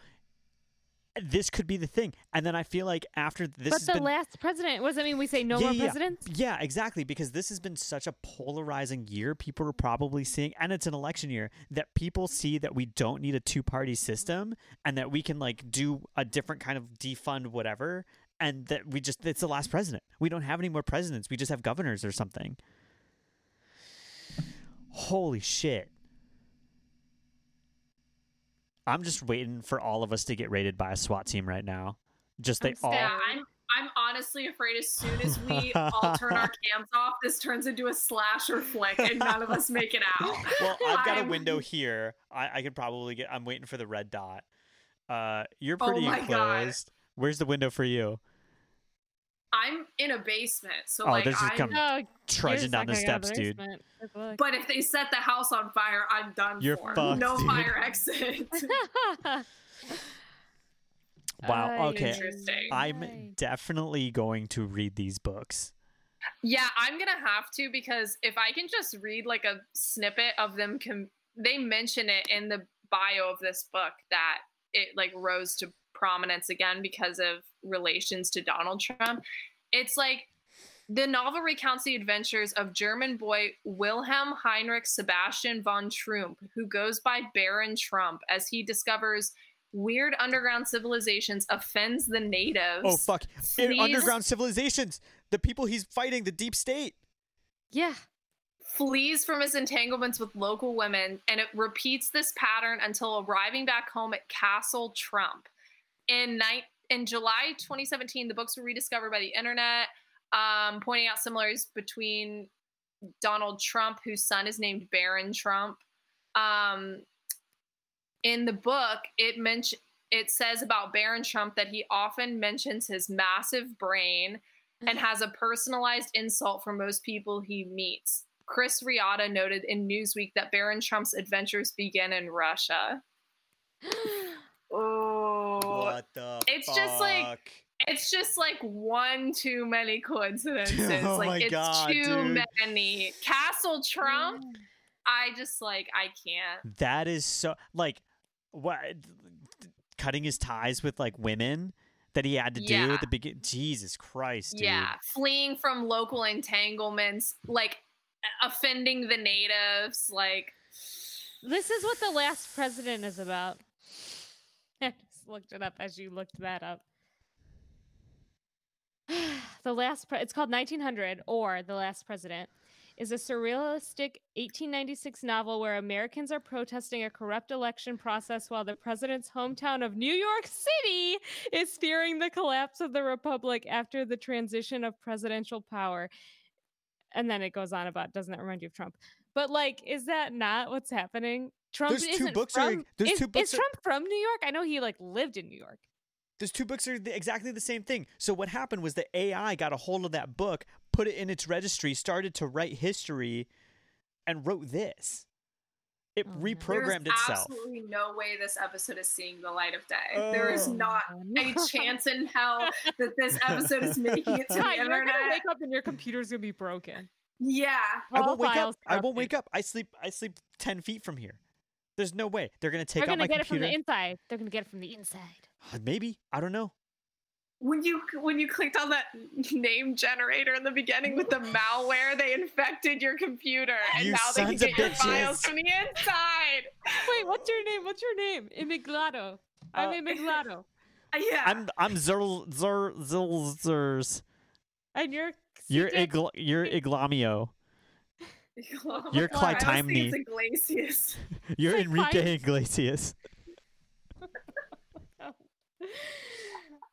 This could be the thing, and then I feel like after this but the been last president was. I mean, we say no Yeah, more yeah, presidents. Yeah, exactly. Because this has been such a polarizing year. People are probably seeing, and it's an election year, that people see that we don't need a two party system and that we can like do a different kind of defund whatever. And that we just, it's the last president. We don't have any more presidents. We just have governors or something. Holy shit. I'm just waiting for all of us to get raided by a SWAT team right now. Just they I'm all. Yeah, I'm I'm honestly afraid as soon as we all turn our cams off, this turns into a slasher flick and none of us make it out. Well, I've got a I'm- window here. I, I could probably get. I'm waiting for the red dot. Uh, you're Oh pretty my God. enclosed. Where's the window for you? I'm in a basement, so Oh, like there's just I'm. come- No, Trudging down the sucking out steps, dude. basement. Good luck. But if they set the house on fire, I'm done You're for. fucked, no dude. fire exit. Wow. Okay. Interesting. I'm definitely going to read these books. Yeah, I'm gonna have to because if I can just read like a snippet of them, com- they mention it in the bio of this book that it like rose to prominence again because of relations to Donald Trump. It's like the novel recounts the adventures of German boy Wilhelm Heinrich Sebastian von Trump, who goes by Baron Trump, as he discovers weird underground civilizations, offends the natives. Oh fuck! Flees- underground civilizations, the people he's fighting, the deep state. yeah. flees from his entanglements with local women, and it repeats this pattern until arriving back home at Castle Trump. In night in July 2017, the books were rediscovered by the internet, um, pointing out similarities between Donald Trump, whose son is named Barron Trump. Um, in the book, it mention it says about Baron Trump that he often mentions his massive brain and has a personalized insult for most people he meets. Chris Riotta noted in Newsweek that Baron Trump's adventures begin in Russia. Oh, the? It's just like- it's just like one too many coincidences. Oh like my it's God, too dude. many. Castle Trump, I just like I can't. That is so like what cutting his ties with like women that he had to do at the beginning. Jesus Christ, dude. Yeah, fleeing from local entanglements, like offending the natives, like This is what the last president is about. Looked it up as you looked that up. the last pre- it's called 1900 or The Last President is a surrealistic 1896 novel where Americans are protesting a corrupt election process while the president's hometown of New York City is fearing the collapse of the republic after the transition of presidential power. And then it goes on about doesn't that remind you of Trump? But like, is that not what's happening? Trump There's two isn't books are- from. there's is, two books is are- Trump from New York? I know he like lived in New York. Those two books are the, exactly the same thing. So what happened was the AI got a hold of that book, put it in its registry, started to write history, and wrote this. It Oh, reprogrammed there's itself. absolutely no way this episode is seeing the light of day. there is Oh. not a chance in hell that this episode is making it to the Ty, you're gonna internet. wake up and your computer's gonna be broken. Yeah. I won't wake up. I won't wake up. I sleep. I sleep ten feet from here. There's no way they're gonna take They're gonna my get it from the inside. They're gonna get it from the inside. Maybe I don't know. When you when you clicked on that name generator in the beginning with the malware, they infected your computer, and You now they can get your files from the inside. Wait, what's your name? What's your name? Imiglado. I'm Uh, Imiglado. Uh, Yeah. I'm I'm Zerl Zer Zil Zers. And you're You're CJ Igl- you're Iglamio. You're I always Clytemne. Iglesias. You're like Enrique fine. Iglesias.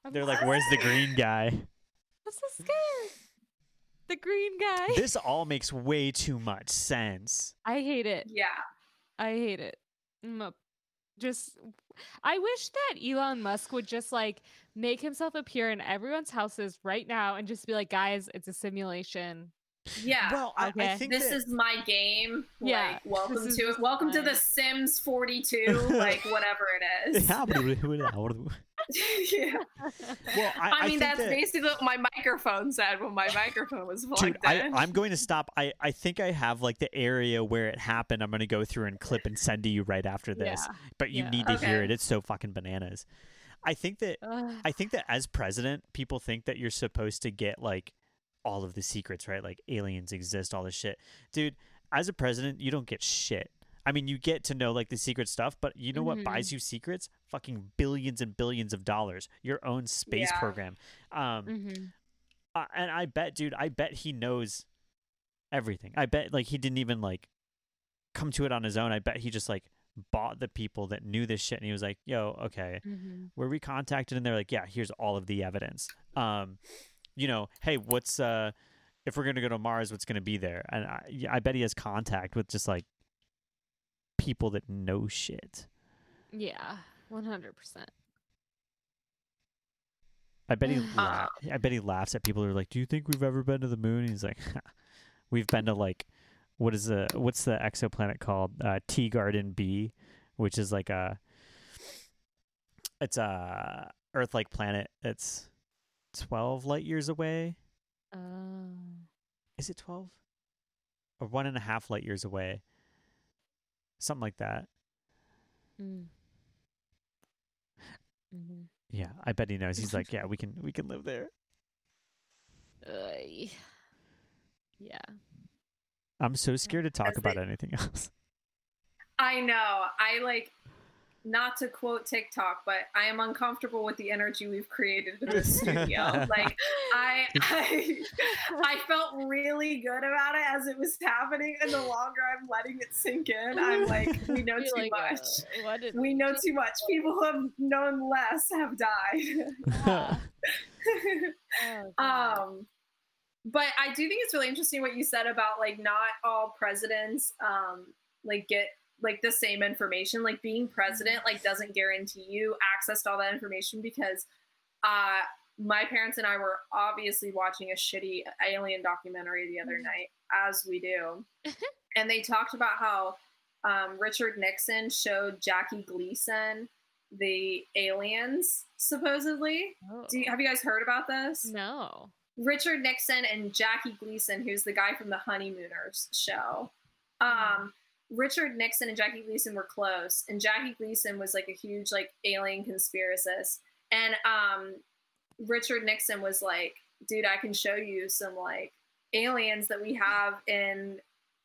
I'm They're like, where's the green guy? I'm so scared. The green guy. This all makes way too much sense. I hate it. Yeah. I hate it. I'm a- just I wish that Elon Musk would just like make himself appear in everyone's houses right now and just be like, guys, it's a simulation. Yeah. Well, I, I think this that, is my game. Yeah, Like, welcome to it. just Welcome to. The Sims 42. like, whatever it is. Yeah, yeah. Well, I, I, mean, think that's that- basically what my microphone said when my microphone was plugged Dude, I, in. I'm going to stop. I, I think I have like the area where it happened. I'm going to go through and clip and send to you right after this. Yeah. But you Yeah. need to hear it. It's so fucking bananas. I think that Ugh. I think that as president, people think that you're supposed to get like all of the secrets, right? Like aliens exist, all this shit. Dude, as a president, you don't get shit. I mean, you get to know like the secret stuff, but you know what Mhm. buys you secrets? Fucking billions and billions of dollars. Your own space Yeah. program. Um, Mhm. uh, and I bet, dude, I bet he knows everything. I bet like he didn't even like come to it on his own. I bet he just like bought the people that knew this shit and he was like, "Yo, okay, Mhm. were we contacted?" And they're like, "Yeah, here's all of the evidence." Um, you know, hey, what's uh if we're going to go to Mars, what's going to be there? And I, I bet he has contact with just like people that know shit. Yeah, one hundred percent. I bet he la- I bet he laughs at people who are like, "Do you think we've ever been to the moon?" And he's like, "We've been to like what is the what's the exoplanet called? Uh, Teegarden b, which is like a it's a Earth-like planet. It's twelve light years away. Uh, Is it twelve? Or one and a half light years away? Something like that. mm. Mhm. Yeah, I bet he knows. He's like, "Yeah, we can we can live there." Ugh. Yeah. I'm so scared to talk about they- anything else. I know. I like not to quote TikTok, but I am uncomfortable with the energy we've created in this studio. like I, I I felt really good about it as it was happening, and the longer I'm letting it sink in, I'm like, we know too like, much. uh, what did we know too much. People who have known less have died. Ah. Oh, um but i do think it's really interesting what you said about like not all presidents um like get like the same information like being president like doesn't guarantee you access to all that information because uh my parents and i were obviously watching a shitty alien documentary the other Mhm. night as we do and they talked about how um, richard nixon showed jackie gleason the aliens supposedly Oh. do you, have you guys heard about this no. Richard Nixon and Jackie Gleason, who's the guy from the Honeymooners show. Um, Richard Nixon and Jackie Gleason were close, and Jackie Gleason was like a huge like alien conspiracist. And um, Richard Nixon was like, "Dude, I can show you some like aliens that we have in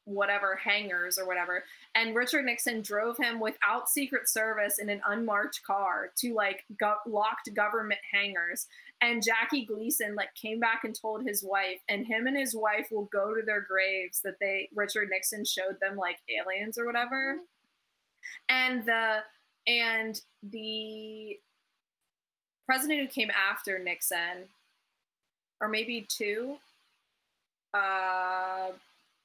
whatever hangars or whatever." And Richard Nixon drove him without Secret Service in an unmarked car to like go- locked government hangars and Jackie Gleason like came back and told his wife, and him and his wife will go to their graves that they Richard Nixon showed them like aliens or whatever, and the and the president who came after Nixon, or maybe two. Uh,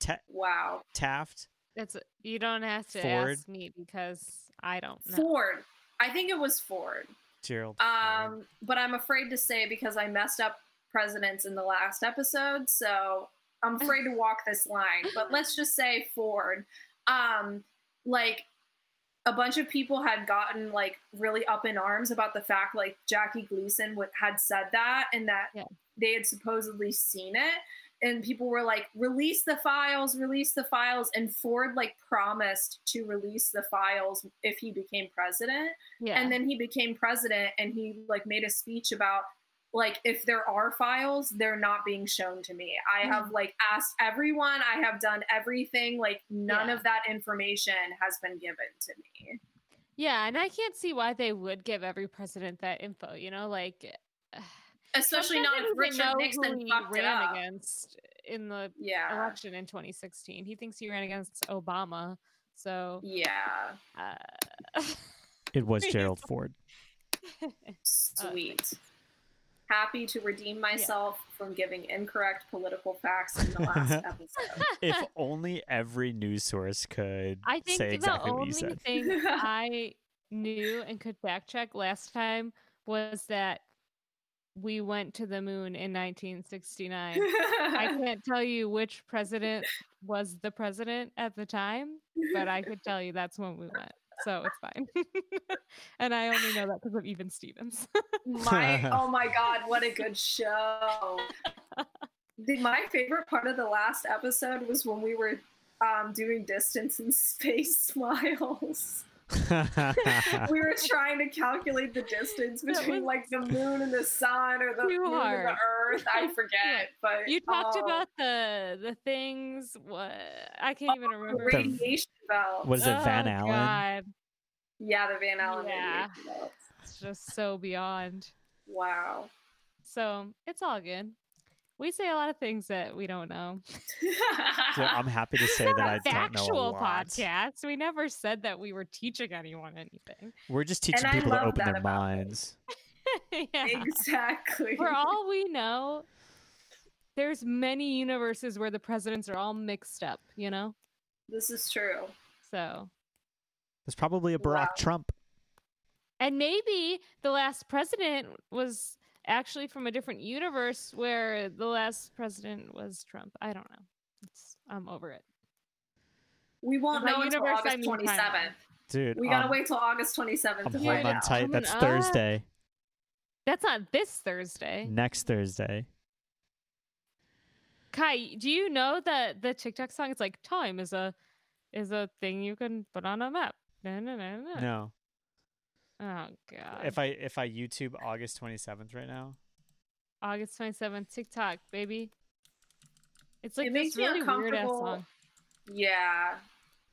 Ta- wow, Taft. That's you don't have to Ford. ask me because I don't know. Ford. I think it was Ford. Gerald. Um, but I'm afraid to say because I messed up presidents in the last episode, so I'm afraid to walk this line. But let's just say Ford. Um, like a bunch of people had gotten like really up in arms about the fact like Jackie Gleason would, had said that and that Yeah. they had supposedly seen it. And people were like, release the files, release the files. And Ford like promised to release the files if he became president Yeah. and then he became president and he like made a speech about like if there are files they're not being shown to me i hmm. have like asked everyone i have done everything like none Yeah. of that information has been given to me yeah, and I can't see why they would give every president that info. You know, like especially not Trump if richard nixon who he it ran up against in the yeah election in 2016. He thinks he ran against Obama. So, yeah uh, it was. Gerald Ford. sweet happy to redeem myself from giving incorrect political facts in the last episode If only every news source could I think say the exactly what only you said. thing I knew and could back check last time was that we went to the moon in 1969. I can't tell you which president was the president at the time, but I could tell you that's when we went. so it's fine. and I only know that because of Even Stevens. my oh my god, what a good show. The, my favorite part of the last episode was when we were um, doing distance and space smiles. we were trying to calculate the distance between was like the moon and the sun or the too moon and the earth. I forget, but you talked oh, about the the things. What I can't even oh, the remember. radiation belt. what is it, Van Oh, Allen? God. Yeah, the Van Allen Yeah. radiation belt. It's just so beyond. Wow. So it's all good. We say a lot of things that we don't know. So I'm happy to say that I don't know a Factual lot. podcast. We never said that we were teaching anyone anything. We're just teaching I people to open their minds. yeah. exactly. For all we know, there's many universes where the presidents are all mixed up, you know? this is true. So There's probably a Barack Wow. Trump. And maybe the last president was actually from a different universe where the last president was Trump. I don't know. It's, I'm over it. We won't By know until universe, I August mean twenty timeline. Dude, We gotta I'm, wait till August twenty seventh I'm to holding on tight. Coming That's up. Thursday. That's not this Thursday. Next Thursday. Kai, do you know that the TikTok song? It's like time is a is a thing you can put on a map. No, no, no, no. No. Oh god. If I if I YouTube August 27th right now, August 27th, TikTok, baby. It's like It this makes me really weird ass uncomfortable. song. Yeah.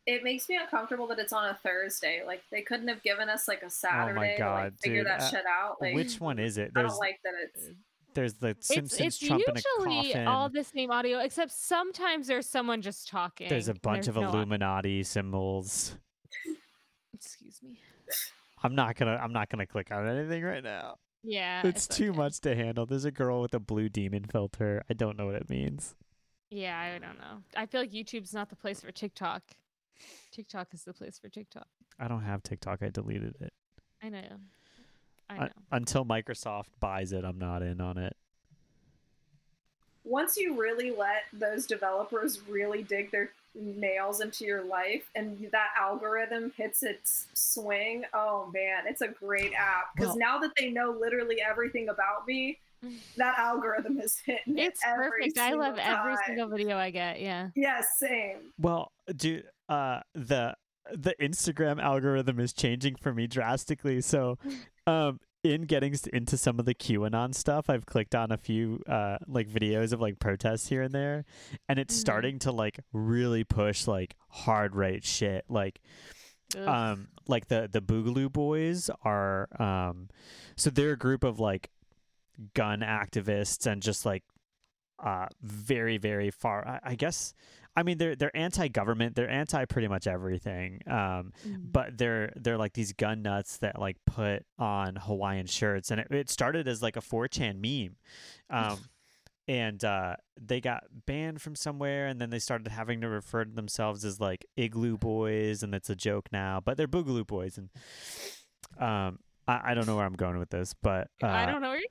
It makes me uncomfortable that it's on a Thursday. Like they couldn't have given us like a Saturday to God, like figure dude. that Uh, shit out. Like which one is it? I There's don't like that it's there's the It's Simpsons it's Trump in a usually all the same audio, except sometimes there's someone just talking. there's a bunch there's of no au- Illuminati symbols. Excuse me. I'm not gonna I'm not gonna click on anything right now. Yeah, It's too okay. much to handle. There's a girl with a blue demon filter. I don't know what it means. Yeah, I don't know. I feel like YouTube's not the place for TikTok. TikTok is the place for TikTok. I don't have TikTok. I deleted it. I know. I Un- know. until Microsoft buys it, I'm not in on it. once you really let those developers really dig their nails into your life and that algorithm hits its swing, oh man, it's a great app. Because Well- now that they know literally everything about me, that algorithm is hitting it It's every perfect. I love single every single video I get. Yeah. Yes, same. Well, do uh the the Instagram algorithm is changing for me drastically. So, um, in getting into some of the QAnon stuff, I've clicked on a few uh like videos of like protests here and there, and it's Mhm. starting to like really push like hard right shit. Like, Ugh. um, like the the Boogaloo Boys are um, so they're a group of like gun activists and just like uh very very far I, I guess I mean they're they're anti-government they're anti pretty much everything um Mm. but they're they're like these gun nuts that like put on Hawaiian shirts and it, it started as like a 4chan meme um and uh they got banned from somewhere and then they started having to refer to themselves as like igloo boys and it's a joke now but they're boogaloo boys and um I, I don't know where I'm going with this but uh, I don't know where you're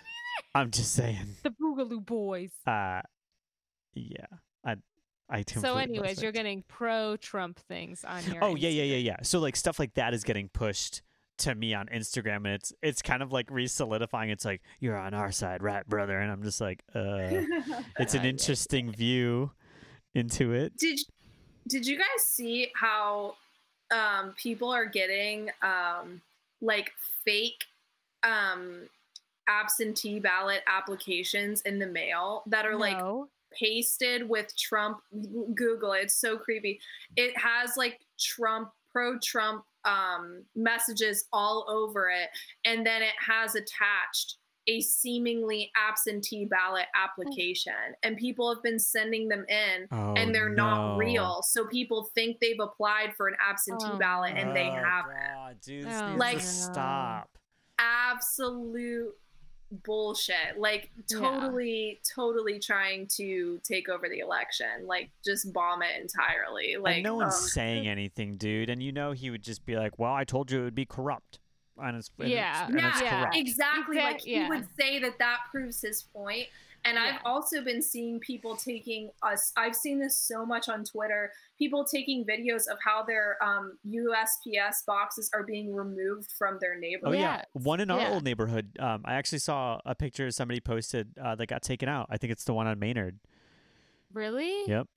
I'm just saying the Boogaloo Boys. uh yeah i i So, anyways, lost you're getting pro Trump things on your. oh yeah yeah yeah yeah. So like stuff like that is getting pushed to me on instagram and it's it's kind of like re-solidifying. It's like you're on our side right brother and i'm just like uh. It's an interesting view into it. Did did you guys see how um people are getting um like fake um absentee ballot applications in the mail that are like No. Pasted with Trump. Google it. It's so creepy. It has like Trump, pro Trump um, messages all over it. And then it has attached a seemingly absentee ballot application. And people have been sending them in oh, and they're no. not real. So people think they've applied for an absentee Oh, ballot and they Oh, haven't. God, dude, Oh, Like- stop Absolute bullshit. Like Yeah. totally, totally trying to take over the election. Like just bomb it entirely. Like and no one's ugh. saying anything dude and you know he would just be like well i told you it would be corrupt and it's, and Yeah. it's, and it's Yeah, corrupt exactly. Exact- like he yeah. would say that that proves his point, And I've also been seeing people taking us. I've seen this so much on Twitter. People taking videos of how their um, USPS boxes are being removed from their neighborhood. Oh neighborhood. yeah, one in our yeah. old neighborhood. Um, I actually saw a picture somebody posted uh, that got taken out. I think it's the one on Maynard. Really? Yep.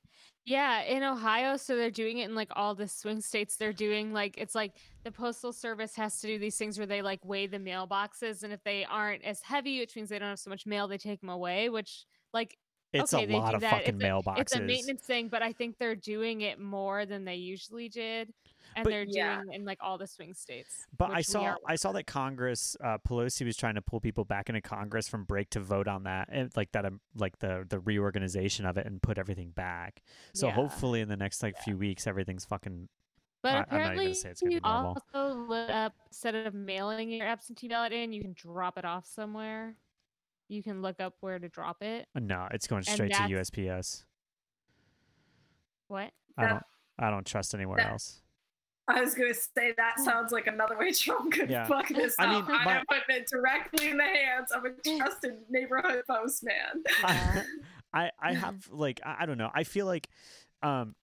Yeah, in Ohio, so they're doing it in like all the swing states. They're doing like it's like the postal service has to do these things where they like weigh the mailboxes, and if they aren't as heavy, which means they don't have so much mail, they take them away. Which like It's okay, a lot of that. fucking it's a, mailboxes. It's a maintenance thing, but I think they're doing it more than they usually did, and But- they're doing Yeah. in like all the swing states. But I saw I saw that Congress uh, Pelosi was trying to pull people back into Congress from break to vote on that, and like that, um, like the the reorganization of it and put everything back. So Yeah. hopefully in the next like few weeks everything's fucking. But I- I'm not even gonna apparently, say it's gonna be you normal. also look up instead of mailing your absentee ballot in, you can drop it off somewhere. You can look up where to drop it. No, it's going straight to USPS. What? I don't I don't trust anywhere that- else. I was going to say that sounds like another way Trump could Yeah. fuck this I up. mean, I'm my- putting it directly in the hands of a trusted neighborhood postman. Yeah. I I have like I, I don't know. I feel like um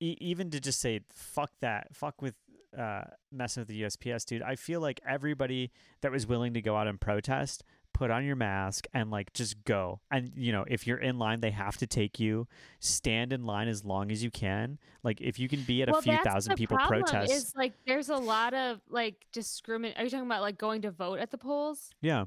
e- even to just say fuck that, fuck with uh messing with the USPS, dude. I feel like everybody that was willing to go out and protest, put on your mask and like just go. And you know, if you're in line, they have to take you. Stand in line as long as you can. Like if you can be at a few thousand people protest. Is like there's a lot of like discriminate. Are you talking about like going to vote at the polls? yeah.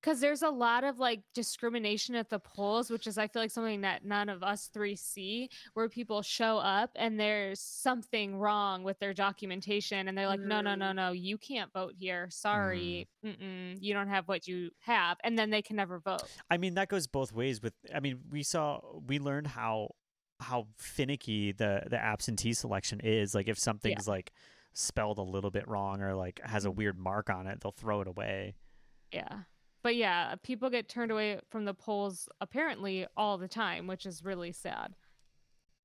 Because there's a lot of like discrimination at the polls, which is I feel like something that none of us three see, where people show up and there's something wrong with their documentation, and they're like, no, no, no, Mm. no, you can't vote here. Sorry, Mm-mm, you don't have what you have, and then they can never vote. I mean that goes both ways with I mean we saw we learned how how finicky the the absentee selection is like if something's like spelled a little bit wrong or like has a weird mark on it they'll throw it away. Yeah. But yeah, people get turned away from the polls apparently all the time, which is really sad.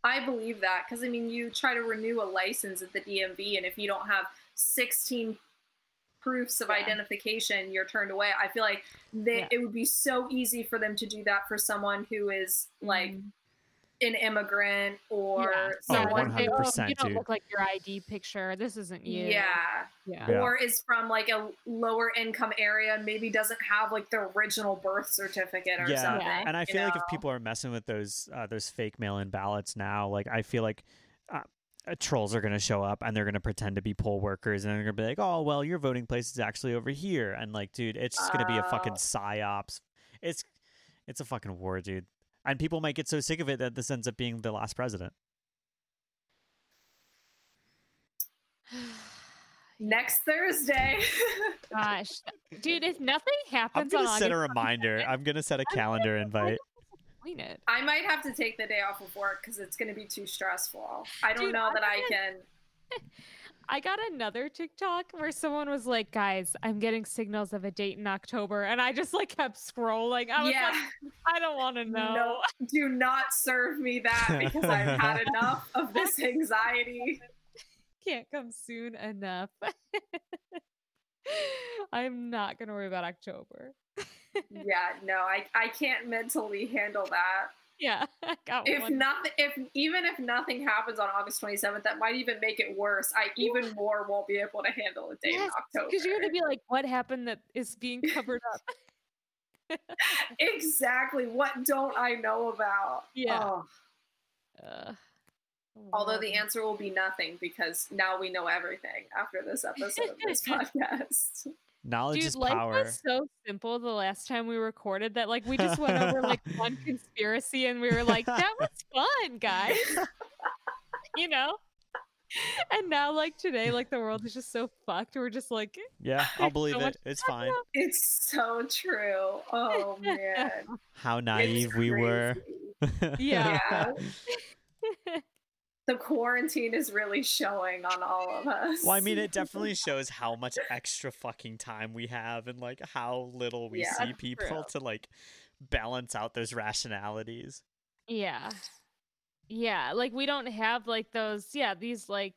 I believe that because I mean, you try to renew a license at the DMV, and if you don't have 16 proofs of Yeah. identification, you're turned away. I feel like they Yeah. it would be so easy for them to do that for someone who is like Mhm. An immigrant or Yeah. Oh, someone Say, who, 100%, you don't dude. look like your ID picture. This isn't you. yeah, Yeah. Yeah. or is from like a lower income area and maybe doesn't have like the original birth certificate or Yeah, something. Yeah. And I you feel like if people are messing with those uh, those fake mail-in ballots now, like I feel like uh, uh, trolls are going to show up and they're going to pretend to be poll workers and they're going to be like, "Oh, well, your voting place is actually over here." And like, dude, it's just going to be a fucking Oh. psyops. It's it's a fucking war, dude. And people might get so sick of it that this ends up being the last president. next Thursday. Gosh, dude, if nothing happens, I'm going to on set a August reminder. I'm going to set a calendar invite. it. I might have to take the day off of work because it's going to be too stressful. I don't Dude, know that I gotta- can. I got another TikTok where someone was like, "Guys, I'm getting signals of a date in October," and I just like kept scrolling. I was yeah, like, "I don't want to know." no, do not serve me that because I've had enough of this anxiety. Can't come soon enough. I'm not gonna worry about October. Yeah, no, I, I can't mentally handle that. Yeah, If one. nothing, if even if nothing happens on August 27th, that might even make it worse. I even more won't be able to handle a day in October. Because you're gonna be like, what happened that is being covered up? exactly. What don't I know about? Yeah. Oh. Uh, Although the answer will be nothing because now we know everything after this episode of this podcast. Knowledge Dude, is life power. was so simple the last time we recorded that like we just went over like one conspiracy and we were like, that was fun, guys. you know? And now like today, like the world is just so fucked. We're just like Yeah, I'll believe so it. It's to fine. about. It's so true. Oh man. How naive we were. Yeah. Yeah. The quarantine is really showing on all of us. Well, I mean, it definitely shows how much extra fucking time we have and like how little we Yeah, see people true. to like balance out those rationalities. Yeah. Yeah, like we don't have like those yeah, these like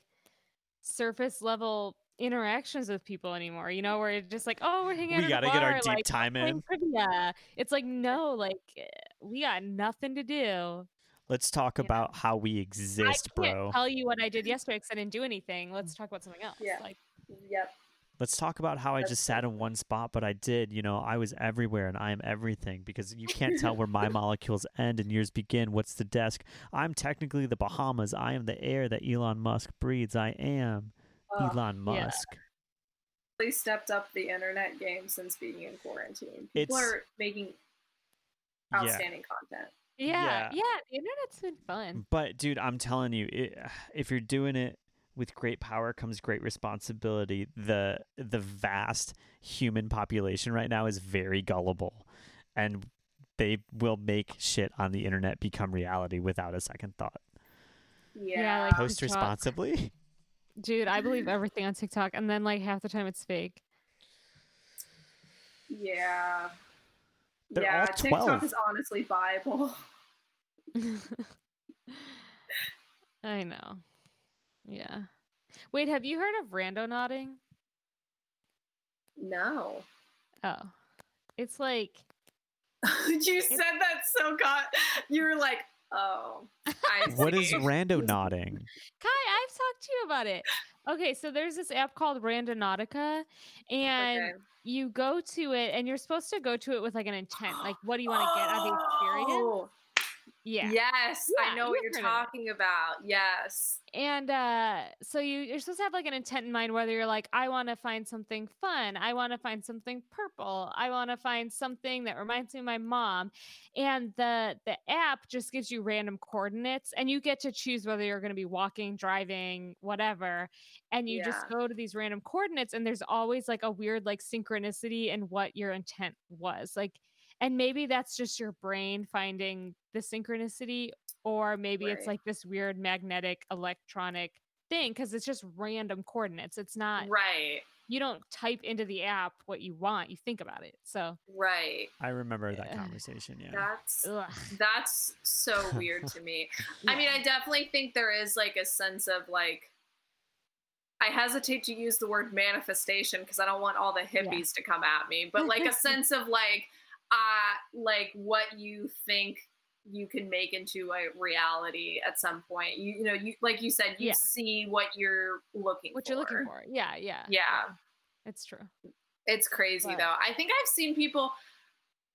surface level interactions with people anymore. You know, where it's just like, oh, we're hanging out. We gotta get our deep like, time in. Trivia. It's like no, like eh, we got nothing to do. Let's talk Yeah. about how we exist, I can't bro. tell you what I did yesterday because I didn't do anything. Let's mm. talk about something else. Yeah. Like, Yep. Let's talk about how I That's just sat in one spot, but I did. You know, I was everywhere and I am everything because you can't tell where my molecules end and yours begin. What's the desk? I'm technically the Bahamas. I am the air that Elon Musk breathes. I am Oh, Elon yeah. Musk. really stepped up the internet game since being in quarantine. People It's- are making Yeah. outstanding content. Yeah, Yeah. yeah, the internet's been fun. But dude, I'm telling you, it, if you're doing it with great power comes great responsibility. The the vast human population right now is very gullible, and they will make shit on the internet become reality without a second thought. Yeah. Yeah, like- Post TikTok. responsibly. Dude, I believe everything on TikTok, and then like half the time it's fake. yeah. They're yeah, all TikTok is honestly viable. I know. Yeah. Wait, have you heard of randonauting? No. Oh, it's like you said that so god. You were like, oh. I what is randonauting? Kai. I've talked to you about it. Okay, so there's this app called Randonautica, and Okay. You go to it, and you're supposed to go to it with like an intent, like what do you want to get out of the experience? Oh. Yeah. Yes, Yeah, I know what you're heard of it. talking about. Yes. And uh, so you you're supposed to have like an intent in mind, whether you're like, I want to find something fun, I want to find something purple, I want to find something that reminds me of my mom, and the the app just gives you random coordinates, and you get to choose whether you're going to be walking, driving, whatever, and you just go to these random coordinates, and there's always like a weird like synchronicity in what your intent was, like. And maybe that's just your brain finding the synchronicity, or maybe it's like this weird magnetic electronic thing because it's just random coordinates. It's not, Right. you don't type into the app what you want, you think about it. So, Right. I remember that Yeah. conversation. Yeah. That's ugh, that's so weird to me. I mean. I definitely think there is like a sense of like I hesitate to use the word manifestation because I don't want all the hippies to come at me, but like a sense of like uh like what you think you can make into a reality at some point. You, you know, you like you said, you Yeah. see what you're looking what for. you're looking for. Yeah, yeah. Yeah. It's true. It's crazy But- though. I think I've seen people.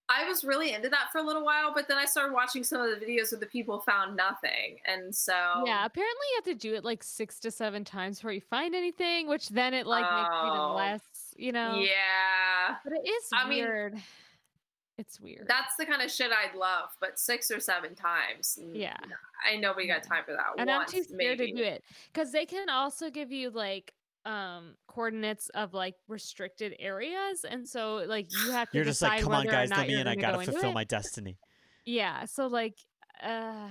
I was really into that for a little while, but then I started watching some of the videos where the people found nothing, and so Yeah, apparently you have to do it like six to seven times before you find anything, which then it like makes even Oh. less, you know. yeah, But it is I mean, weird. It's weird. that's the kind of shit I'd love. But six or seven times, Yeah. I nobody got time for that. and once, I'm too scared maybe. to do it because they can also give you like um coordinates of like restricted areas and so like you have to You're just like, decide come on, guys, let me you're in. I gotta go fulfill my destiny. yeah so like uh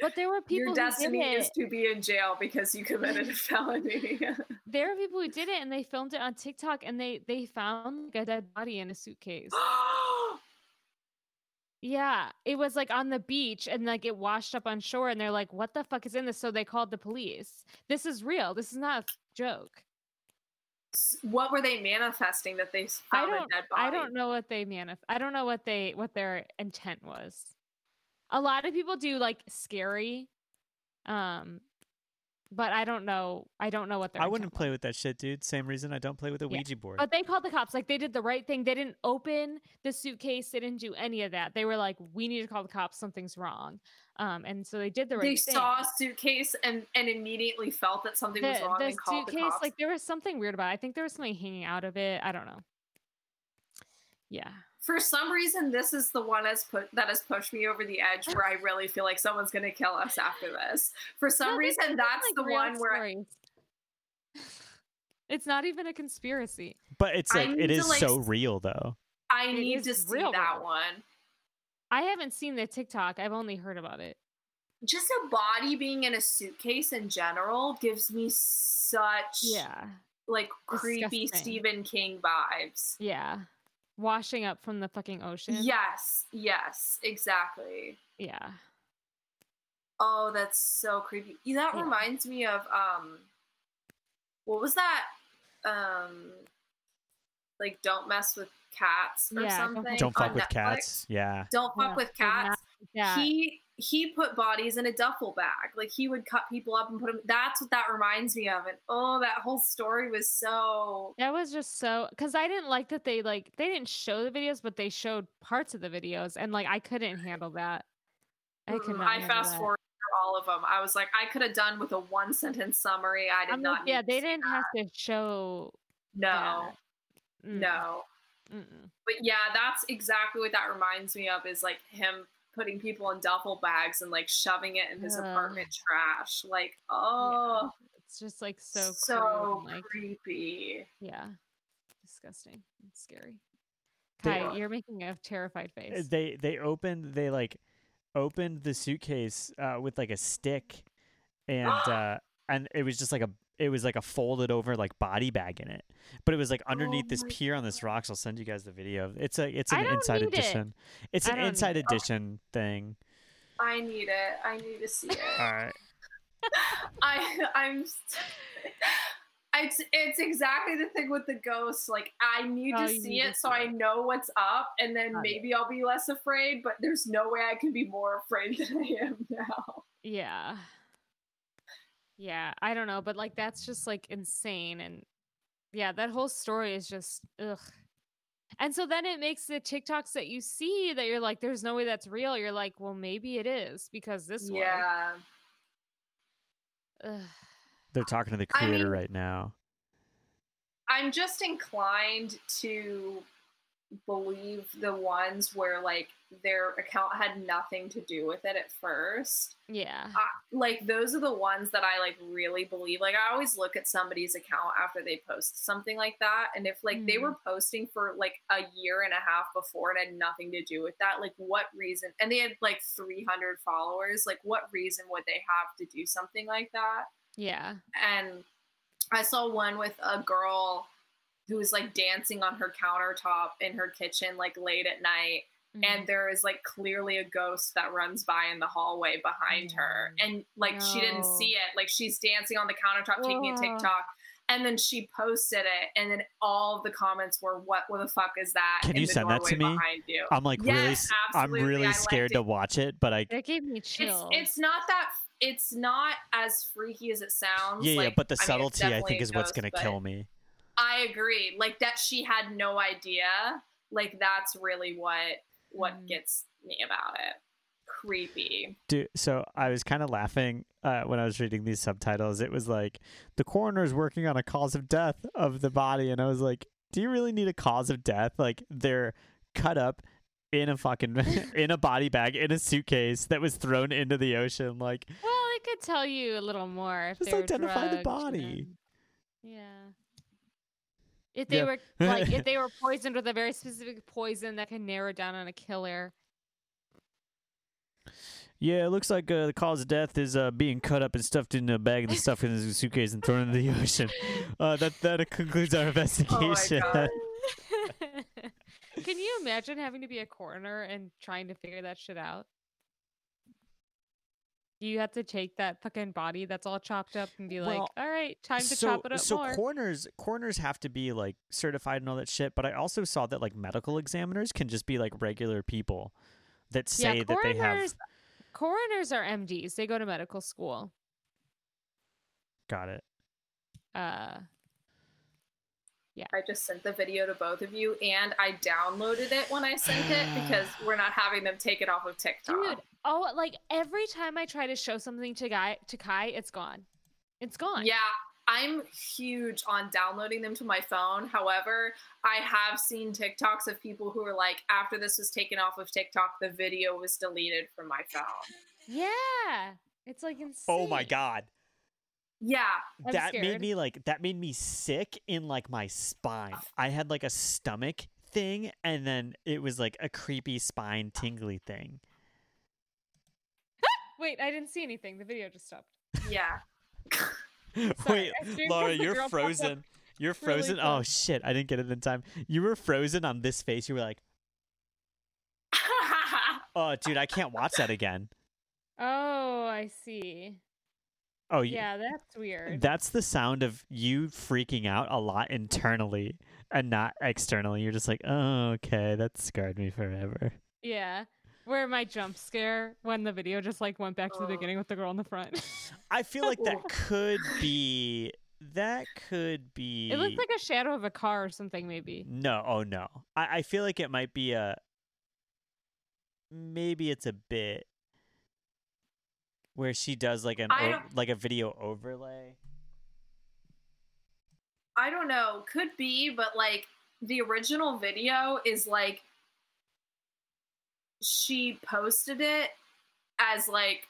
but there were people Your who did destiny is it. to be in jail because you committed a felony. there were people who did it and they filmed it on tiktok and they they found like a dead body in a suitcase yeah it was like on the beach and like it washed up on shore and they're like what the fuck is in this so they called the police this is real this is not a joke what were they manifesting that they found a don't. dead body? I don't know what they manif. I don't know what they what their intent was. A lot of people do like scary, um, but I don't know. I don't know what their. I wouldn't play with that shit, dude. Same reason I don't play with a Yeah. Ouija board. But they called the cops. Like they did the right thing. They didn't open the suitcase. They didn't do any of that. They were like, "We need to call the cops. Something's wrong." Um, and so they did the right They thing. saw a suitcase and and immediately felt that something was the, wrong the and called the suitcase. cops. Like there was something weird about. it. I think there was something hanging out of it. I don't know. Yeah. For some reason this is the one that's put that has pushed me over the edge where I really feel like someone's gonna kill us after this. For some No, reason that's like the real one where I. It's not even a conspiracy. but it's like need it to, is like, so real though. I need to see real, that one. I haven't seen the TikTok. I've only heard about it. Just a body being in a suitcase in general gives me such Yeah. like creepy Disgusting. Stephen King vibes. Yeah. Washing up from the fucking ocean. Yes, yes, exactly. Yeah. Oh, that's so creepy. That Yeah. reminds me of um what was that um like don't mess with cats or Yeah, something. Don't fuck with Netflix. cats. Yeah. Don't fuck Yeah, with cats. Yeah. He he put bodies in a duffel bag. Like he would cut people up and put them. That's what that reminds me of. And oh, that whole story was so. That was just so because I didn't like that they like they didn't show the videos, but they showed parts of the videos, and like I couldn't handle that. I could Mm, not. I fast forward all of them. I was like, I could have done with a one sentence summary. I did I'm not. like, yeah, they didn't have to show. No. Mm, no. mm-mm. But yeah, that's exactly what that reminds me of. Is like him putting people in duffel bags and like shoving it in his Ugh. apartment trash. Like, oh, It's just like so so, crude and, like creepy. yeah, disgusting. It's scary. They- Kai, you're making a terrified Uh, face. They they opened they like opened the suitcase uh, with like a stick, and uh, and it was just like a it was like a folded over like body bag in it, but it was like oh underneath this pier on this rocks. I'll send you guys the video. It's a it's an inside need it. edition. It's an inside need it. Oh. edition thing. I need it. I need to see it. All right. I I'm it's it's exactly the thing with the ghost. Like I need Oh, to see need to it so see I know what's up and then Got it. maybe I'll be less afraid, but there's no way I can be more afraid than I am now. Yeah. Yeah, I don't know, but like that's just like insane and yeah, that whole story is just ugh. And so then it makes the TikToks that you see that you're like there's no way that's real. You're like, well maybe it is because this one. Yeah. They're talking to the I creator mean- right now. I'm just inclined to believe the ones where like their account had nothing to do with it at first. Yeah. I, like those are the ones that I like really believe. Like I always look at somebody's account after they post something like that, and if like they mm. were posting for like a year and a half before and had nothing to do with that, like what reason? And they had like 300 followers. Like what reason would they have to do something like that? Yeah. And I saw one with a girl who was like dancing on her countertop in her kitchen like late at night. Mhm. and there is like clearly a ghost that runs by in the hallway behind her. And like she didn't see it. Like she's dancing on the countertop taking a tiktok. And then she posted it. And then all of the comments were what, what the fuck is that Can in you the send that to me? you? I'm like really Yes, s- I'm really I scared to watch it, but I that gave me it's chills. it's not that it's not as freaky as it sounds. Yeah, yeah, but the I mean, subtlety I think a is what's gonna but- kill me. I agree. Like that she had no idea. Like that's really what what Mm. gets me about it. Creepy. Dude, so I was kind of laughing uh, when I was reading these subtitles. It was like the coroner is working on a cause of death of the body, and I was like, "Do you really need a cause of death? Like they're cut up in a fucking in a body bag in a suitcase that was thrown into the ocean. Like well, it could tell you a little more if Just they were identify the drugged body. and- Yeah. If they Yeah. were like if they were poisoned with a very specific poison that can narrow down on a killer. Yeah, it looks like uh, the cause of death is uh, being cut up and stuffed in a bag and stuffed in a suitcase and thrown into the ocean. Uh, that that concludes our investigation. God. Can you imagine having to be a coroner and trying to figure that shit out? You have to take that fucking body that's all chopped up and be like, "All right, time to so, chop it up so more." coroners coroners have to be like certified and all that shit. But I also saw that like medical examiners can just be like regular people that say yeah, that they have. coroners. Coroners are MDs. They go to medical school. Got it. Uh, I just sent the video to both of you and I downloaded it when I sent it because we're not having them take it off of TikTok. dude. Oh, like every time I try to show something to guy to Kai, it's gone. It's gone. Yeah, I'm huge on downloading them to my phone. However, I have seen TikToks of people who are like, after this was taken off of TikTok, the video was deleted from my phone. Yeah. It's like insane. Oh my god. Yeah, I'm that made me like that made me sick in like my spine. I had like a stomach thing and then it was like a creepy spine tingly thing. Wait, I didn't see anything. The video just stopped. yeah. Sorry, Wait, I Laura, you're girl popped up frozen. You're really frozen. oh shit, I didn't get it in time. You were frozen on this face. You were like, "Oh, dude, I can't watch that again." Oh, I see. Oh, yeah. Yeah, that's weird. That's the sound of you freaking out a lot internally and not externally. You're just like, oh, okay, that scarred me forever. yeah. Where my jump scare when the video just like went back to the beginning with the girl in the front. I feel like that could be. That could be. it looks like a shadow of a car or something, maybe. No, oh no. I, I feel like it might be a. Maybe it's a bit where she does like an I o- don't- like a video overlay. I don't know. Could be, but like the original video is like she posted it as like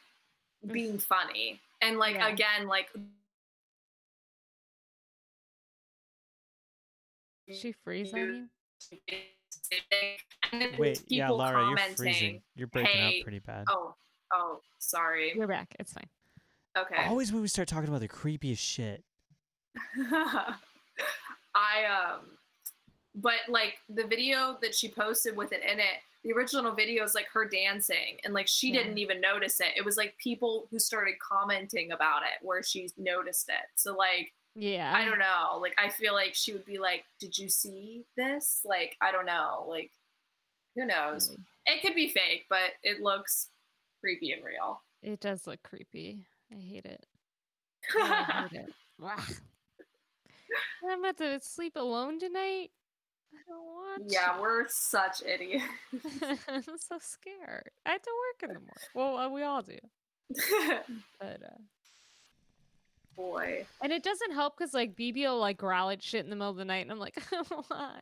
mm. being funny. And like Yeah. again, like She freeze on you? and then Wait, yeah, people Lara, you're freezing. You're breaking "Hey, up pretty bad. Oh, oh, sorry. You're back. It's fine. Okay. Always when we start talking about the creepiest shit. I um but like the video that she posted with it in it, the original video is like her dancing and like she Yeah. didn't even notice it. It was like people who started commenting about it where she noticed it. So like Yeah. I don't know. Like I feel like she would be like, "Did you see this?" Like I don't know. Like who knows? Really. It could be fake, but it looks creepy and real. It does look creepy. I hate it. I hate it. I'm about to sleep alone tonight. I don't want yeah, to. we're such idiots. I'm so scared. I have to work in the morning. Well, uh, we all do. But uh, Boy. and it doesn't help because like BB will like growl at shit in the middle of the night, and I'm like, why?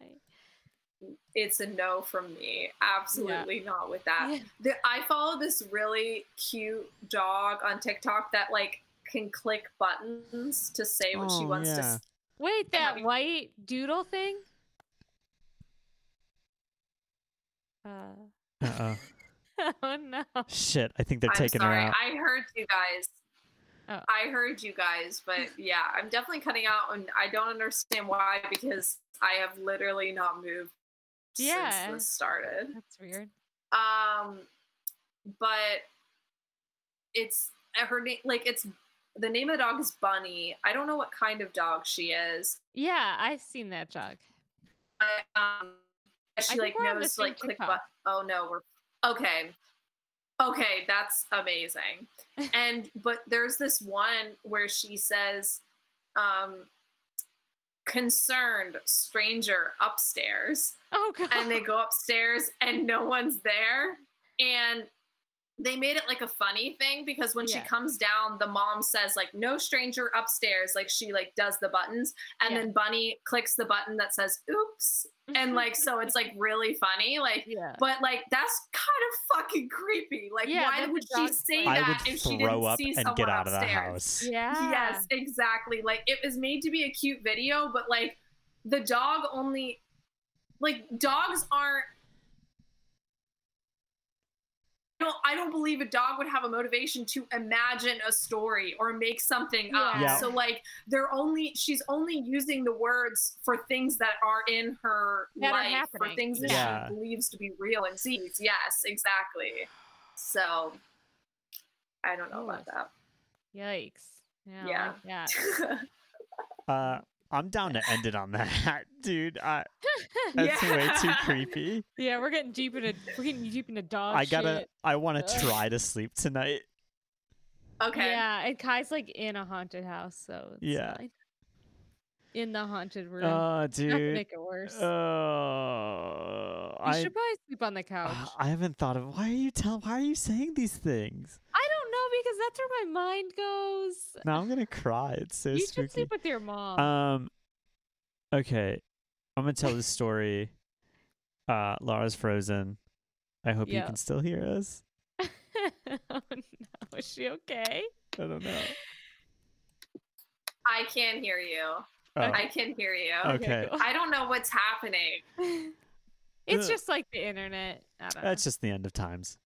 It's a no from me. Absolutely not with that. Yeah. The, I follow this really cute dog on TikTok that like can click buttons to say what she Oh, wants to. yeah. s- Wait, that Yeah. white doodle thing? Uh, Uh-oh. oh no. Shit, I think they're I'm taking sorry. her out. I heard you guys. Oh. I heard you guys, but yeah, I'm definitely cutting out, and I don't understand why because I have literally not moved Yeah. since this started. That's weird. Um, but it's uh, her name. Like it's the name of the dog is Bunny. I don't know what kind of dog she is. Yeah, I've seen that jog. But, um, she think like we're on the knows like click. Oh no, we're okay. Okay, that's amazing. and but there's this one where she says, um, concerned stranger upstairs Oh god. and they go upstairs and no one's there and they made it like a funny thing because when she comes down the mom says like no stranger upstairs like she like does the buttons and Yeah. then bunny clicks the button that says oops and like so it's like really funny like yeah. but like that's kind of fucking creepy like Yeah, why would she say I that if she throw didn't up see and someone get out of the upstairs house. Yeah. Yes, exactly. Like it was made to be a cute video, but like the dog only like dogs aren't I don't, I don't believe a dog would have a motivation to imagine a story or make something up. Yeah. So like they're only she's only using the words for things that are in her That are life, for things that Yeah. she believes to be real and sees. Yes, exactly. So I don't know about that. Yikes. Yeah. Yeah. Like that. Uh, I'm down to end it on that, dude. I, that's way too creepy. yeah, we're getting deep into we're getting deep into dog I gotta. shit. I want to try to sleep tonight. Okay. Yeah, and Kai's like in a haunted house, so it's Yeah. fine. In the haunted room. Oh, Not to dude. make it worse. Oh, you I. should probably sleep on the couch. uh, I haven't thought of. Why are you telling? Why are you saying these things? I don't know because that's where my mind goes. Now I'm gonna cry. It's so you should sleep with your mom. Um. Okay, I'm gonna tell this story. Uh, Laura's frozen. I hope you can still hear us. oh no, is she okay? I don't know. I can hear you. Oh, I can hear you. Okay. I don't know what's happening. it's just like the internet. I don't know. that's just the end of times.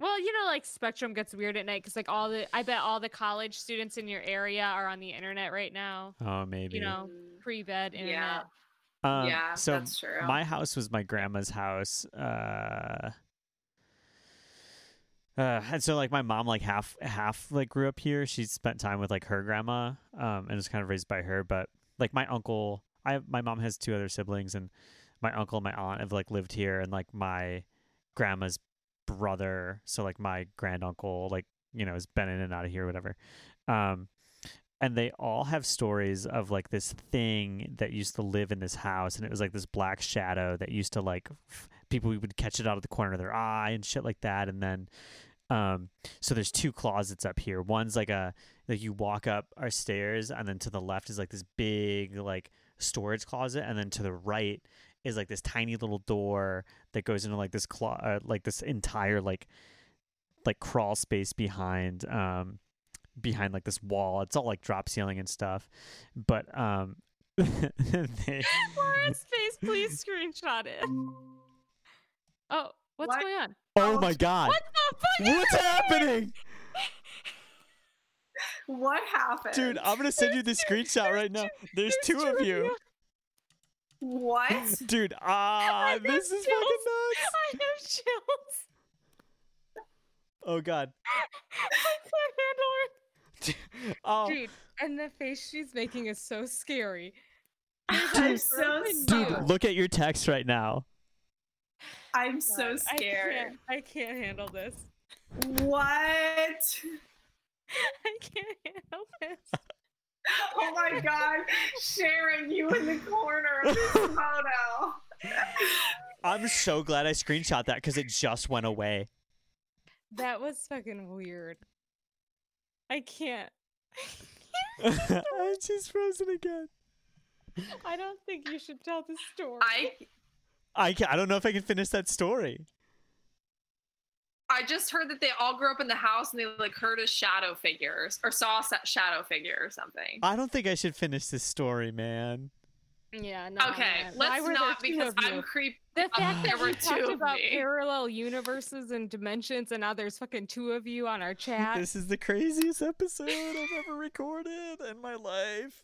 Well, you know, like Spectrum gets weird at night because, like, all the I bet all the college students in your area are on the internet right now. Oh, maybe. You know, Mm, pre-bed yeah. internet. Um, yeah, so that's true. my house was my grandma's house. Uh, Uh, and so like my mom like half half like grew up here. She spent time with like her grandma, um, and was kind of raised by her. But like my uncle, I have, my mom has two other siblings, and my uncle and my aunt have like lived here, and like my grandma's brother, so like my granduncle, like you know, has been in and out of here, whatever. Um, and they all have stories of like this thing that used to live in this house, and it was like this black shadow that used to like f- people would catch it out of the corner of their eye and shit like that, and then. Um, so there's two closets up here. One's like a like you walk up our stairs, and then to the left is like this big like storage closet, and then to the right is like this tiny little door that goes into like this clo- uh, like this entire like like crawl space behind um behind like this wall. It's all like drop ceiling and stuff. But um they, Laura's face, please screenshot it. Oh, what's What? going on? Oh my god. What the fuck? What's happening? What happened? Dude, I'm gonna send you the screenshot right now. There's two of you. What? Dude, ah, I have this is fucking chills. nuts. I have chills. Oh god. I can't Oh, handle it. Dude, and the face she's making is so scary. I'm so Dude, dude, look at your text right now. I'm so God, I scared. can't, I can't handle this. What? I can't handle this. Oh my god, Sharon, you in the corner of this photo. I'm so glad I screenshot that because it just went away. That was fucking weird. I can't. Oh, she's frozen again. I don't think you should tell the story. I I can I don't know if I can finish that story. I just heard that they all grew up in the house and they like heard a shadow figures or saw a shadow figure or something. I don't think I should finish this story, man. yeah, no. okay, man. Why let's were there not two because of I'm you? creep. The Uh, fact there that were we two talked about me. parallel universes and dimensions, and now there's fucking two of you on our chat. This is the craziest episode I've ever recorded in my life.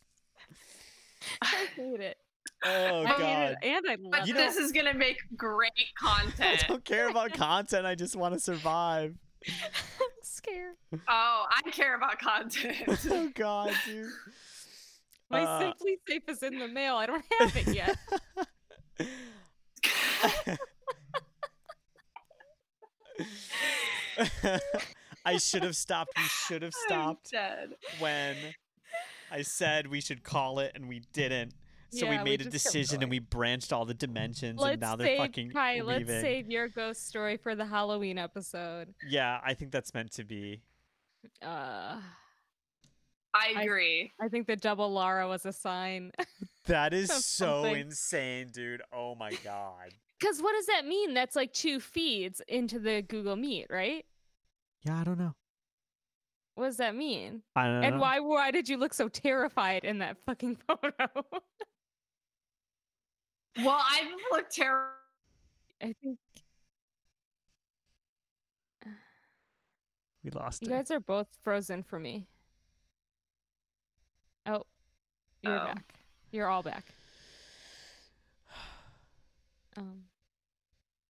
I hate it. Oh I hate god. it, and I But love You it. this is gonna make great content. I don't care about content. I just want to survive. I'm scared. Oh, I care about content. Oh god, dude. My Uh, Simply Safe is in the mail. I don't have it yet. I should have stopped. We should have stopped when I said we should call it and we didn't. So Yeah, we we made a decision and we branched all the dimensions let's and now they're save fucking Kai, let's save your ghost story for the Halloween episode. Yeah, I think that's meant to be. Uh, I I- agree. I think the double Lara was a sign. That is so insane, dude. Oh my god. Because what does that mean? That's like two feeds into the Google Meet, right? Yeah, I don't know. What does that mean? I don't know. And why why did you look so terrified in that fucking photo? Well, I look terrible. I think we lost you it. guys are both frozen for me. Oh, you're Oh. back. You're all back. Um,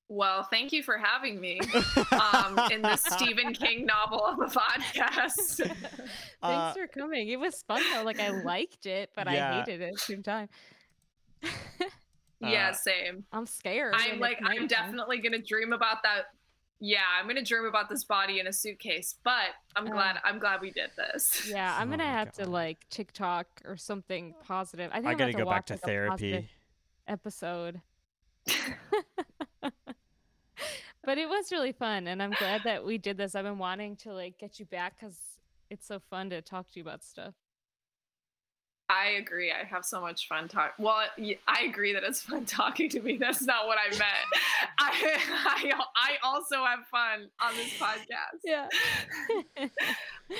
Well, thank you for having me um, in the Stephen King novel of a podcast. Thanks Uh, for coming. It was fun though. Like I liked it, but Yeah. I hated it at the same time. yeah, Uh, same. I'm scared. I'm like, I'm definitely gonna dream about that. Yeah, I'm gonna dream about this body in a suitcase. But I'm Uh, glad. I'm glad we did this. Yeah, I'm Oh gonna my have to God. like TikTok or something positive. I think I I'm gotta gonna go back to like, therapy. episode. but it was really fun, and I'm glad that we did this. I've been wanting to like get you back because it's so fun to talk to you about stuff. I agree. I have so much fun talk. Well, I agree that it's fun talking to me. That's not what I meant. I, I I also have fun on this podcast. Yeah.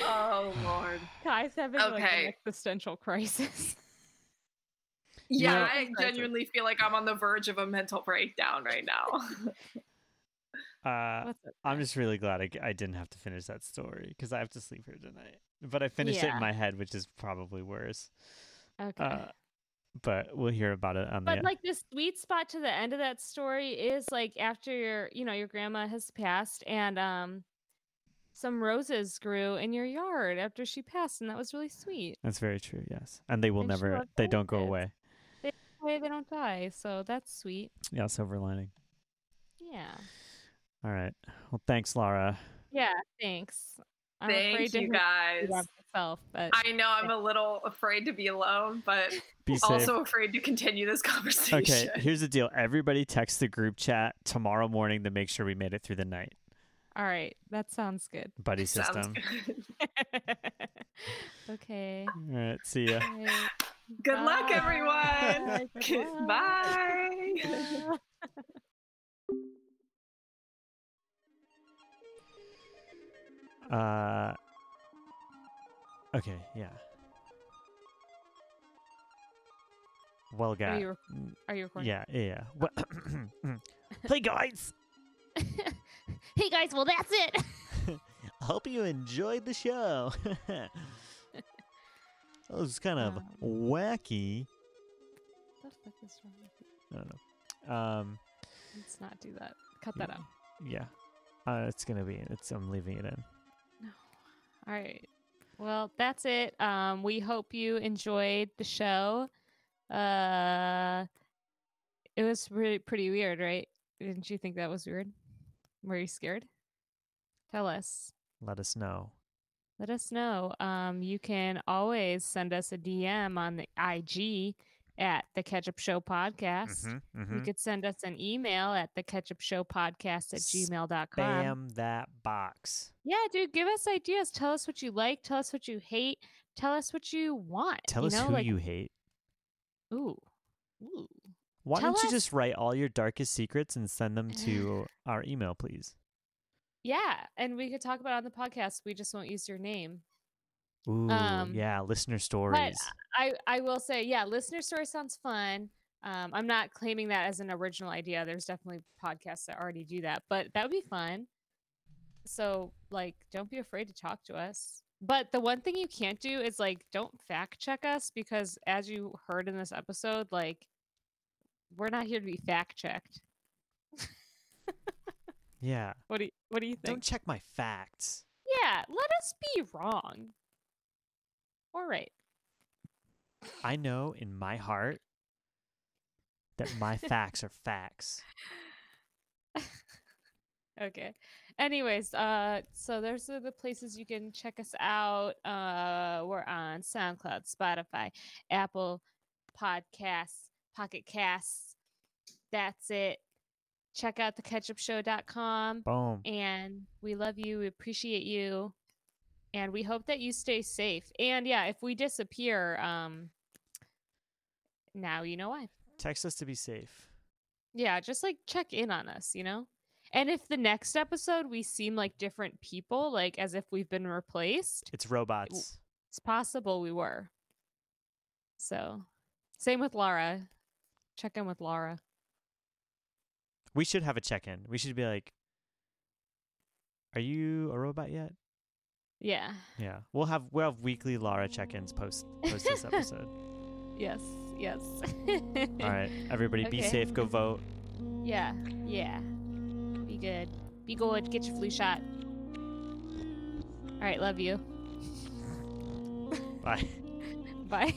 Oh Lord. Kai's having like an existential crisis. Yeah, I genuinely feel like I'm on the verge of a mental breakdown right now. Uh, I'm just really glad I didn't have to finish that story because I have to sleep here tonight. But I finished it in my head, which is probably worse. Okay. Uh, but we'll hear about it on but the. But like the sweet spot to the end of that story is like after your you know your grandma has passed and um some roses grew in your yard after she passed, and that was really sweet. That's very true. Yes, and they will And never. They don't go away. Way they don't die, so that's sweet. Yeah, silver lining. Yeah. All right. Well, thanks, Laura. Yeah. Thanks. I'm afraid Thank to you hear guys. myself, but I know I'm a little afraid to be alone, but Be also afraid to continue this conversation. Okay, here's the deal. Everybody text the group chat tomorrow morning to make sure we made it through the night. all right, that sounds good. Buddy system. good. okay. All right, see ya. all right. Good luck, everyone. Good luck. Bye. Uh. Okay, yeah. Well, Are guy. you, are you recording? Yeah, yeah. yeah. Well- hey guys, hey guys, well that's it. I hope you enjoyed the show. that was kind of Um, wacky. What the fuck is wrong with you? I don't know. Um, Let's not do that. Cut that out. yeah. Uh, it's gonna be. It's. I'm leaving it in. All right. Well, that's it. Um, we hope you enjoyed the show. Uh, it was really pretty weird, right? Didn't you think that was weird? Were you scared? Tell us. Let us know. Let us know. Um, you can always send us a DM on the IG at the Ketchup Show Podcast. Mhm, You mhm. could send us an email at the ketchup show podcast at gmail.com. Bam that box. Yeah, dude, give us ideas. Tell us what you like. Tell us what you hate. Tell us what you want. Tell you us know, who like, you hate. Ooh. Ooh. Why tell don't you us- just write all your darkest secrets and send them to our email, please? Yeah, and we could talk about it on the podcast. We just won't use your name. Ooh, Um, yeah, listener But stories. I, I will say, yeah, listener story sounds fun. Um, I'm not claiming that as an original idea. There's definitely podcasts that already do that, but that would be fun. So, like, don't be afraid to talk to us. But the one thing you can't do is like, don't fact check us because, as you heard in this episode, like, we're not here to be fact checked. yeah. What do you, What do you think? Don't check my facts. yeah, let us be wrong. All right. I know in my heart that my facts are facts. Okay. Anyways, uh, so those are the places you can check us out. Uh, we're on SoundCloud, Spotify, Apple Podcasts, Pocket Casts. That's it. Check out theketchupshow.com. Boom. And we love you. We appreciate you. And we hope that you stay safe. And yeah, if we disappear, um, now you know why. Text us to be safe. Yeah, just like check in on us, you know? And if the next episode we seem like different people, like as if we've been replaced, It's robots. it's possible we were. So, same with Laura. Check in with Laura. We should have a check in. We should be like, Are you a robot yet? Yeah. Yeah. We'll have we'll have weekly Laura check ins post post this episode. Yes. Yes. All right. Everybody be safe, go vote. Yeah. Yeah. Be good. Be good. Get your flu shot. All right. Love you. Bye. Bye.